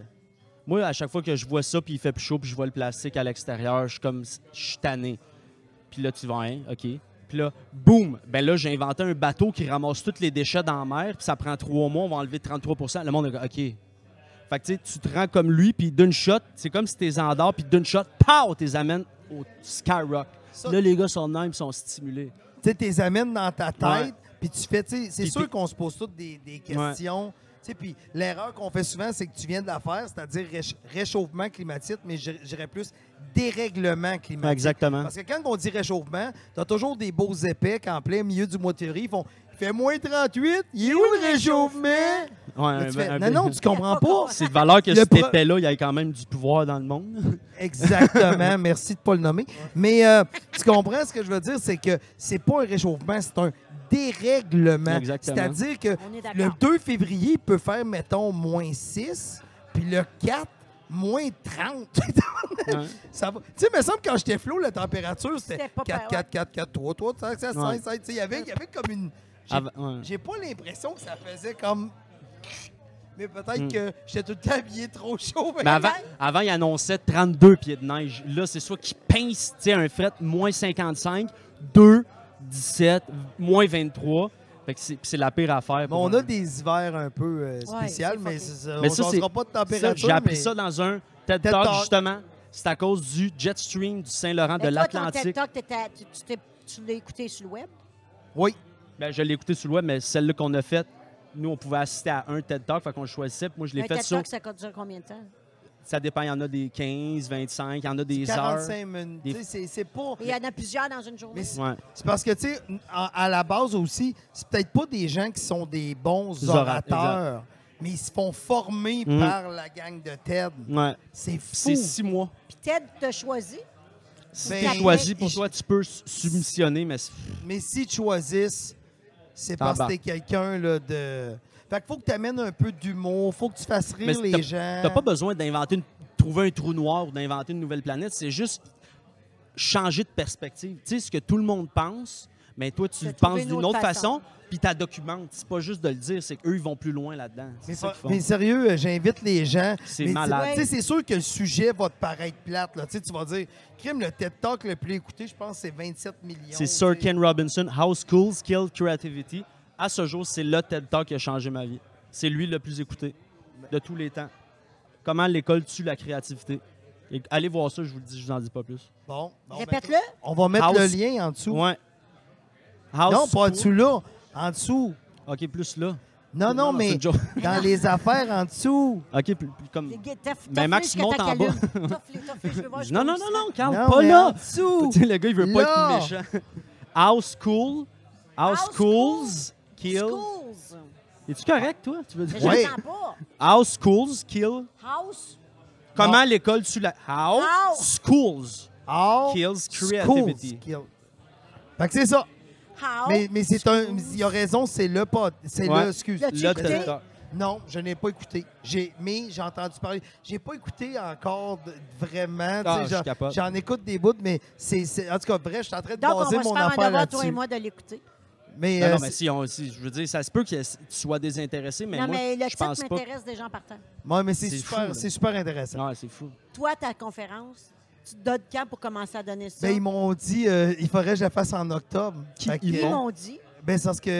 Speaker 2: Moi, à chaque fois que je vois ça, puis il fait plus chaud, puis je vois le plastique à l'extérieur, je suis comme, je suis tanné. Puis là, tu vas, hein, OK. Puis là, boum! Ben là, j'ai inventé un bateau qui ramasse tous les déchets dans la mer, puis ça prend trois mois, on va enlever 33% Le monde, a- OK. Fait que tu te rends comme lui, puis d'une shot, c'est comme si t'es endors, puis d'une shot, pow, t'es amènes au skyrock.
Speaker 3: Ça-
Speaker 2: Là, les gars sont de même, ils sont stimulés.
Speaker 3: tu sais, t'es amènes dans ta tête, puis tu fais, tu sais, c'est sûr qu'on se pose toutes des, des questions. Sais, puis l'erreur qu'on fait souvent, c'est que tu viens de la faire, c'est-à-dire réch- réchauffement climatique, mais dirais plus dérèglement climatique.
Speaker 2: Exactement.
Speaker 3: Parce que quand on dit réchauffement, t'as toujours des beaux épais qu'en plein milieu du mois de février, ils font « Il fait moins 38, il est où le réchauffement?
Speaker 2: Ouais, »
Speaker 3: Là, tu Non, non, tu comprends pas.
Speaker 2: C'est de valeur que
Speaker 3: Le
Speaker 2: cet
Speaker 3: pro-
Speaker 2: épais-là, il y ait quand même du pouvoir dans le monde.
Speaker 3: Exactement. Merci de ne pas le nommer. Mais euh, tu comprends ce que je veux dire, c'est que c'est pas un réchauffement, c'est un dérèglement. C'est-à-dire que le
Speaker 1: d'accord.
Speaker 3: 2 février il peut faire, mettons, moins 6, puis le 4, moins 30.
Speaker 2: Ouais.
Speaker 3: Ça va. Tu sais, il me semble que quand j'étais flot, la température, c'était
Speaker 1: C'était pas
Speaker 3: 4,
Speaker 1: pire,
Speaker 3: 4, 4, 4, 3, 3, 5, 6, 5,
Speaker 2: Ouais.
Speaker 3: 5. Tu sais, il y avait- comme une. J'ai
Speaker 2: ouais.
Speaker 3: pas l'impression que ça faisait comme. Mais peut-être
Speaker 2: Hmm.
Speaker 3: que j'étais tout le temps habillé trop chaud.
Speaker 2: Mais avant, avant, il annonçait 32 pieds de neige. Là, c'est soit qu'il pince tu sais, un fret moins 55, 2, 17, moins 23. Fait que c'est la pire affaire.
Speaker 3: On
Speaker 2: un-
Speaker 3: a des hivers un peu euh, spéciaux, mais
Speaker 2: Mais
Speaker 3: on
Speaker 2: ça,
Speaker 3: ne
Speaker 2: c'est-
Speaker 3: pas de température.
Speaker 2: J'ai appris
Speaker 3: mais-
Speaker 2: ça dans un TED,
Speaker 3: TED
Speaker 2: Talk,
Speaker 3: Talk.
Speaker 2: justement. C'est à cause du jet stream du Saint-Laurent de l'Atlantique.
Speaker 1: Tu, l'as écouté sur le web?
Speaker 3: Oui.
Speaker 2: Ben, je l'ai écouté sur le web, mais celle-là qu'on a faite, nous, on pouvait assister à un TED Talk, fait qu'on choisissait. Moi, je l'ai fait
Speaker 1: TED
Speaker 2: sur.
Speaker 1: Talk, ça dure combien de temps?
Speaker 2: Ça dépend, il y en a des 15, 25, il y en a des heures.
Speaker 3: 45 minutes.
Speaker 2: Des-
Speaker 3: C'est.
Speaker 1: Il y en a plusieurs dans une journée.
Speaker 3: C'est
Speaker 2: Ouais.
Speaker 3: parce que, tu sais, à la base aussi, c'est peut-être pas des gens qui sont des bons
Speaker 2: Des orateurs,
Speaker 3: mais ils se font former
Speaker 2: Mhm.
Speaker 3: par la gang de TED.
Speaker 2: Ouais.
Speaker 3: C'est fou.
Speaker 2: C'est six mois.
Speaker 1: Puis Ted t'a choisi?
Speaker 2: Si tu choisis pour toi, tu peux submissionner, mais
Speaker 3: Mais si tu choisissent, c'est parce que t'es quelqu'un là, de. Fait qu'il faut que tu amènes un peu d'humour, faut que tu fasses rire
Speaker 2: Mais
Speaker 3: les gens.
Speaker 2: t'as pas besoin d'inventer, une, trouver un trou noir ou d'inventer une nouvelle planète. C'est juste changer de perspective. Tu sais, ce que tout le monde pense, mais toi, tu le penses
Speaker 1: une
Speaker 2: d'une
Speaker 1: autre
Speaker 2: autre
Speaker 1: façon.
Speaker 2: façon, puis tu documentes. C'est pas juste de le dire, c'est qu'eux, ils vont plus loin là-dedans. C'est
Speaker 3: Mais,
Speaker 2: ça
Speaker 3: sérieux, euh, j'invite les gens.
Speaker 2: C'est
Speaker 3: Mais
Speaker 2: malade.
Speaker 3: tu sais, C'est sûr que le sujet va te paraître plate. Là. Tu vas dire, crime, le TED Talk le plus écouté, je pense, c'est 27 millions.
Speaker 2: C'est Sir. Ken Robinson, How Schools Kill Creativity. À ce jour, c'est le TED Talk qui a changé ma vie. C'est lui le plus écouté de tous les temps. Comment l'école tue la créativité. Et allez voir ça, je vous le dis, je vous en dis pas plus.
Speaker 3: Bon, bon,
Speaker 1: Répète-le.
Speaker 3: ben, on va mettre
Speaker 2: House-
Speaker 3: le lien en dessous.
Speaker 2: Ouais. House
Speaker 3: non, pas en dessous là. En dessous.
Speaker 2: OK, plus là.
Speaker 3: Non, non, mais dans les affaires en dessous.
Speaker 2: OK, plus, comme...
Speaker 1: T'as-
Speaker 2: Ben, Max, monte en bas. Non, non, non, non, Carl,
Speaker 3: Non,
Speaker 2: pas
Speaker 3: mais
Speaker 2: là.
Speaker 3: en dessous.
Speaker 2: Tu sais, le gars, il veut pas être méchant. House School. House,
Speaker 1: House
Speaker 2: Schools Kill?
Speaker 1: Schools.
Speaker 2: Es-tu correct, toi? Tu veux dire?
Speaker 1: Mais
Speaker 3: Ouais.
Speaker 1: j'entends pas.
Speaker 2: House Schools Kill?
Speaker 1: House?
Speaker 2: Comment l'école tue la... How?
Speaker 1: House.
Speaker 2: Schools
Speaker 3: All
Speaker 2: kills
Speaker 3: schools
Speaker 2: creativity.
Speaker 3: kill. Fait que c'est ça.
Speaker 1: House.
Speaker 3: Mais, mais c'est un. Il a raison, c'est le pas. C'est
Speaker 2: Ouais.
Speaker 3: le. Excuse.
Speaker 1: L'as-tu
Speaker 2: Là,
Speaker 1: écouté?
Speaker 2: t'as-
Speaker 3: Non, je n'ai pas écouté. J'ai, mais j'ai entendu parler. J'ai pas écouté encore de- vraiment. tu
Speaker 2: Ah,
Speaker 3: sais,
Speaker 2: je
Speaker 3: j'en-
Speaker 2: capote.
Speaker 3: J'en écoute des bouts, mais c'est, c'est- en tout cas, bref, je suis en train de
Speaker 1: Donc, on
Speaker 3: baser
Speaker 1: va se
Speaker 3: mon
Speaker 1: faire un
Speaker 3: affaire
Speaker 1: devoir, toi et
Speaker 3: là-dessus.
Speaker 1: moi, de l'écouter.
Speaker 3: Mais,
Speaker 2: Non,
Speaker 3: euh,
Speaker 2: non, mais si, on, si, je veux dire, ça se peut que tu sois désintéressé, mais
Speaker 1: non,
Speaker 2: moi,
Speaker 1: mais le
Speaker 2: je
Speaker 1: titre
Speaker 2: pense pas.
Speaker 1: m'intéresse déjà en partant.
Speaker 3: ouais, mais c'est, super,
Speaker 2: fou,
Speaker 3: super intéressant.
Speaker 2: Non, c'est fou.
Speaker 1: Toi, ta conférence, tu te donnes quand pour commencer à donner ça?
Speaker 3: Ben, ils m'ont dit euh, il faudrait que je la fasse en octobre.
Speaker 2: Qui- ils
Speaker 1: m'ont dit?
Speaker 3: Ben, c'est parce que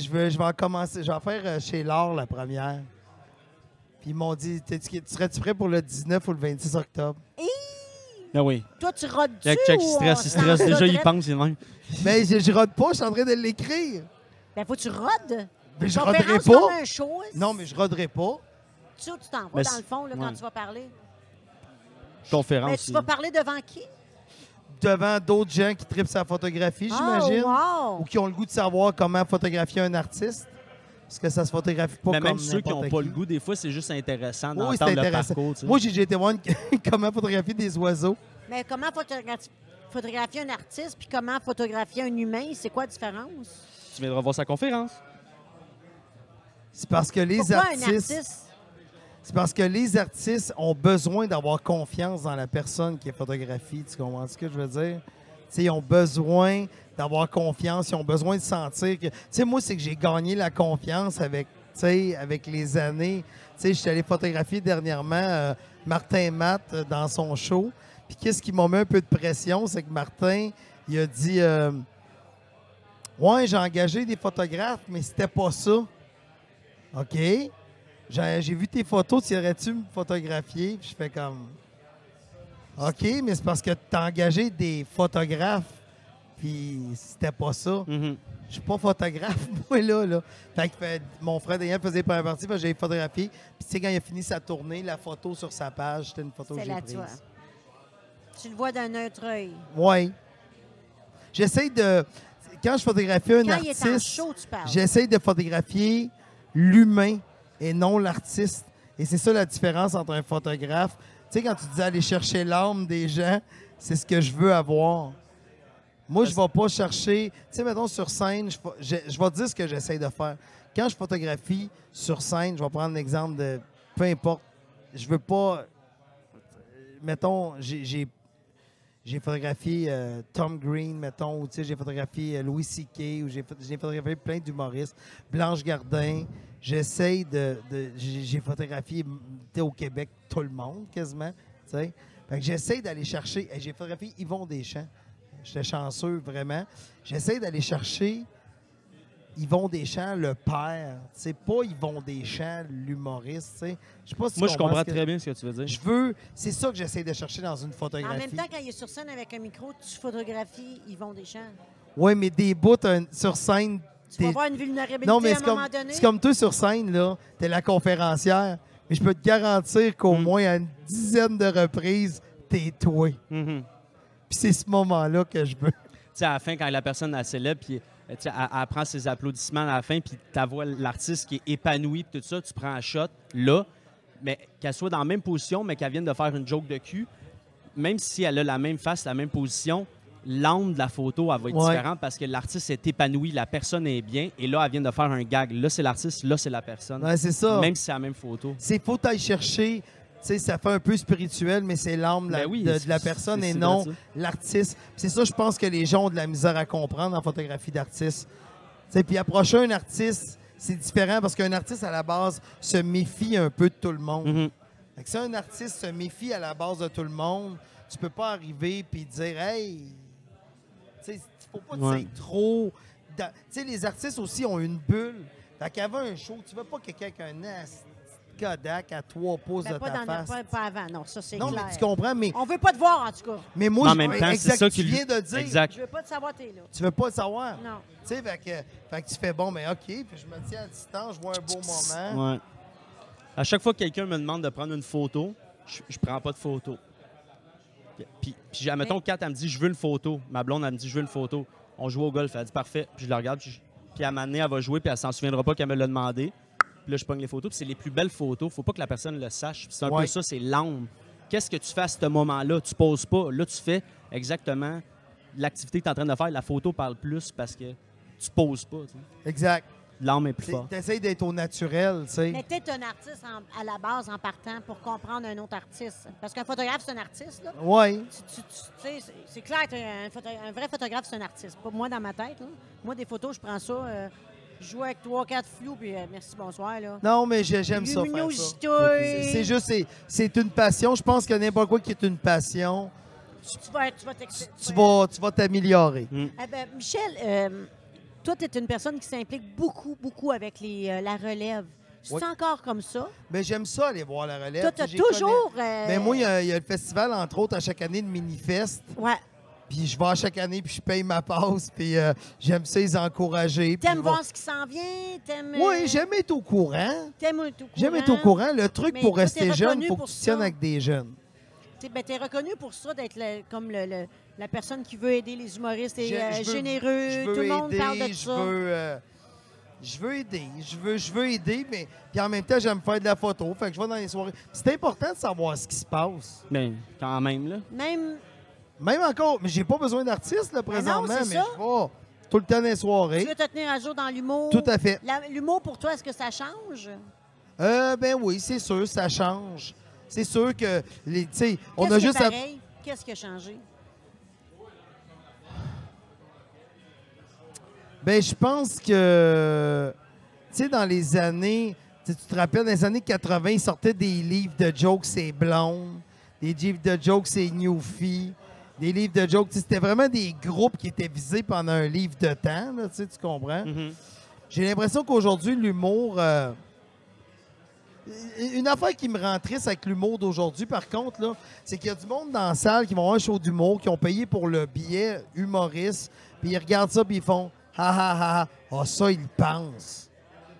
Speaker 3: je vais, je vais en commencer. Je vais en faire euh, chez Laure la première. Puis ils m'ont dit serais-tu prêt pour le 19 ou le 26 octobre?
Speaker 2: Ah oui.
Speaker 1: Toi, tu rodes dessus
Speaker 2: Check, check, il
Speaker 1: ou
Speaker 2: stresse, il stresse. Déjà, il pense, il est même.
Speaker 3: Mais je, je rode pas, je suis en train de l'écrire.
Speaker 1: Ben, faut que tu rodes.
Speaker 3: Mais je
Speaker 1: Conférence
Speaker 3: roderai
Speaker 1: comme
Speaker 3: pas.
Speaker 1: un show.
Speaker 3: Non, mais je roderai pas.
Speaker 1: Tu sais où tu t'en vas,
Speaker 2: Mais
Speaker 1: dans le fond, là, quand
Speaker 2: ouais.
Speaker 1: tu vas parler.
Speaker 2: Conférence.
Speaker 1: Mais tu vas parler devant qui?
Speaker 3: Devant d'autres gens qui tripent sa photographie, j'imagine.
Speaker 1: Oh,
Speaker 3: Ou
Speaker 1: wow!
Speaker 3: qui ont le goût de savoir comment photographier un artiste. Parce que ça se photographie pas
Speaker 2: mais
Speaker 3: comme
Speaker 2: même ceux qui n'ont pas le goût, des fois, c'est juste intéressant
Speaker 3: Oui,
Speaker 2: d'entendre le
Speaker 3: intéressant.
Speaker 2: parcours. tu sais.
Speaker 3: Moi, j'ai été voir comment photographier des oiseaux.
Speaker 1: Mais comment photogra- photographier un artiste puis comment photographier un humain? C'est quoi la différence?
Speaker 2: Tu viendras voir sa conférence.
Speaker 3: C'est parce que les
Speaker 1: Pourquoi un
Speaker 3: artistes.
Speaker 1: artiste?
Speaker 3: C'est parce que les artistes ont besoin d'avoir confiance dans la personne qui est photographiée. Tu comprends ce que je veux dire? Ils ont besoin d'avoir confiance, ils ont besoin de sentir que. Tu sais, moi, c'est que j'ai gagné la confiance avec, avec les années. Je suis allé photographier dernièrement euh, Martin Matt euh, dans son show. Puis qu'est-ce qui m'a mis un peu de pression, c'est que Martin, il a dit euh, Ouais, j'ai engagé des photographes, mais c'était pas ça. OK? J'ai j'ai vu tes photos, tu irais-tu me photographier? Puis je fais comme. OK, mais c'est parce que tu as engagé des photographes, puis c'était pas ça.
Speaker 2: Mhm.
Speaker 3: Je suis pas photographe, moi, là. là. Fait que fait- mon frère Daniel faisait pas partie, parce que j'ai photographié. Puis tu sais, quand il a fini sa tournée, la photo sur sa page, c'était une photo que
Speaker 1: C'est
Speaker 3: j'ai
Speaker 1: la
Speaker 3: prise.
Speaker 1: toi. Tu le vois d'un autre œil.
Speaker 3: Oui. J'essaie de. Quand je photographie un
Speaker 1: Quand il est en
Speaker 3: artiste,
Speaker 1: show, tu parles.
Speaker 3: j'essaie de photographier l'humain et non l'artiste. Et c'est ça la différence entre un photographe. Sais, quand tu dis aller chercher l'âme des gens, c'est ce que je veux avoir. Moi, je ne vais pas chercher. Tu sais, mettons, sur scène, je, vais te dire ce que j'essaie de faire. Quand je photographie sur scène, je vais prendre l'exemple de. Peu importe. Je veux pas. Mettons, j'ai- photographié euh, Tom Green, mettons, ou j'ai photographié euh, Louis C.K., ou j'ai photographié plein d'humoristes. Blanche Gardin. J'essaye de. de- j'ai photographié au Québec tout le monde, quasiment. tu sais. Fait que j'essaie d'aller chercher. et J'ai photographié Yvon Deschamps. J'étais chanceux, vraiment. J'essaie d'aller chercher Yvon Deschamps, le père. C'est pas Yvon Deschamps, l'humoriste. tu sais. Je sais pas si
Speaker 2: Moi, je comprends
Speaker 3: que-
Speaker 2: très bien ce que tu veux dire.
Speaker 3: Je veux. C'est ça que j'essaie de chercher dans une
Speaker 1: En
Speaker 3: photographie.
Speaker 1: même temps, quand il est sur scène avec un micro, tu photographies Yvon Deschamps.
Speaker 3: Oui, mais des bouts un- sur scène.
Speaker 1: Tu vas
Speaker 3: t'es-
Speaker 1: voir une vulnérabilité
Speaker 3: Non, mais
Speaker 1: à un
Speaker 3: c'est comme,
Speaker 1: moment donné?
Speaker 3: c'est comme toi sur scène, là. T'es la conférencière. Mais je peux te garantir qu'au
Speaker 2: Mm.
Speaker 3: moins à une dizaine de reprises, t'es toi.
Speaker 2: Mhm.
Speaker 3: Puis c'est ce moment-là que je veux.
Speaker 2: Tu sais, à la fin, quand la personne elle célèbre, puis tu sais, elle, elle prend ses applaudissements à la fin, puis tu vois l'artiste qui est épanoui, puis tout ça, tu prends un shot là, mais qu'elle soit dans la même position, mais qu'elle vienne de faire une joke de cul. même si elle a la même face, la même position, l'angle de la photo, elle va être
Speaker 3: Ouais.
Speaker 2: différente parce que l'artiste est épanoui, la personne est bien, et là, elle vient de faire un gag. Là, c'est l'artiste, là, c'est la personne.
Speaker 3: Ouais, c'est ça.
Speaker 2: Même si c'est la même photo.
Speaker 3: C'est faut t'aller chercher. Tu sais, ça fait un peu spirituel, mais c'est l'âme de, la-
Speaker 2: Ben oui,
Speaker 3: de- la personne et non l'artiste. C'est ça, je pense que les gens ont de la misère à comprendre en photographie d'artiste. Puis approcher un artiste, c'est différent parce qu'un artiste, à la base, se méfie un peu de tout le monde. Fait que si un artiste se méfie à la base de tout le monde, tu peux pas arriver puis dire Hey, faut pas que
Speaker 2: Ouais.
Speaker 3: c'est trop. Tu sais, les artistes aussi ont une bulle. Fait qu'avant un show, tu veux pas que quelqu'un ait Kodak à trois pouces
Speaker 1: Ben,
Speaker 3: de
Speaker 1: pas,
Speaker 3: ta
Speaker 1: dans le-
Speaker 3: face.
Speaker 1: pas, pas avant, non, ça c'est
Speaker 3: non,
Speaker 1: clair.
Speaker 3: mais tu comprends, mais,
Speaker 1: On veut pas te voir, en tout cas.
Speaker 3: mais moi,
Speaker 2: En
Speaker 3: je
Speaker 2: même temps,
Speaker 3: exact,
Speaker 2: c'est ça
Speaker 3: tu viens de dire.
Speaker 2: Exact.
Speaker 1: Je veux pas te savoir, t'es là.
Speaker 3: Tu veux pas le savoir?
Speaker 1: Non.
Speaker 3: Tu sais, fait que, fait que tu fais bon, mais OK, puis je me tiens à distance, je vois un beau moment.
Speaker 2: Ouais. À chaque fois que quelqu'un me demande de prendre une photo, je, je prends pas de photo. Puis, puis admettons, Kat, elle me dit, je veux une photo. Ma blonde, elle me dit, je veux une photo. On joue au golf. Elle dit, parfait. Puis je la regarde. Puis, à un moment donné, elle va jouer, puis elle s'en souviendra pas qu'elle me l'a demandé. Puis là, je pogne les photos. Puis c'est les plus belles photos. Faut pas que la personne le sache. Puis c'est un
Speaker 3: Ouais.
Speaker 2: peu ça, c'est l'âme. Qu'est-ce que tu fais à ce moment-là? Tu poses pas. Là, tu fais exactement l'activité que tu es en train de faire. La photo parle plus parce que tu poses pas. tu sais.
Speaker 3: Exact.
Speaker 2: L'âme est plus forte.
Speaker 3: Tu essaies d'être au naturel, tu sais.
Speaker 1: Mais t'es un artiste en- à la base en partant pour comprendre un autre artiste. Parce qu'un photographe, c'est un artiste. Là.
Speaker 3: Ouais.
Speaker 1: Tu, tu- tu- tu sais, c'est- c'est clair, t'es un, photo- un vrai photographe, c'est un artiste. Pas moi dans ma tête. là. Moi, des photos, je prends ça, euh, je joue avec trois, quatre flous, puis euh, merci, bonsoir. Là.
Speaker 3: Non, mais j'ai- j'aime ça. faire ça.
Speaker 1: Luminosité.
Speaker 3: C'est c'est juste, c'est- c'est une passion. Je pense que n'importe quoi qui est une passion,
Speaker 1: Tu vas, tu vas t'ex-
Speaker 3: tu vas tu vas t'améliorer.
Speaker 2: Mm.
Speaker 1: Eh ben, Michel, euh, toi, tu es une personne qui s'implique beaucoup, beaucoup avec les, euh, la relève. C'est
Speaker 3: Oui.
Speaker 1: encore comme ça?
Speaker 3: Mais j'aime ça aller voir la relève.
Speaker 1: Toi, tu as toujours. euh,
Speaker 3: Mais moi, il y, a- il y a le festival, entre autres, à chaque année de Minifest.
Speaker 1: Ouais.
Speaker 3: Puis je vais à chaque année, puis je paye ma passe. Puis euh, j'aime ça les encourager.
Speaker 1: T'aimes voir ce qui s'en vient? T'aimes. euh,
Speaker 3: Oui, j'aime être au courant.
Speaker 1: T'aimes être au
Speaker 3: J'aime être au courant. Le truc
Speaker 1: Mais
Speaker 3: pour
Speaker 1: toi,
Speaker 3: rester jeune, il faut que
Speaker 1: pour
Speaker 3: tu tiennes avec des jeunes.
Speaker 1: Tu ben, es reconnu pour ça, d'être comme le- le- la personne qui veut aider les humoristes et
Speaker 3: Je-
Speaker 1: euh,
Speaker 3: je veux-
Speaker 1: généreux.
Speaker 3: Je veux
Speaker 1: Tout le monde
Speaker 3: aider,
Speaker 1: parle de
Speaker 3: je
Speaker 1: ça.
Speaker 3: veux, euh, je veux aider. Je veux, je veux aider, mais puis en même temps, j'aime faire de la photo. Fait que je vais dans les soirées. C'est important de savoir ce qui se passe.
Speaker 2: Mais quand même, là.
Speaker 1: Même.
Speaker 3: Même encore, mais j'ai pas besoin d'artiste là, présentement,
Speaker 1: Ben c'est
Speaker 3: mais
Speaker 1: ça.
Speaker 3: je vais tout le temps dans les
Speaker 1: Tu
Speaker 3: soirées.
Speaker 1: veux te tenir à jour dans l'humour?
Speaker 3: Tout à fait.
Speaker 1: L'humour, pour toi, est-ce que ça change?
Speaker 3: Euh, ben oui, c'est sûr, ça change. C'est sûr que les, tu sais, on a
Speaker 1: est
Speaker 3: juste à-?
Speaker 1: Qu'est-ce qui a changé?
Speaker 3: Ben, je pense que, tu sais, dans les années, tu te rappelles, dans les années 80, ils sortaient des livres de jokes, c'est blonde, des livres de jokes, c'est Newfie, des livres de jokes, c'était vraiment des groupes qui étaient visés pendant un livre de temps, là, tu comprends?
Speaker 2: Mhm.
Speaker 3: J'ai l'impression qu'aujourd'hui, l'humour. euh, Une affaire qui me rend triste avec l'humour d'aujourd'hui, par contre, là, c'est qu'il y a du monde dans la salle qui vont avoir un show d'humour, qui ont payé pour le billet humoriste, puis ils regardent ça, puis ils font Ha ha ha, ha. ah, ça, ils pensent.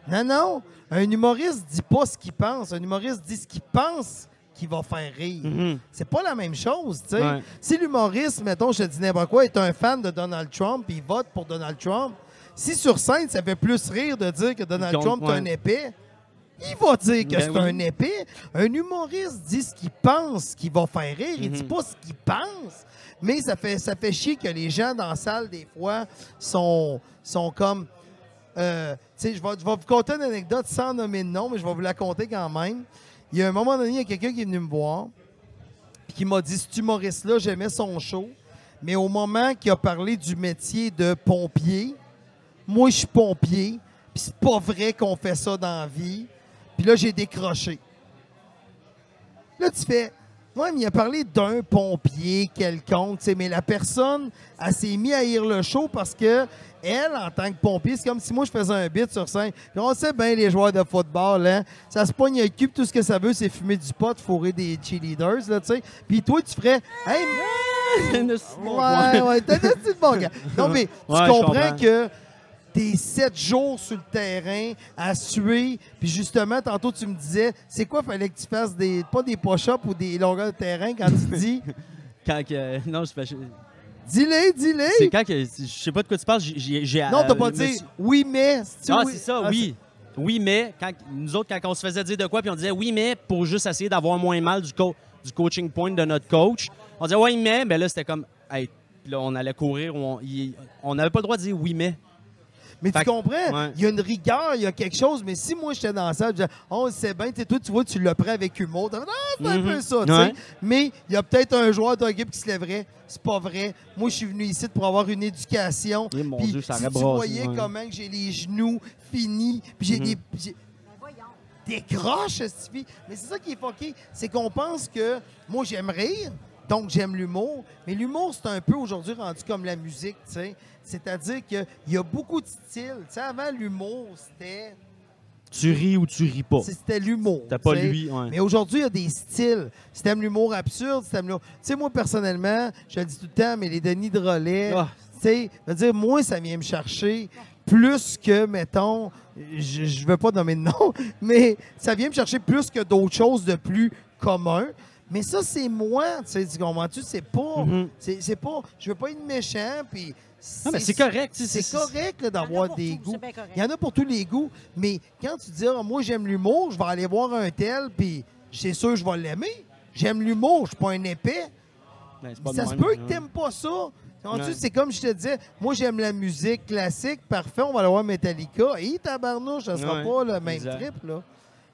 Speaker 3: Non, non. Un humoriste dit pas ce qu'il pense. Un humoriste dit ce qu'il pense qui va faire rire.
Speaker 2: Mhm.
Speaker 3: C'est pas la même chose, tu sais.
Speaker 2: Ouais.
Speaker 3: Si l'humoriste, mettons, je te dis n'importe quoi, est un fan de Donald Trump il vote pour Donald Trump, si sur scène, ça fait plus rire de dire que Donald
Speaker 2: Il
Speaker 3: Trump est un épais, il va dire que
Speaker 2: Ben
Speaker 3: c'est
Speaker 2: oui.
Speaker 3: un épais. Un humoriste dit ce qu'il pense qui va faire rire. Il dit
Speaker 2: Mhm.
Speaker 3: pas ce qu'il pense. Mais ça fait, ça fait chier que les gens dans la salle, des fois, sont, sont comme... euh, tu sais, je vais, je vais vous conter une anecdote sans nommer de nom, mais je vais vous la conter quand même. Il y a un moment donné, il y a quelqu'un qui est venu me voir qui m'a dit, cet humoriste-là, j'aimais son show, mais au moment qu'il a parlé du métier de pompier, moi, je suis pompier, puis c'est pas vrai qu'on fait ça dans la vie. Puis là, j'ai décroché. Là, tu fais, ouais, mais il a parlé d'un pompier quelconque, tu sais, mais la personne, elle s'est mise à haïr le show parce que elle, en tant que pompier, c'est comme si moi, je faisais un bit sur scène. Puis on sait bien, les joueurs de football, hein, ça se pogne le puis tout ce que ça veut, c'est fumer du pot, fourrer des cheerleaders, là, tu sais. Puis toi, tu ferais, hey, Ouais, ouais, t'as bon gars. Non, mais tu
Speaker 2: Ouais, je
Speaker 3: comprends,
Speaker 2: comprends.
Speaker 3: que t'es sept jours sur le terrain à suer, puis justement, tantôt, tu me disais, c'est quoi, fallait que tu fasses des, pas des push-ups ou des longueurs de terrain quand tu dis,
Speaker 2: Quand que- non, c'est pas-
Speaker 3: dis-les, dis-les.
Speaker 2: c'est quand que. Je sais pas de quoi tu parles. j'ai-
Speaker 3: Non, t'as
Speaker 2: euh,
Speaker 3: pas dit,
Speaker 2: suis-
Speaker 3: oui, mais.
Speaker 2: Ah,
Speaker 3: oui-
Speaker 2: c'est ça,
Speaker 3: Ah,
Speaker 2: oui. Oui, mais quand, nous autres, quand on se faisait dire de quoi, puis on disait oui, mais pour juste essayer d'avoir moins mal du, co- du coaching point de notre coach, on disait ouais, mais, ben là, c'était comme, hey, puis là, on allait courir, on n'avait pas le droit de dire oui, mais.
Speaker 3: Mais
Speaker 2: Fait
Speaker 3: tu
Speaker 2: que-
Speaker 3: comprends?
Speaker 2: ouais.
Speaker 3: Il y a une rigueur, il y a quelque chose. Mais si moi, j'étais dans salle, je disais, oh, c'est bien, tu sais, toi, tu vois, tu le prends avec humour. T'as fait, Ah, c'est un
Speaker 2: Mhm.
Speaker 3: peu ça, tu sais.
Speaker 2: Ouais.
Speaker 3: Mais il y a peut-être un joueur de équipe qui se lèverait. C'est pas vrai. Moi, je suis venu ici pour avoir une éducation.
Speaker 2: Eh, mon
Speaker 3: Puis
Speaker 2: Dieu, ça
Speaker 3: si
Speaker 2: aurait
Speaker 3: tu
Speaker 2: brassé,
Speaker 3: voyais
Speaker 2: ouais.
Speaker 3: comment que j'ai les genoux finis, puis j'ai
Speaker 2: Mhm.
Speaker 3: des... j'ai- décroche, Stevie. Mais c'est ça qui est fucké. C'est qu'on pense que moi, j'aime rire, donc j'aime l'humour. Mais l'humour, c'est un peu aujourd'hui rendu comme la musique, tu sais. C'est-à-dire qu'il y a beaucoup de styles. Tu sais, avant, l'humour, c'était...
Speaker 2: Tu ris ou tu ris pas.
Speaker 3: C'était l'humour.
Speaker 2: T'as pas lui, ouais.
Speaker 3: Mais aujourd'hui, il y a des styles. Si t'aimes l'humour absurde, si t'aimes l'humour... Tu sais, moi, personnellement, je le dis tout le temps, mais les Denis de relais,
Speaker 2: Ah.
Speaker 3: tu sais, je veux dire, moi, ça vient me chercher plus que, mettons, je, je veux pas nommer de nom, mais ça vient me chercher plus que d'autres choses de plus commun. Mais ça, c'est moi, tu sais, tu comprends-tu? C'est pas,
Speaker 2: Mhm.
Speaker 3: c'est c'est pas, je veux pas être méchant, puis...
Speaker 2: Non, mais c'est correct. tu sais,
Speaker 3: C'est correct d'avoir des
Speaker 1: tout,
Speaker 3: goûts. Il y en a pour tous les goûts, mais quand tu dis, Ah, moi, j'aime l'humour, je vais aller voir un tel, puis c'est sûr que je vais l'aimer. J'aime l'humour, je suis pas un épais.
Speaker 2: Ben, pas
Speaker 3: Ça se peut que
Speaker 2: ouais.
Speaker 3: t'aimes pas ça. C'est comme je te disais, moi, j'aime la musique classique, parfait, on va aller voir Metallica. Et tabarnouche, ça sera
Speaker 2: Ouais,
Speaker 3: pas le même
Speaker 2: exact.
Speaker 3: trip, là.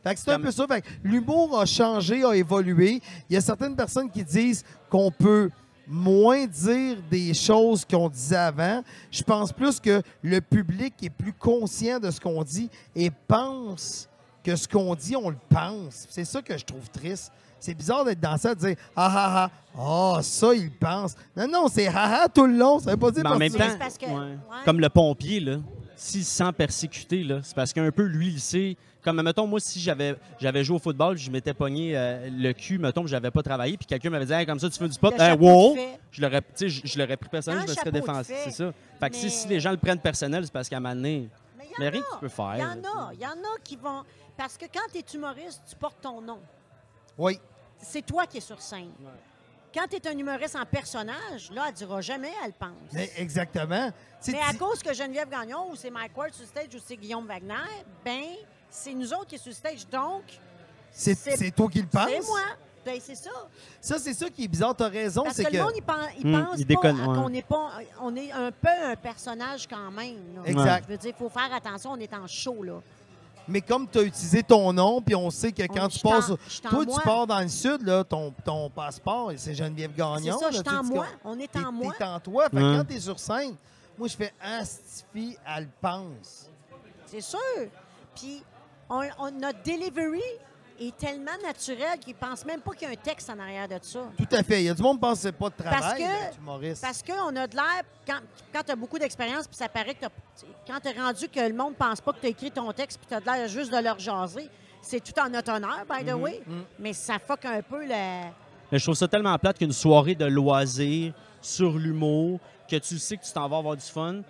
Speaker 3: Fait que c'est un peu ça. Fait que l'humour a changé, a évolué. Il y a certaines personnes qui disent qu'on peut moins dire des choses qu'on disait avant. Je pense plus que le public est plus conscient de ce qu'on dit et pense que ce qu'on dit, on le pense. C'est ça que je trouve triste. C'est bizarre d'être dans ça, de dire Ah ah ah, ah, ça, il pense. Non, non, c'est ah ah tout le long. Ça veut pas dire
Speaker 2: Mais en même temps,
Speaker 3: que-
Speaker 1: c'est parce que-
Speaker 2: ouais.
Speaker 1: ouais.
Speaker 2: comme le pompier, là, s'il se sent persécuté, là, c'est parce qu'un peu, lui, il sait. Comme, mettons, moi, si j'avais j'avais joué au football, je m'étais pogné euh, le cul, mettons, que j'avais pas travaillé, puis quelqu'un m'avait dit, Hey, comme ça, tu fais du pot, Hey,
Speaker 1: chapeau
Speaker 2: wow! Je l'aurais, tu sais, je, je l'aurais pris personnel, je me serais défendu.
Speaker 1: fait.
Speaker 2: C'est ça. Fait que si,
Speaker 1: Mais-
Speaker 2: si les gens le prennent personnel, c'est parce qu'à un moment donné,
Speaker 1: Mais il y
Speaker 2: rien que tu
Speaker 1: a.
Speaker 2: peux faire.
Speaker 1: Il y en a. Il y en a qui vont. Parce que quand tu es humoriste, tu portes ton nom.
Speaker 3: Oui.
Speaker 1: C'est toi qui es sur scène.
Speaker 2: Ouais.
Speaker 1: Quand tu es un humoriste en personnage, là, elle dira jamais, elle pense.
Speaker 3: Mais exactement.
Speaker 1: Mais à cause que Geneviève Gagnon, ou c'est Mike Ward sur stage, ou c'est Guillaume Wagner, ben, c'est nous autres qui sommes sur stage. Donc,
Speaker 3: c'est toi qui le penses?
Speaker 1: c'est moi. Ben, c'est ça.
Speaker 3: Ça, c'est ça qui est bizarre. T'as raison.
Speaker 1: Parce
Speaker 3: C'est
Speaker 1: que,
Speaker 3: que.
Speaker 1: le monde, il,
Speaker 2: Hmm,
Speaker 1: pense
Speaker 2: il
Speaker 1: pas
Speaker 2: déconne,
Speaker 1: à-
Speaker 2: ouais.
Speaker 1: qu'on n'est pas... On est un peu un personnage quand même. là.
Speaker 3: Exact.
Speaker 1: Je veux dire, il faut faire attention, on est en show, là.
Speaker 3: Mais comme tu as utilisé ton nom, puis on sait que quand
Speaker 1: On-
Speaker 3: tu passes. Toi,
Speaker 1: moi.
Speaker 3: tu pars dans le sud, là, ton, ton passeport, c'est Geneviève
Speaker 1: C'est
Speaker 3: Gagnon.
Speaker 1: ça,
Speaker 3: là,
Speaker 1: je suis
Speaker 3: tu
Speaker 1: en
Speaker 3: tu
Speaker 1: moi. On est en moi.
Speaker 3: t'es en toi. Fait quand t'es sur scène, moi, je fais Astifi, elle pense.
Speaker 1: C'est sûr. Puis, on, on- notre delivery est tellement naturel qu'ils ne pensent même pas qu'il y a un texte en arrière de ça.
Speaker 3: Tout à fait. Il y a du monde qui pense que c'est pas de travail,
Speaker 1: Parce que-
Speaker 3: d'être humoriste.
Speaker 1: Parce qu'on a de l'air, quand, quand tu as beaucoup d'expérience, puis ça paraît que t'as- quand tu es rendu que le monde pense pas que tu as écrit ton texte, puis tu as de l'air juste de leur jaser, c'est tout en notre honneur, by the way.
Speaker 3: mhm.
Speaker 1: Mais ça fuck un peu le.
Speaker 2: Mais je trouve ça tellement plate qu'une soirée de loisirs sur l'humour, que tu sais que tu t'en vas avoir du fun,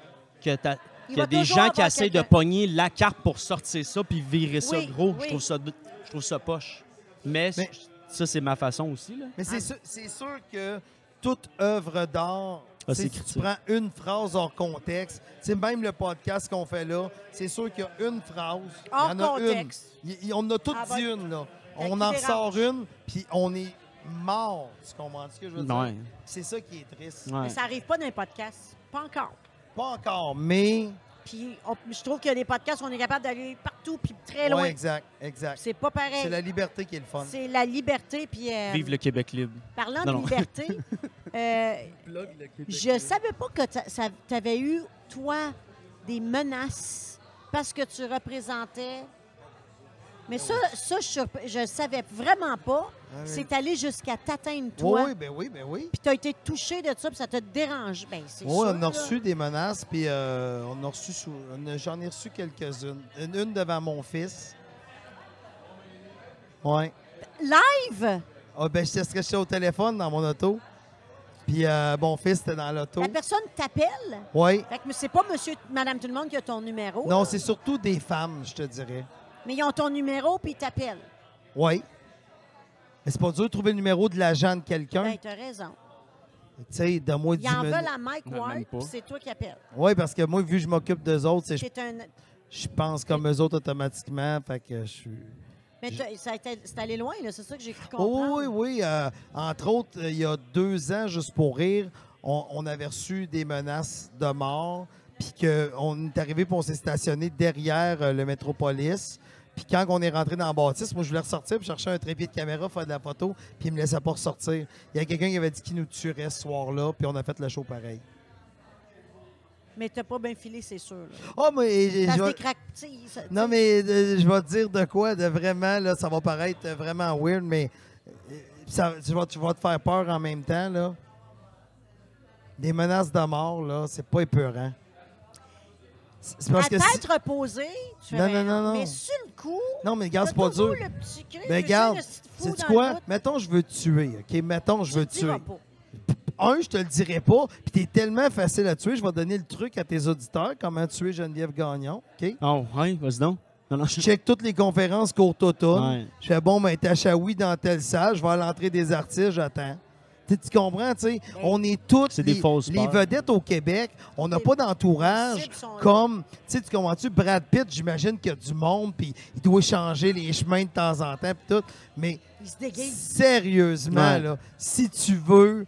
Speaker 2: que t'as-
Speaker 1: Il
Speaker 2: qu'il y a des
Speaker 1: toujours
Speaker 2: gens qui essayent de pogner la carte pour sortir ça puis virer ça
Speaker 1: Oui,
Speaker 2: gros. Je trouve ça, je trouve ça poche. Mais,
Speaker 3: Mais-
Speaker 2: ça, c'est ma façon aussi. Là.
Speaker 3: Mais c'est sûr, c'est sûr que toute œuvre d'art,
Speaker 2: Ah,
Speaker 3: si tu prends une phrase hors contexte, c'est même le podcast qu'on fait là, c'est sûr qu'il y a une phrase. il y
Speaker 1: Hors
Speaker 3: en a
Speaker 1: contexte.
Speaker 3: une. Il- il- on a toutes
Speaker 1: Ah,
Speaker 3: dit
Speaker 1: bah,
Speaker 3: une, là. On en sort une, puis on est mort. Tu comprends ce que je veux dire?
Speaker 2: Ouais.
Speaker 3: C'est ça qui est triste.
Speaker 2: Ouais.
Speaker 1: Mais ça arrive pas dans les podcasts. Pas encore.
Speaker 3: Pas encore, mais.
Speaker 1: Puis on- je trouve qu'il y a des podcasts où on est capable d'aller partout puis très loin.
Speaker 3: Ouais, exact, exact.
Speaker 1: C'est pas pareil.
Speaker 3: C'est la liberté qui est le fun.
Speaker 1: C'est la liberté. Puis, euh,
Speaker 2: Vive le Québec libre.
Speaker 1: parlant
Speaker 2: Non,
Speaker 1: de
Speaker 2: non.
Speaker 1: liberté, euh, je savais pas que tu avais eu, toi, des menaces parce que tu représentais. Mais ça, ça je ne savais vraiment pas.
Speaker 3: Ah oui.
Speaker 1: C'est allé jusqu'à t'atteindre,
Speaker 3: Oui,
Speaker 1: toi.
Speaker 3: oui, ben oui, ben oui.
Speaker 1: Puis tu as été touché de ça, puis ça te dérange. Ben, c'est
Speaker 3: Oui,
Speaker 1: sûr.
Speaker 3: on a
Speaker 1: là.
Speaker 3: reçu des menaces, puis euh, on a reçu, j'en ai reçu quelques-unes. Une, une devant mon fils. Ouais.
Speaker 1: Live!
Speaker 3: Ah, ben, j'étais stressé au téléphone dans mon auto. Puis euh, mon fils était dans l'auto.
Speaker 1: La personne t'appelle?
Speaker 3: Oui.
Speaker 1: Fait que c'est pas monsieur, madame tout le monde qui a ton numéro.
Speaker 3: Non, c'est surtout des femmes, je te dirais.
Speaker 1: Mais ils ont ton numéro, puis ils t'appellent.
Speaker 3: Oui. Mais c'est pas dur de trouver le numéro de l'agent de quelqu'un.
Speaker 1: Ben, t'as raison.
Speaker 3: tu sais, donne-moi
Speaker 1: Ils
Speaker 3: 10
Speaker 1: en veulent à Mike
Speaker 2: Non,
Speaker 1: Ward,
Speaker 2: même pas.
Speaker 1: puis c'est toi qui appelles.
Speaker 3: Oui, parce que moi, vu que je m'occupe d'eux autres, c'est- je,
Speaker 1: un...
Speaker 3: je pense comme eux autres automatiquement. Fait que je suis.
Speaker 1: Mais t'as- ça a été- c'est allé loin, là, c'est ça que j'ai cru
Speaker 3: Oh,
Speaker 1: comprendre.
Speaker 3: oui, oui. euh, entre autres, euh, il y a deux ans, juste pour rire, on, on avait reçu des menaces de mort. Puis qu'on est arrivé pour on s'est stationné derrière euh, le Métropolis. Puis quand on est rentré dans la bâtisse, moi, je voulais ressortir puis chercher un trépied de caméra, faire de la photo, puis il me laissait pas ressortir. Il y a quelqu'un qui avait dit qu'il nous tuerait ce soir-là, puis on a fait le show pareil.
Speaker 1: Mais t'as pas bien filé, c'est sûr.
Speaker 3: Oh, mais... je
Speaker 1: décraque, tu sais, ça-
Speaker 3: Non, mais euh, je vais te dire de quoi, de vraiment, là, ça va paraître euh, vraiment weird, mais euh, ça, tu, vas, tu vas te faire peur en même temps, là. Des menaces de mort, là, c'est pas épeurant. C'est c'est parce
Speaker 1: à
Speaker 3: que...
Speaker 1: tête
Speaker 3: si-
Speaker 1: reposée, tu
Speaker 3: Non, non, non, non.
Speaker 1: Mais sur le coup,
Speaker 3: Non, mais regarde, c'est pas dur.
Speaker 1: le petit cri,
Speaker 3: Mais
Speaker 1: tu sais,
Speaker 3: regarde,
Speaker 1: le petit fou
Speaker 3: sais-tu
Speaker 1: dans
Speaker 3: quoi?
Speaker 1: bout,
Speaker 3: Mettons, je veux te tuer, OK? Mettons, je veux te
Speaker 1: le diras
Speaker 3: tuer.
Speaker 1: pas.
Speaker 3: Un, je te le dirai pas, puis t'es tellement facile à tuer, je vais donner le truc à tes auditeurs, comment tuer Geneviève Gagnon, OK?
Speaker 2: Oh, oui, vas-y donc. Non, non,
Speaker 3: Je check toutes les conférences courte automne.
Speaker 2: Ouais.
Speaker 3: Je fais bon, ben, t'as Chaoui dans telle salle, je vais à l'entrée des artistes, j'attends. Tu tu comprends, tu sais? On est toutes
Speaker 2: C'est des
Speaker 3: les, vedettes au Québec. On n'a pas d'entourage comme, tu sais, tu comprends-tu? Brad Pitt, j'imagine qu'il y a du monde, puis il doit changer les chemins de temps en temps, puis tout. Mais sérieusement,
Speaker 2: Ouais.
Speaker 3: là, si tu veux,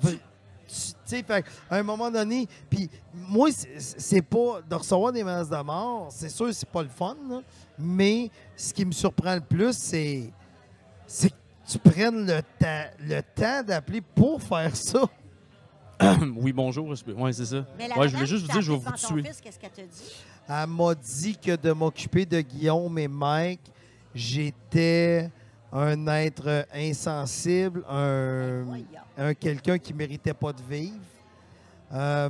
Speaker 3: tu sais, fait à un moment donné, puis moi, c'est- c'est pas de recevoir des menaces de mort, c'est sûr, c'est pas le fun, là, mais ce qui me surprend le plus, c'est c'est que tu prennes le temps, le temps d'appeler pour faire ça.
Speaker 2: oui, bonjour. Oui, c'est ça.
Speaker 1: Mais la
Speaker 2: Ouais, je voulais juste vous dire, je vais vous tuer.
Speaker 1: fils, Qu'est-ce qu'elle t'a dit?
Speaker 3: Elle m'a dit que de m'occuper de Guillaume et Mike, j'étais un être insensible, un, quelqu'un qui méritait pas de vivre. Euh,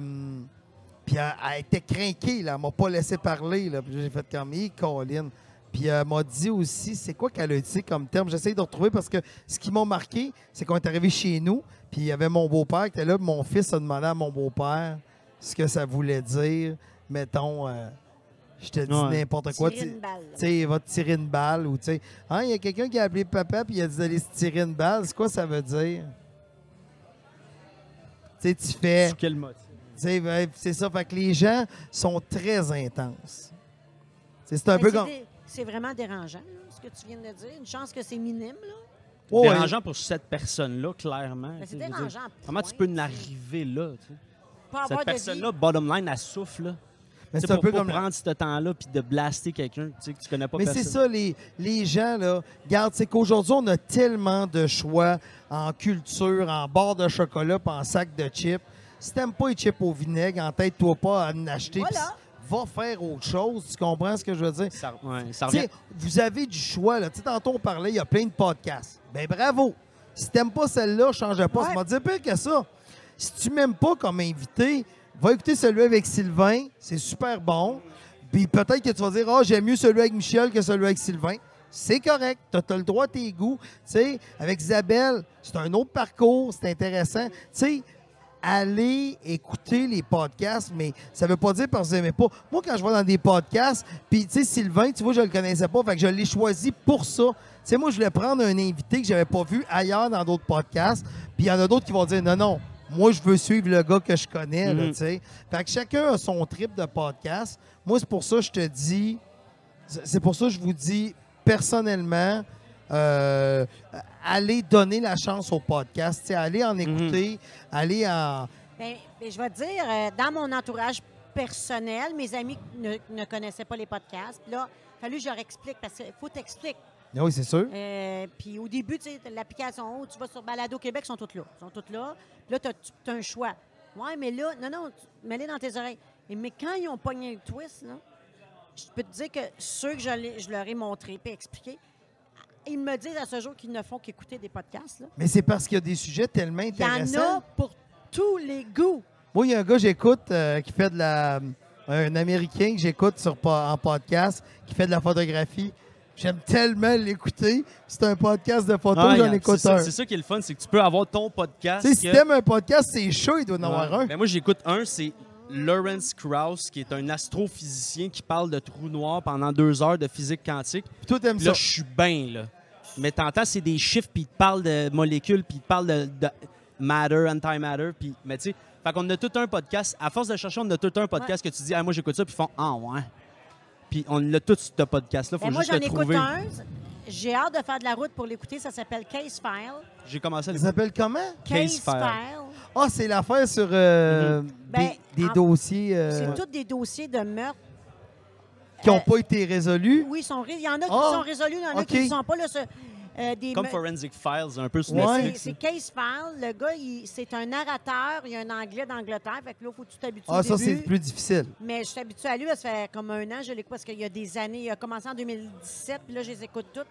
Speaker 3: puis elle, elle était craquée, là. Elle m'a pas laissé parler, là. Puis j'ai fait comme, Hi, Colin. Puis elle m'a dit aussi, c'est quoi qu'elle a dit comme terme? J'essaie de retrouver parce que ce qui m'a marqué, c'est qu'on est arrivé chez nous, puis il y avait mon beau-père qui était là, puis mon fils a demandé à mon beau-père ce que ça voulait dire. Mettons, euh, je te dis
Speaker 2: Ouais.
Speaker 3: n'importe quoi. Tu- sais, il va te tirer une balle ou tu sais. Ah, il y a quelqu'un qui a appelé papa puis il a dit d'aller se tirer une balle. C'est quoi ça veut dire? Tu sais, tu fais.
Speaker 2: Sur quel motif?
Speaker 3: tu sais, c'est ça. Fait que les gens sont très intenses. C'est un peu comme.
Speaker 1: C'est vraiment dérangeant, là, ce que tu viens de dire. Une chance que c'est minime, là.
Speaker 3: Ouais.
Speaker 2: Dérangeant pour cette personne-là, clairement.
Speaker 1: Ben, c'est dérangeant.
Speaker 2: Comment tu peux en arriver là? tu sais?
Speaker 1: Pas
Speaker 2: Cette personne-là, bottom line, elle souffle. Là.
Speaker 3: Mais
Speaker 2: C'est
Speaker 3: c'est un
Speaker 2: pour
Speaker 3: peu comme.
Speaker 2: prendre ce temps-là puis de blaster quelqu'un tu sais, que tu connais pas
Speaker 3: Mais c'est ça, les, les gens, là. Regarde, c'est qu'aujourd'hui, on a tellement de choix en culture, en barre de chocolat, puis en sac de chips. Si t'aimes pas les chips au vinaigre, en tête, toi pas à en acheter.
Speaker 1: Voilà.
Speaker 3: Va faire autre chose. Tu comprends ce que je veux dire?
Speaker 2: Ça, ouais, ça
Speaker 3: Tu
Speaker 2: revient.
Speaker 3: sais, vous avez du choix. Là. Tantôt, on parlait, il y a plein de podcasts. Ben bravo. Si t'aimes pas celle-là, change pas.
Speaker 1: Ouais.
Speaker 3: Ça pire que ça. Si tu m'aimes pas comme invité, va écouter celui avec Sylvain. C'est super bon. Puis peut-être que tu vas dire, ah, j'aime mieux celui avec Michel que celui avec Sylvain. C'est correct. Tu as, le droit à tes goûts. Tu sais, avec Isabelle, c'est un autre parcours. C'est intéressant. Tu sais, allez écouter les podcasts, mais ça veut pas dire parce que vous n'aimez pas. Moi, quand je vais dans des podcasts, puis tu sais, Sylvain, tu vois, je le connaissais pas, fait que je l'ai choisi pour ça. Tu sais, moi, je voulais prendre un invité que j'avais pas vu ailleurs dans d'autres podcasts, puis il y en a d'autres qui vont dire non, non, moi, je veux suivre le gars que je connais,
Speaker 2: Mhm.
Speaker 3: tu sais. Fait que chacun a son trip de podcast. Moi, c'est pour ça que je te dis, c'est pour ça que je vous dis personnellement, euh, allez donner la chance au podcast, allez en écouter, allez en.
Speaker 1: Ben, ben, je vais te dire, euh, dans mon entourage personnel, mes amis ne, ne connaissaient pas les podcasts. Puis là, il a fallu que je leur explique parce qu'il faut t'expliquer.
Speaker 3: Ah Oui, c'est sûr.
Speaker 1: Euh, puis au début, tu sais, t'as l'application, oh, tu vas sur Balado Québec, ils sont toutes là. Ils sont toutes là. Puis là, tu as un choix. Ouais, mais là, non, non, mets-les dans tes oreilles. Et- mais quand ils ont pogné le twist, là, je peux te dire que ceux que je, je leur ai montré et expliqué, ils me disent à ce jour qu'ils ne font qu'écouter des podcasts. là.
Speaker 3: Mais c'est parce qu'il y a des sujets tellement
Speaker 1: Il y en
Speaker 3: intéressants.
Speaker 1: a pour tous les goûts.
Speaker 3: Moi, il y a un gars que j'écoute euh, qui fait de la. Un Américain que j'écoute sur, po- en podcast qui fait de la photographie. J'aime tellement l'écouter. C'est un podcast de photos,
Speaker 2: Ah,
Speaker 3: j'en
Speaker 2: regarde,
Speaker 3: écoute
Speaker 2: c'est ça,
Speaker 3: un.
Speaker 2: c'est ça qui est le fun, c'est que tu peux avoir ton podcast.
Speaker 3: Sais, si
Speaker 2: que-
Speaker 3: t'aimes un podcast, c'est chaud, il doit en avoir un.
Speaker 2: Ben, moi, j'écoute un, c'est Lawrence Krauss, qui est un astrophysicien qui parle de trous noirs pendant deux heures de physique quantique.
Speaker 3: Puis toi, t'aimes ça.
Speaker 2: là, je suis bien, là. Mais t'entends, c'est des chiffres, puis il te parle de molécules, puis il te parle de, de matter, antimatter, puis... Mais tu sais, fait qu'on a tout un podcast. À force de chercher, on a tout un podcast que tu dis, ah, moi, j'écoute ça, puis ils font, ah, ouais. Puis on a tout ce podcast-là, faut
Speaker 1: Ben, moi,
Speaker 2: juste
Speaker 1: j'en
Speaker 2: le
Speaker 1: écoute un. j'ai hâte de faire de la route pour l'écouter. Ça s'appelle Case File.
Speaker 2: J'ai commencé à
Speaker 3: Ça
Speaker 2: l'écouter.
Speaker 3: s'appelle comment?
Speaker 2: Case File.
Speaker 3: Ah, c'est l'affaire sur euh,
Speaker 1: Ben,
Speaker 3: des, des
Speaker 1: en-
Speaker 3: dossiers euh,
Speaker 1: C'est tous des dossiers de meurtre.
Speaker 3: qui n'ont
Speaker 1: euh,
Speaker 3: pas été résolus?
Speaker 1: Oui, ils sont il y en a qui
Speaker 3: Ah!
Speaker 1: sont résolus, il y en a qui ne sont pas. Là, ce- euh, des
Speaker 2: Comme
Speaker 1: me-
Speaker 2: Forensic Files, un peu sur
Speaker 3: Ouais.
Speaker 1: C'est- Case File. Le gars, il- c'est un narrateur. Il y a un anglais d'Angleterre. Fait que là, il faut que tu t'habitues
Speaker 3: Ah,
Speaker 1: au
Speaker 3: ça, c'est plus difficile.
Speaker 1: Mais je suis habituée à lui. Ça fait comme un an. Je l'écoute parce qu'il y a des années. Il a commencé en 2017. Puis là, je les écoute toutes.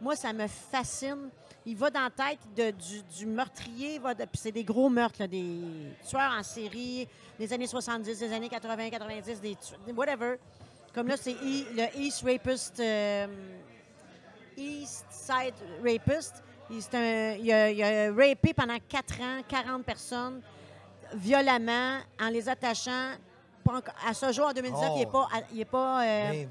Speaker 1: Moi, ça me fascine. Il va dans la tête de- du, du meurtrier. de- Puis c'est des gros meurtres, là, des tueurs en série des années 70, des années 80, 90, des whatever. Comme là, c'est E- le East Rapist, euh, East Side Rapist. Il, un- il a, il a rapé pendant 4 ans 40 personnes violemment en les attachant. À ce jour, en 2019, il n'est
Speaker 3: Oh.
Speaker 1: pas, il est pas euh,
Speaker 3: Ben,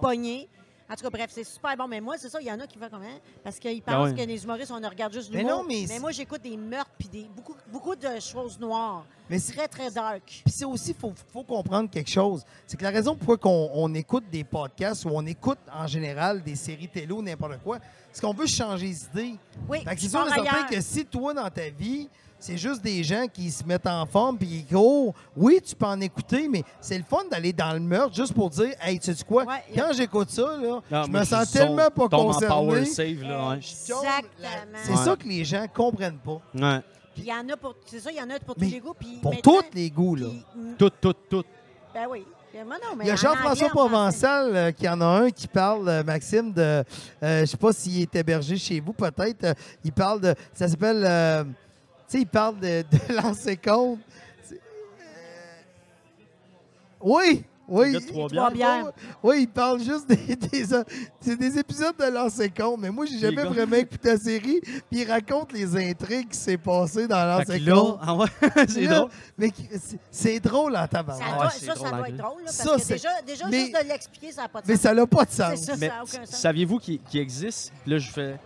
Speaker 1: pogné. En tout cas, bref, c'est super bon. Mais moi, c'est ça, il y en a qui font comment? Parce qu'ils
Speaker 2: Ah
Speaker 1: pensent
Speaker 2: ouais.
Speaker 1: que les humoristes, on regarde juste
Speaker 3: Mais
Speaker 1: l'humour.
Speaker 3: non, mais c'est-
Speaker 1: moi, j'écoute des meurtres puis des, beaucoup, beaucoup de choses noires.
Speaker 3: Mais c'est-
Speaker 1: Très, très dark.
Speaker 3: Puis c'est aussi, il faut, faut comprendre quelque chose. C'est que la raison pourquoi qu'on- on écoute des podcasts ou on écoute en général des séries télé ou n'importe quoi, c'est qu'on veut changer les idées.
Speaker 1: Oui,
Speaker 3: Fait que
Speaker 1: je
Speaker 3: c'est sûr que si toi, dans ta vie, c'est juste des gens qui se mettent en forme puis qui courent, oui, tu peux en écouter, mais c'est le fun d'aller dans le meurtre juste pour dire, hey, tu sais quoi,
Speaker 1: Ouais,
Speaker 3: quand j'écoute ça, là, je me sens tellement pas concerné.
Speaker 2: power save, là, ouais.
Speaker 1: Exactement.
Speaker 3: C'est
Speaker 2: Ouais.
Speaker 3: ça que les gens comprennent pas.
Speaker 2: Ouais.
Speaker 1: Puis il y en a pour, c'est ça, il y en a pour
Speaker 3: Mais
Speaker 1: tous les goûts. Puis
Speaker 3: Pour tous les goûts, là.
Speaker 1: puis, mm,
Speaker 2: Tout, tout, tout.
Speaker 1: ben oui. Moi, non, mais
Speaker 3: Il y a Jean-François. Provençal euh, qui en a un qui parle, euh, Maxime, de. euh, je ne sais pas s'il est hébergé chez vous, peut-être. euh, il parle de. Ça s'appelle. Tu sais, il parle de, de lancer euh, oui! Oui,
Speaker 2: Trois
Speaker 1: Trois bières.
Speaker 3: oui, il parle juste des, des, c'est des épisodes de compte. Mais moi, j'ai jamais
Speaker 2: gars.
Speaker 3: vraiment écouté la série. Puis il raconte les intrigues qui s'est passé dans
Speaker 2: là,
Speaker 3: compte.
Speaker 2: ah ouais, c'est
Speaker 3: Là,
Speaker 2: drôle.
Speaker 3: Mais c'est- drôle en
Speaker 1: Ça, doit,
Speaker 2: ouais,
Speaker 1: ça, ça
Speaker 2: drôle
Speaker 1: doit être drôle, là, parce
Speaker 3: Ça,
Speaker 1: que déjà, déjà
Speaker 3: mais-
Speaker 1: juste de l'expliquer, ça n'a pas de
Speaker 3: Mais
Speaker 1: sens.
Speaker 3: ça n'a pas de sens.
Speaker 1: ça,
Speaker 2: Mais
Speaker 1: ça n'a aucun sens.
Speaker 2: saviez-vous qu'il qu'il existe? Là, je fais.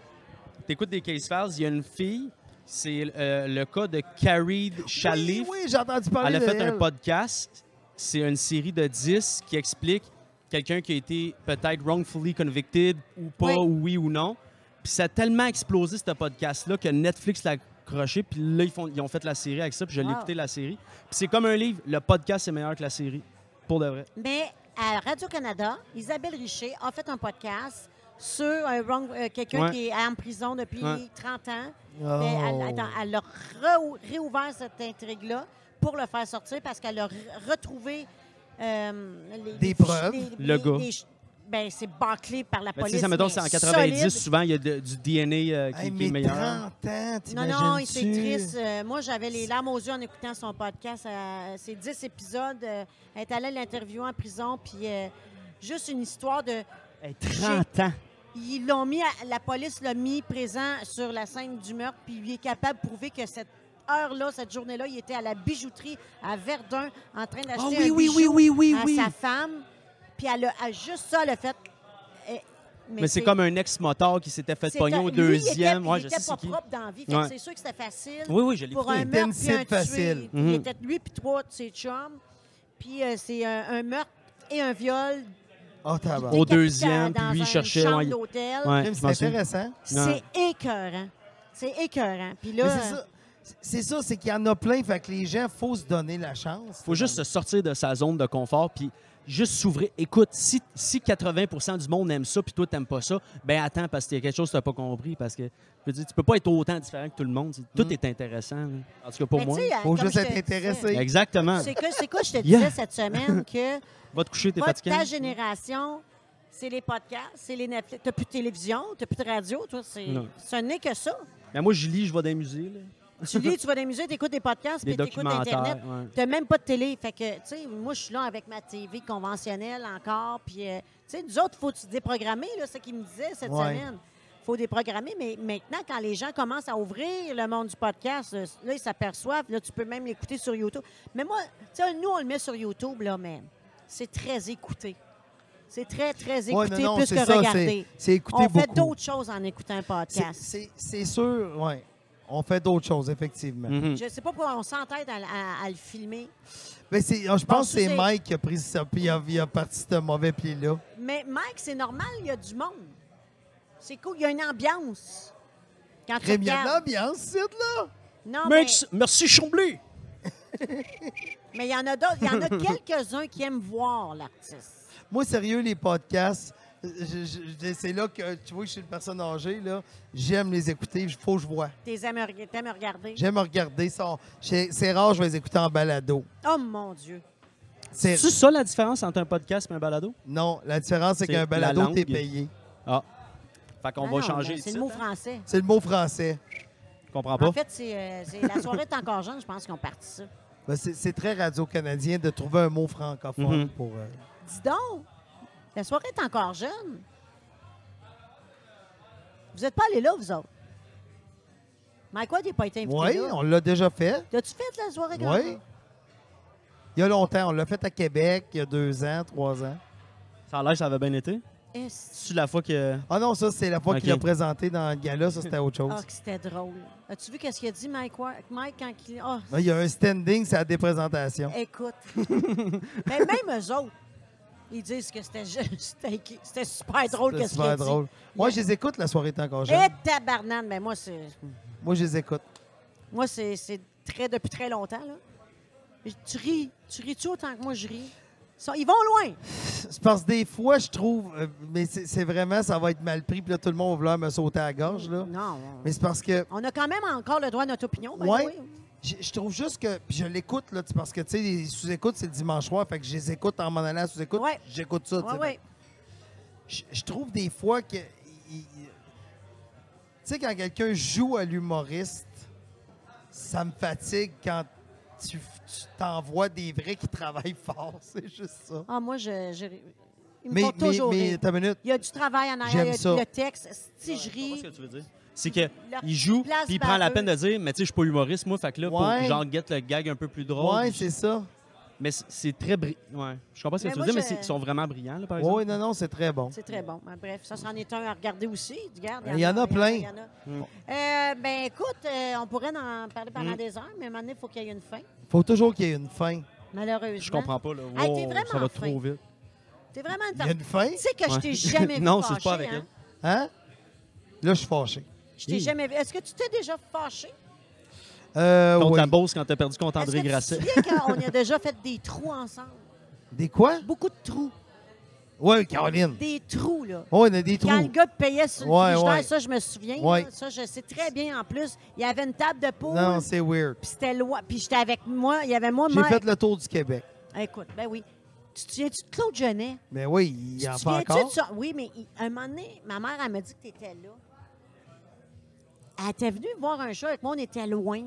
Speaker 2: T'écoutes des case files, il y a une fille, c'est euh, le cas de Carrie Shalif.
Speaker 3: Oui, oui, j'ai entendu parler
Speaker 2: Elle a
Speaker 3: de
Speaker 2: fait
Speaker 3: elle.
Speaker 2: un podcast. C'est une série de 10 qui explique quelqu'un qui a été peut-être wrongfully convicted ou pas,
Speaker 1: Oui.
Speaker 2: ou oui ou non. Puis ça a tellement explosé, ce podcast-là, que Netflix l'a accroché. Puis là, ils, font, ils ont fait la série avec ça. Puis je l'ai
Speaker 1: Wow.
Speaker 2: écouté, la série. Puis c'est comme un livre. Le podcast, c'est meilleur que la série. Pour de vrai.
Speaker 1: Mais à Radio-Canada, Isabelle Richer a fait un podcast sur un euh, quelqu'un
Speaker 2: Ouais.
Speaker 1: qui est en prison depuis
Speaker 2: Ouais.
Speaker 1: 30 ans.
Speaker 3: Oh.
Speaker 1: Mais elle, attends, elle a re- réouvert cette intrigue-là pour le faire sortir parce qu'elle a re- retrouvé euh, les,
Speaker 3: Des
Speaker 1: les
Speaker 3: preuves.
Speaker 1: fiches-
Speaker 2: Le
Speaker 1: les-
Speaker 2: gars.
Speaker 1: les ben, c'est bâclé par la
Speaker 2: Ben,
Speaker 1: police.
Speaker 2: ça, mettons, c'est en 90,
Speaker 1: solide.
Speaker 2: souvent, il y a de- du DNA euh, qui,
Speaker 3: Hey,
Speaker 2: qui est meilleur.
Speaker 3: 30 ans,
Speaker 1: Non, non, c'est triste. Euh, moi, j'avais les larmes aux yeux en écoutant son podcast. Euh, c'est 10 épisodes. Euh, elle est allée l'interviewer en prison, puis euh, juste une histoire de...
Speaker 2: Hey, 30 ans.
Speaker 1: Ils l'ont mis, à- la police l'a mis présent sur la scène du meurtre, puis il est capable de prouver que cette heure-là, cette journée-là, il était à la bijouterie à Verdun en train d'acheter
Speaker 2: Ah oui,
Speaker 1: un
Speaker 2: oui,
Speaker 1: bijou
Speaker 2: oui, oui, oui,
Speaker 1: à
Speaker 2: oui.
Speaker 1: sa femme. Puis elle a, à juste ça, a fait. eh,
Speaker 2: Mais c'est comme un ex-motard qui s'était fait pogner au
Speaker 1: lui,
Speaker 2: deuxième.
Speaker 1: Il était,
Speaker 2: Ouais,
Speaker 1: il était pas
Speaker 2: qui.
Speaker 1: propre dans la vie.
Speaker 2: Ouais.
Speaker 1: c'est sûr que c'était facile.
Speaker 2: Oui, oui, je l'ai
Speaker 1: pour un meurtre puis un
Speaker 3: Intensif
Speaker 1: tué.
Speaker 3: facile.
Speaker 1: Il
Speaker 2: Mhm.
Speaker 1: était lui puis trois de ses chums. Puis euh, c'est un, un meurtre et un viol.
Speaker 3: Oh, tabarnak.
Speaker 2: Au deuxième, puis lui, il cherchait, ouais, il-
Speaker 1: d'hôtel.
Speaker 2: Ouais,
Speaker 3: Crime,
Speaker 2: je
Speaker 3: C'est
Speaker 2: m'en souviens.
Speaker 3: intéressant.
Speaker 1: C'est écœurant. C'est écœurant. Puis là,
Speaker 3: Mais c'est ça. C'est ça, c'est qu'il y en a plein, fait que les gens, faut se donner la chance.
Speaker 2: faut juste se sortir de sa zone de confort puis juste s'ouvrir. Écoute, si, si 80% du monde aime ça puis toi, t'aimes pas ça, ben attends, parce qu'il y a quelque chose que t'as pas compris. Parce que, je veux dire, tu peux pas être autant différent que tout le monde. Tout
Speaker 3: Mm.
Speaker 2: est intéressant. là. En tout cas, pour
Speaker 1: mais
Speaker 2: moi.
Speaker 1: sais,
Speaker 3: Faut juste être intéressé.
Speaker 2: Exactement.
Speaker 1: C'est que- c'est quoi je te
Speaker 2: Yeah.
Speaker 1: disais cette semaine que
Speaker 2: Va te coucher, t'es
Speaker 1: votre,
Speaker 2: fatigué.
Speaker 1: ta génération, c'est les podcasts, c'est les Netflix. T'as plus de télévision, t'as plus de radio, toi. Ce n'est que ça.
Speaker 2: Ben, moi, je lis, je vais dans les musées. là.
Speaker 1: Tu lis, tu vas dans les musées, t'écoutes des podcasts, puis t'écoutes
Speaker 2: documentaires.
Speaker 1: Internet.
Speaker 2: ouais.
Speaker 1: T'as même pas de télé. Fait que, tu sais, moi, je suis là avec ma TV conventionnelle encore. Puis, euh, tu sais, nous autres, faut se déprogrammer, là, c'est ce qu'il me disait cette
Speaker 3: Ouais.
Speaker 1: semaine. faut déprogrammer. Mais maintenant, quand les gens commencent à ouvrir le monde du podcast, euh, là, ils s'aperçoivent. Là, tu peux même l'écouter sur YouTube. Mais moi, tu sais, nous, on le met sur YouTube, là, mais c'est très écouté. C'est très, très écouté,
Speaker 3: Ouais, non, non,
Speaker 1: plus que
Speaker 3: ça,
Speaker 1: regarder.
Speaker 3: c'est- écouter
Speaker 1: On fait d'autres choses en écoutant un podcast.
Speaker 3: C'est sûr, oui. On fait d'autres choses, effectivement.
Speaker 2: Mhm.
Speaker 1: Je ne sais pas pourquoi on s'entête à, à- à le filmer.
Speaker 3: Mais c'est- je pense que c'est Mike qui a pris ça, puis il a, il a parti ce mauvais pied-là.
Speaker 1: Mais Mike, c'est normal, il y a du monde. C'est cool. Il y a une ambiance. Quand
Speaker 3: de
Speaker 1: regardes.
Speaker 3: l'ambiance, c'est là.
Speaker 1: Non, mais
Speaker 2: Merci, merci Chomblé!
Speaker 1: mais il y en a d'autres. Il y en a quelques-uns qui aiment voir l'artiste.
Speaker 3: Moi, sérieux, les podcasts, c'est là que tu vois que je suis une personne âgée. là. J'aime les écouter. Il faut que je vois.
Speaker 1: T'aimes regarder.
Speaker 3: J'aime regarder ça. C'est rare, je vais les écouter en balado.
Speaker 1: Oh mon Dieu.
Speaker 3: C'est
Speaker 2: ça la différence entre un podcast et un balado?
Speaker 3: Non, la différence, c'est
Speaker 2: C'est
Speaker 3: qu'un
Speaker 2: la
Speaker 3: balado, t'es payé.
Speaker 2: Ah. Fait qu'on
Speaker 1: Ah
Speaker 2: va
Speaker 1: non,
Speaker 2: changer
Speaker 1: ben,
Speaker 2: ici.
Speaker 1: C'est le mot français.
Speaker 3: C'est le mot français.
Speaker 2: Je comprends pas.
Speaker 1: En fait, c'est euh, c'est la soirée est encore jeune, je pense qu'ils ont parti ça.
Speaker 3: Ben, c'est c'est très radio-canadien de trouver un mot francophone
Speaker 2: Mhm.
Speaker 3: pour. euh,
Speaker 1: Dis donc, la soirée est encore jeune. Vous n'êtes pas allés là, vous autres? Mike Ward n'a pas été invité
Speaker 3: Oui,
Speaker 1: là.
Speaker 3: on l'a déjà fait.
Speaker 1: T'as-tu fait la soirée quand
Speaker 3: Oui. Il y a longtemps. On l'a fait à Québec, il y a deux ans, trois ans.
Speaker 2: Ça a l'air que ça avait bien été. C'est la fois que.
Speaker 3: Ah non, ça, c'est la fois qu'il a présenté dans le gala. Ça, c'était autre chose.
Speaker 1: ah, que c'était drôle. As-tu vu qu'est-ce qu'il a dit, Mike Ward? Mike, quand il... Ah,
Speaker 3: Il y a un standing, c'est à des présentations.
Speaker 1: écoute. Mais même eux autres, ils disent que c'était juste- c'était c'était super drôle
Speaker 3: C'était
Speaker 1: qu'il a
Speaker 3: super
Speaker 1: dit.
Speaker 3: drôle. Moi, je les écoute, la soirée est encore jeune.
Speaker 1: Et tabarnane, mais moi, c'est...
Speaker 3: Moi, je les écoute.
Speaker 1: Moi, c'est très depuis très longtemps. Là. Tu ris. Tu ris-tu autant que moi, je ris? Ils, vont loin.
Speaker 3: C'est parce que des fois, je trouve, euh, mais c'est vraiment, ça va être mal pris, puis là, tout le monde va vouloir me sauter à la gorge, là.
Speaker 1: Non.
Speaker 3: Mais c'est parce que,
Speaker 1: On a quand même encore le droit à notre opinion.
Speaker 3: Ouais.
Speaker 1: way.
Speaker 3: Je je trouve juste que, puis je l'écoute, là, tu sais, parce que, tu sais, les sous-écoutes, c'est le dimanche soir, fait que je les écoute en m'en allant à sous-écoute,
Speaker 1: Ouais.
Speaker 3: j'écoute ça, tu
Speaker 1: Ouais,
Speaker 3: sais.
Speaker 1: ouais.
Speaker 3: Je, je trouve des fois que, tu sais, quand quelqu'un joue à l'humoriste, ça me fatigue quand tu tu t'envoies des vrais qui travaillent fort, c'est juste ça.
Speaker 1: Ah, moi, je, je- ils me
Speaker 3: Mais,
Speaker 1: font
Speaker 3: mais,
Speaker 1: toujours
Speaker 3: mais,
Speaker 1: rire.
Speaker 3: ta minute,
Speaker 1: Il y a du travail en arrière,
Speaker 3: J'aime
Speaker 1: il y a
Speaker 3: ça.
Speaker 1: le texte. Si je
Speaker 2: Je comprends
Speaker 1: ris,
Speaker 2: ce que tu veux dire. C'est que
Speaker 1: Leur
Speaker 2: il joue, puis il prend la peine de dire, mais tu sais, je suis pas humoriste, moi, fait que là,
Speaker 3: Ouais.
Speaker 2: pour genre get le gag un peu plus drôle.
Speaker 3: ouais, c'est ça.
Speaker 2: mais c'est- très brillant. Ouais. Je comprends ce que
Speaker 1: Mais
Speaker 2: tu veux dire, mais
Speaker 1: je-
Speaker 2: ils sont vraiment brillants, là, par exemple.
Speaker 3: Oui, non, non, c'est très bon.
Speaker 1: c'est très bon. Mais bref, ça, c'en est un à regarder aussi. Regarde,
Speaker 3: Il y en a plein.
Speaker 1: il y en a.
Speaker 2: Mm.
Speaker 1: Euh, ben, écoute, euh, on pourrait en parler pendant
Speaker 2: Mm.
Speaker 1: des heures, mais à un moment donné, il faut qu'il y ait une fin,
Speaker 3: faut toujours qu'il y ait une fin.
Speaker 1: malheureusement.
Speaker 2: Je comprends pas, là. Wow, ça va
Speaker 1: fin.
Speaker 2: trop vite.
Speaker 1: T'es vraiment une
Speaker 3: Il y a une fin?
Speaker 1: Tu sais que je t'ai jamais vu
Speaker 2: Non, c'est pas avec
Speaker 1: hein?
Speaker 2: elle.
Speaker 3: Hein? Là, je suis fâché.
Speaker 1: Je t'ai jamais vu. Est-ce que tu t'es déjà fâché?
Speaker 3: Euh,
Speaker 2: Contre
Speaker 3: oui.
Speaker 2: la Beauce quand t'as perdu contre André
Speaker 1: que tu te
Speaker 2: Grasset.
Speaker 1: qu'on a déjà fait des trous ensemble?
Speaker 3: Des quoi?
Speaker 1: Beaucoup de trous.
Speaker 3: Oui, Caroline.
Speaker 1: Des trous, là.
Speaker 3: Oui, on a des trous.
Speaker 1: Quand le gars payait sur le
Speaker 3: Ouais,
Speaker 1: frigidaire,
Speaker 3: ouais.
Speaker 1: ça, je me souviens.
Speaker 3: Ouais.
Speaker 1: là. Ça, je sais très bien. En plus, il y avait une table de poule.
Speaker 3: Non, c'est weird.
Speaker 1: Puis c'était loin. Puis j'étais avec moi. Il y avait moi,
Speaker 3: J'ai fait le tour du Québec.
Speaker 1: Écoute, ben oui. Tu te souviens-tu de Claude Genet?
Speaker 3: Mais oui, il en
Speaker 1: te
Speaker 3: fait
Speaker 1: souviens-tu
Speaker 3: encore.
Speaker 1: de ça? Oui, mais il- un moment donné, ma mère, elle m'a dit que tu étais là. Elle était venue voir un show avec moi, on était loin.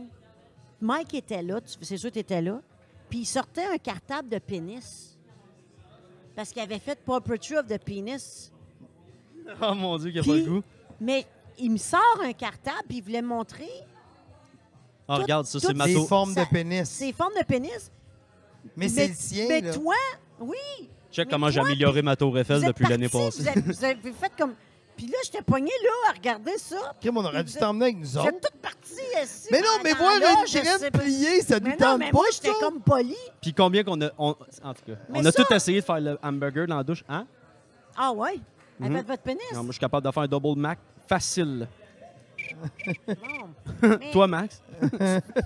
Speaker 1: Mike était là, tu- c'est sûr que tu étais là. Puis il sortait un cartable de pénis. Parce qu'il avait fait Portraiture of the Penis.
Speaker 2: Oh mon Dieu, qu'il a
Speaker 1: Puis-
Speaker 2: pas le goût.
Speaker 1: Mais il me sort un cartable, puis il voulait me montrer
Speaker 2: Ah,
Speaker 1: tout-
Speaker 2: regarde, ça, c'est
Speaker 3: Des
Speaker 2: Mato.
Speaker 3: formes de pénis.
Speaker 1: ses formes de pénis.
Speaker 3: Mais c'est le sien,
Speaker 1: Mais
Speaker 3: là.
Speaker 1: toi, oui.
Speaker 2: Check comment j'ai amélioré ma tour Eiffel depuis l'année passée.
Speaker 1: Vous avez, vous avez fait comme. Puis là, j'étais pognée là à regarder ça.
Speaker 3: Crime, on aurait dû t'emmener avec nous autres.
Speaker 1: êtes toutes parties assis.
Speaker 3: Mais non, mais voir une
Speaker 1: pas.
Speaker 3: pliée, ça nous tente
Speaker 1: mais
Speaker 3: pas,
Speaker 1: moi, j'étais comme poli.
Speaker 2: Puis combien qu'on a. on- En tout cas,
Speaker 1: Mais
Speaker 2: on a
Speaker 1: ça-
Speaker 2: tout essayé de faire le hamburger dans la douche. Hein?
Speaker 1: Ah ouais?
Speaker 2: Mhm.
Speaker 1: Avec votre pénis?
Speaker 2: Non, moi, je suis capable de faire un double Mac facile.
Speaker 1: Bon. Mais
Speaker 2: Toi, Max?
Speaker 1: Tu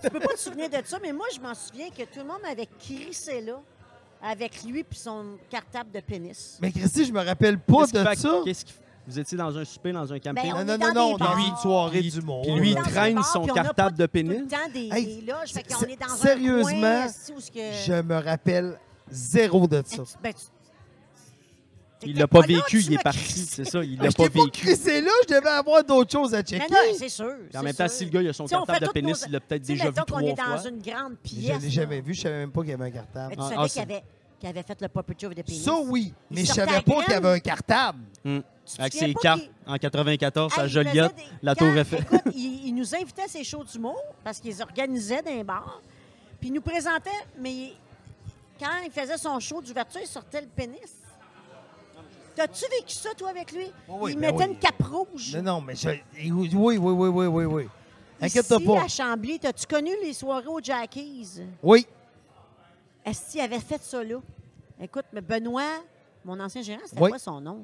Speaker 1: peux pas te souvenir de ça, mais moi, je m'en souviens que tout le monde avait crissé là avec lui puis son cartable de pénis.
Speaker 3: Mais Christy, je me rappelle pas
Speaker 2: Qu'est-ce
Speaker 3: de
Speaker 2: fait-
Speaker 3: ça.
Speaker 2: Qu'est-ce qu'il- Vous étiez dans un souper, dans un camping?
Speaker 1: Ben, on
Speaker 3: Non,
Speaker 1: est
Speaker 3: non, non,
Speaker 1: dans
Speaker 3: non,
Speaker 1: des
Speaker 3: dans
Speaker 1: bars.
Speaker 3: une soirée
Speaker 2: Puis- lui, il
Speaker 1: dans
Speaker 2: traîne son
Speaker 1: puis on a
Speaker 2: cartable de
Speaker 1: tout le
Speaker 2: pénis.
Speaker 1: temps des,
Speaker 3: Hey,
Speaker 1: des loges, fait qu'on
Speaker 3: c'est-
Speaker 1: est dans un
Speaker 3: sérieusement,
Speaker 1: coin, assis où ce que-
Speaker 3: Je me rappelle zéro de ça.
Speaker 1: Ben, tu- ben, tu-
Speaker 2: Il l'a pas
Speaker 1: là,
Speaker 2: vécu,
Speaker 1: tu
Speaker 2: il est parti,
Speaker 1: crissé.
Speaker 2: c'est ça, il l'a pas vécu.
Speaker 3: crissé là, je devais avoir d'autres choses à
Speaker 1: Mais
Speaker 3: checker.
Speaker 1: non, c'est sûr.
Speaker 2: Puis en
Speaker 1: c'est
Speaker 2: même temps,
Speaker 1: sûr.
Speaker 2: si le gars il a son
Speaker 1: Tu sais, on
Speaker 2: cartable de
Speaker 1: toutes
Speaker 2: pénis,
Speaker 1: nos-
Speaker 2: il l'a peut-être
Speaker 1: Tu sais,
Speaker 2: déjà vu
Speaker 1: mettons qu'on est
Speaker 2: trois
Speaker 1: dans
Speaker 2: fois.
Speaker 1: une grande
Speaker 3: Je
Speaker 1: pièce.
Speaker 3: l'ai jamais vu, je savais même pas qu'il y avait un cartable.
Speaker 1: Mais tu
Speaker 2: Ah,
Speaker 1: savais
Speaker 2: ah,
Speaker 1: qu'il
Speaker 2: c'est-
Speaker 1: avait, qu'il avait fait le puppet of the pénis.
Speaker 3: Ça, oui, mais je
Speaker 1: sortait
Speaker 3: savais
Speaker 1: à
Speaker 3: pas qu'il y avait un cartable.
Speaker 1: Te
Speaker 2: Avec ses
Speaker 1: qu'il-
Speaker 2: en 94 à Joliette,
Speaker 1: des-
Speaker 2: la Tour Eiffel.
Speaker 1: Écoute, il, il nous invitait à ses shows d'humour parce qu'ils organisaient dans les bars. Puis il nous présentait, mais quand il faisait son show d'ouverture, il sortait le pénis. T'as-tu vécu ça, toi, avec lui?
Speaker 3: Oui,
Speaker 1: il
Speaker 3: ben
Speaker 1: mettait
Speaker 3: oui.
Speaker 1: une cape rouge.
Speaker 3: Non, non, mais je... oui, oui, oui, oui, oui, oui. Inquiète-toi
Speaker 1: Ici,
Speaker 3: pas.
Speaker 1: à Chambly, t'as-tu connu les soirées au Jackies?
Speaker 3: Oui,
Speaker 1: Est-ce qu'il avait fait ça là? Écoute, mais Benoît, mon ancien gérant, c'était
Speaker 3: Oui.
Speaker 1: quoi son nom?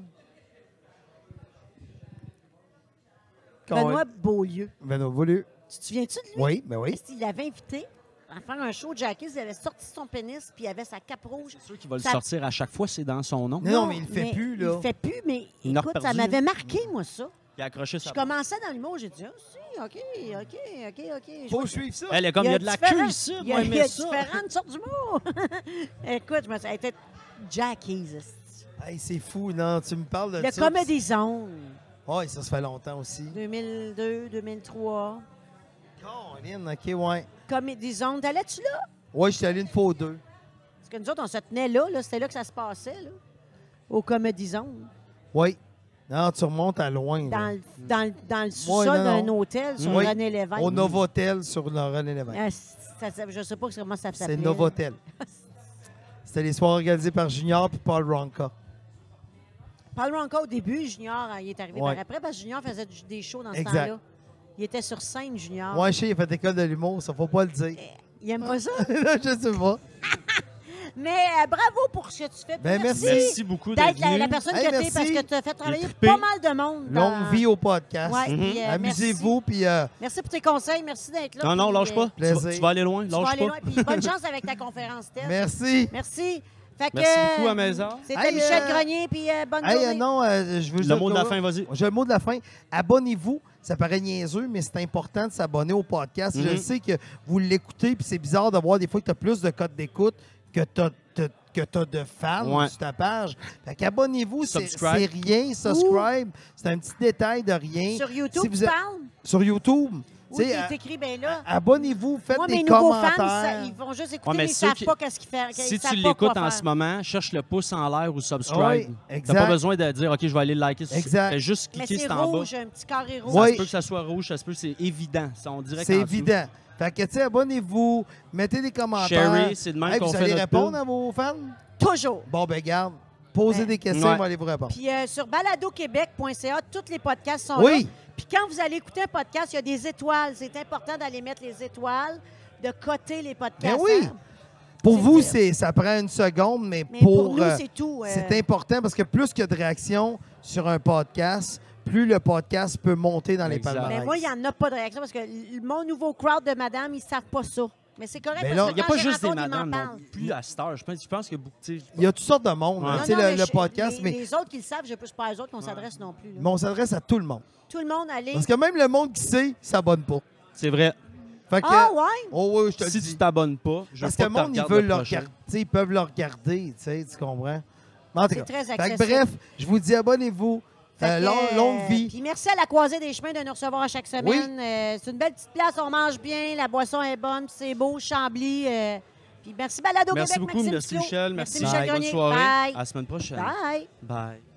Speaker 1: Benoît Beaulieu.
Speaker 3: Benoît voulu.
Speaker 1: Tu te souviens-tu de lui?
Speaker 3: Oui, ben oui.
Speaker 1: Il l'avait invité à faire un show de Jackie. Il avait sorti son pénis, puis il avait sa cape rouge.
Speaker 2: C'est sûr qu'il va le
Speaker 1: Ça-
Speaker 2: sortir à chaque fois, c'est dans son nom.
Speaker 3: Non, non, mais il le fait plus, là.
Speaker 1: Il le fait plus, mais
Speaker 2: Il
Speaker 1: écoute, ça m'avait marqué, moi, ça.
Speaker 2: Il a accroché
Speaker 1: Je
Speaker 2: sa
Speaker 1: commençais dans l'humour, j'ai dit, ah, si, OK, OK, OK, OK. Je
Speaker 3: Faut suivre ça.
Speaker 2: Elle est comme, il y a de la queue ici,
Speaker 1: Il y a, il y a différentes sortes d'humour. Écoute, je me suis... Elle était Jackie's.
Speaker 3: Hey, c'est fou, non? Tu me parles de
Speaker 1: Le
Speaker 3: ça.
Speaker 1: Comedy Zone,
Speaker 3: Oui, ça se fait longtemps aussi.
Speaker 1: 2002, 2003.
Speaker 3: Caroline, OK, ouais.
Speaker 1: Comedy Zone, t'allais-tu là?
Speaker 3: Ouais, j'étais allé une fois ou deux.
Speaker 1: Parce que nous autres, on se tenait là, là c'était là que ça se passait, là, au Comedy Zone,
Speaker 3: Oui. Non, tu remontes à loin. là.
Speaker 1: dans, le- dans, le- dans le sous-sol
Speaker 3: non,
Speaker 1: d'un
Speaker 3: non.
Speaker 1: hôtel sur
Speaker 3: Oui.
Speaker 1: René Lévesque.
Speaker 3: Au Novotel sur le René Lévesque.
Speaker 1: Ah, ça- ça- je ne sais pas comment ça s'appelait.
Speaker 3: C'est Novotel. C'était les soirs organisés par Junior puis Paul Ronca.
Speaker 1: Paul Ronca, au début, Junior, hein, il est arrivé
Speaker 3: Ouais.
Speaker 1: par après, parce que Junior faisait des shows dans ce temps-là. Il était sur scène, Junior.
Speaker 3: Moi, je sais, il a fait école de l'humour, ça faut pas le dire.
Speaker 1: Il aime pas ça?
Speaker 3: je sais pas.
Speaker 1: Mais euh, bravo pour ce que tu fais.
Speaker 3: Ben, merci.
Speaker 2: Merci beaucoup
Speaker 1: d'être la, la personne
Speaker 3: Hey,
Speaker 1: que tu es parce que tu as fait travailler pas mal de monde. dans-
Speaker 3: Longue vie au podcast.
Speaker 1: Ouais, euh,
Speaker 3: Amusez-vous, puis euh,
Speaker 1: Merci. Merci pour tes conseils. Merci d'être là.
Speaker 2: Non, non, lâche
Speaker 1: euh,
Speaker 2: pas. Tu vas, tu vas aller loin,
Speaker 1: Tu vas
Speaker 2: lâche
Speaker 1: aller
Speaker 2: pas.
Speaker 1: loin. Puis bonne chance avec ta conférence
Speaker 3: merci.
Speaker 1: Merci. Fait que,
Speaker 2: Merci beaucoup à Maison.
Speaker 1: C'était
Speaker 3: Hey,
Speaker 1: Michel
Speaker 3: euh,
Speaker 1: Grenier, puis euh, bonne
Speaker 3: Hey, euh,
Speaker 1: journée.
Speaker 3: non, euh, je veux
Speaker 2: Le mot de la fin, vas-y.
Speaker 3: J'ai le mot de la fin. Abonnez-vous. Ça paraît niaiseux, mais c'est important de s'abonner au podcast. Je
Speaker 2: Mhm.
Speaker 3: sais que vous l'écoutez, puis c'est bizarre de voir des fois que tu as plus de codes d'écoute que tu as, que tu de fans
Speaker 2: Ouais.
Speaker 3: sur ta page. Fait qu'abonnez-vous, c'est
Speaker 2: Subscribe.
Speaker 3: c'est rien. Subscribe, c'est un petit détail de rien.
Speaker 1: Sur YouTube,
Speaker 3: Si vous
Speaker 1: tu
Speaker 3: êtes-
Speaker 1: parles?
Speaker 3: Sur YouTube.
Speaker 1: Oui,
Speaker 3: tu
Speaker 1: c'est écrit bien là.
Speaker 3: Abonnez-vous, faites
Speaker 1: Moi,
Speaker 3: des
Speaker 1: mes nouveaux fans,
Speaker 3: commentaires.
Speaker 1: ça- ils vont juste écouter,
Speaker 2: Ouais, mais
Speaker 1: ils
Speaker 2: ceux
Speaker 1: savent
Speaker 2: qui-
Speaker 1: pas qu'est-ce qu'ils font.
Speaker 2: Si tu l'écoutes en
Speaker 1: faire.
Speaker 2: ce moment, cherche le pouce en l'air ou subscribe.
Speaker 3: Oui,
Speaker 2: T'as
Speaker 3: exact.
Speaker 2: pas besoin de dire, OK, je vais aller le liker.
Speaker 3: Exact.
Speaker 2: Fais juste cliquer,
Speaker 1: c'est
Speaker 2: en bas.
Speaker 1: rouge, un petit carré rouge.
Speaker 3: Oui.
Speaker 2: Ça se peut que ça soit rouge, ça se peut que c'est évident. Ça, on dirait
Speaker 3: C'est évident. Fait que, tu sais, abonnez-vous, mettez des commentaires.
Speaker 2: Sherry, c'est de même
Speaker 3: Hey,
Speaker 2: qu'on
Speaker 3: vous
Speaker 2: fait
Speaker 3: allez
Speaker 2: notre
Speaker 3: répondre à vos fans?
Speaker 1: Toujours.
Speaker 3: Bon, ben garde. Posez des questions,
Speaker 2: Ouais.
Speaker 3: on va aller vous répondre.
Speaker 1: Puis euh, sur baladoquebec.ca, tous les podcasts sont là.
Speaker 3: Oui,
Speaker 1: Puis quand vous allez écouter un podcast, il y a des étoiles. C'est important d'aller mettre les étoiles, de coter les podcasts.
Speaker 3: Ben oui.
Speaker 1: hein.
Speaker 3: pour vous, c'est ça prend une seconde, mais,
Speaker 1: Mais
Speaker 3: pour,
Speaker 1: pour, nous,
Speaker 3: euh,
Speaker 1: c'est tout. euh,
Speaker 3: c'est important parce que plus qu'il y a de réactions sur un podcast, plus le podcast peut monter dans les palmarès.
Speaker 1: Mais moi, il n'y en a pas de réaction parce que mon nouveau crowd de madame, ils ne savent pas ça. Mais c'est correct
Speaker 3: Mais là,
Speaker 2: Il n'y a pas juste des madames non plus à cette heure. Je pense, je pense que beaucoup,
Speaker 3: Il y a toutes sortes de monde.
Speaker 2: Ouais.
Speaker 3: hein. Tu sais, le,
Speaker 1: mais
Speaker 3: le
Speaker 1: je-
Speaker 3: podcast,
Speaker 1: les,
Speaker 3: mais,
Speaker 1: les autres qui le savent, je ne pas à eux autres qu'on s'adresse non plus. là.
Speaker 3: mais on s'adresse à tout le monde.
Speaker 1: Tout le monde, allez.
Speaker 3: Parce que même le monde qui sait, il s'abonne pas.
Speaker 2: c'est vrai.
Speaker 3: Fait que,
Speaker 1: Ah ouais?
Speaker 3: oh oui, je te
Speaker 2: Si
Speaker 3: dis.
Speaker 2: tu t'abonnes pas, je
Speaker 3: Parce que
Speaker 2: pas
Speaker 3: le monde, ils veulent
Speaker 2: le
Speaker 3: regarder. Ils peuvent le regarder, tu sais, tu comprends?
Speaker 1: C'est très
Speaker 3: fait que
Speaker 1: accessible.
Speaker 3: bref, je vous dis abonnez-vous. Euh, long-
Speaker 1: euh,
Speaker 3: longue vie.
Speaker 1: Puis merci à la Croisée des Chemins de nous recevoir à chaque semaine. Euh, c'est une belle petite place, on mange bien, la boisson est bonne, c'est beau, Chambly. euh, puis merci Balado
Speaker 2: Merci
Speaker 1: Québec,
Speaker 2: beaucoup,
Speaker 1: Maxime
Speaker 2: merci. Michel. Merci,
Speaker 1: Michel
Speaker 2: Bonne
Speaker 1: Grenier.
Speaker 2: soirée.
Speaker 1: Bye.
Speaker 2: À la semaine prochaine.
Speaker 1: Bye.
Speaker 2: Bye.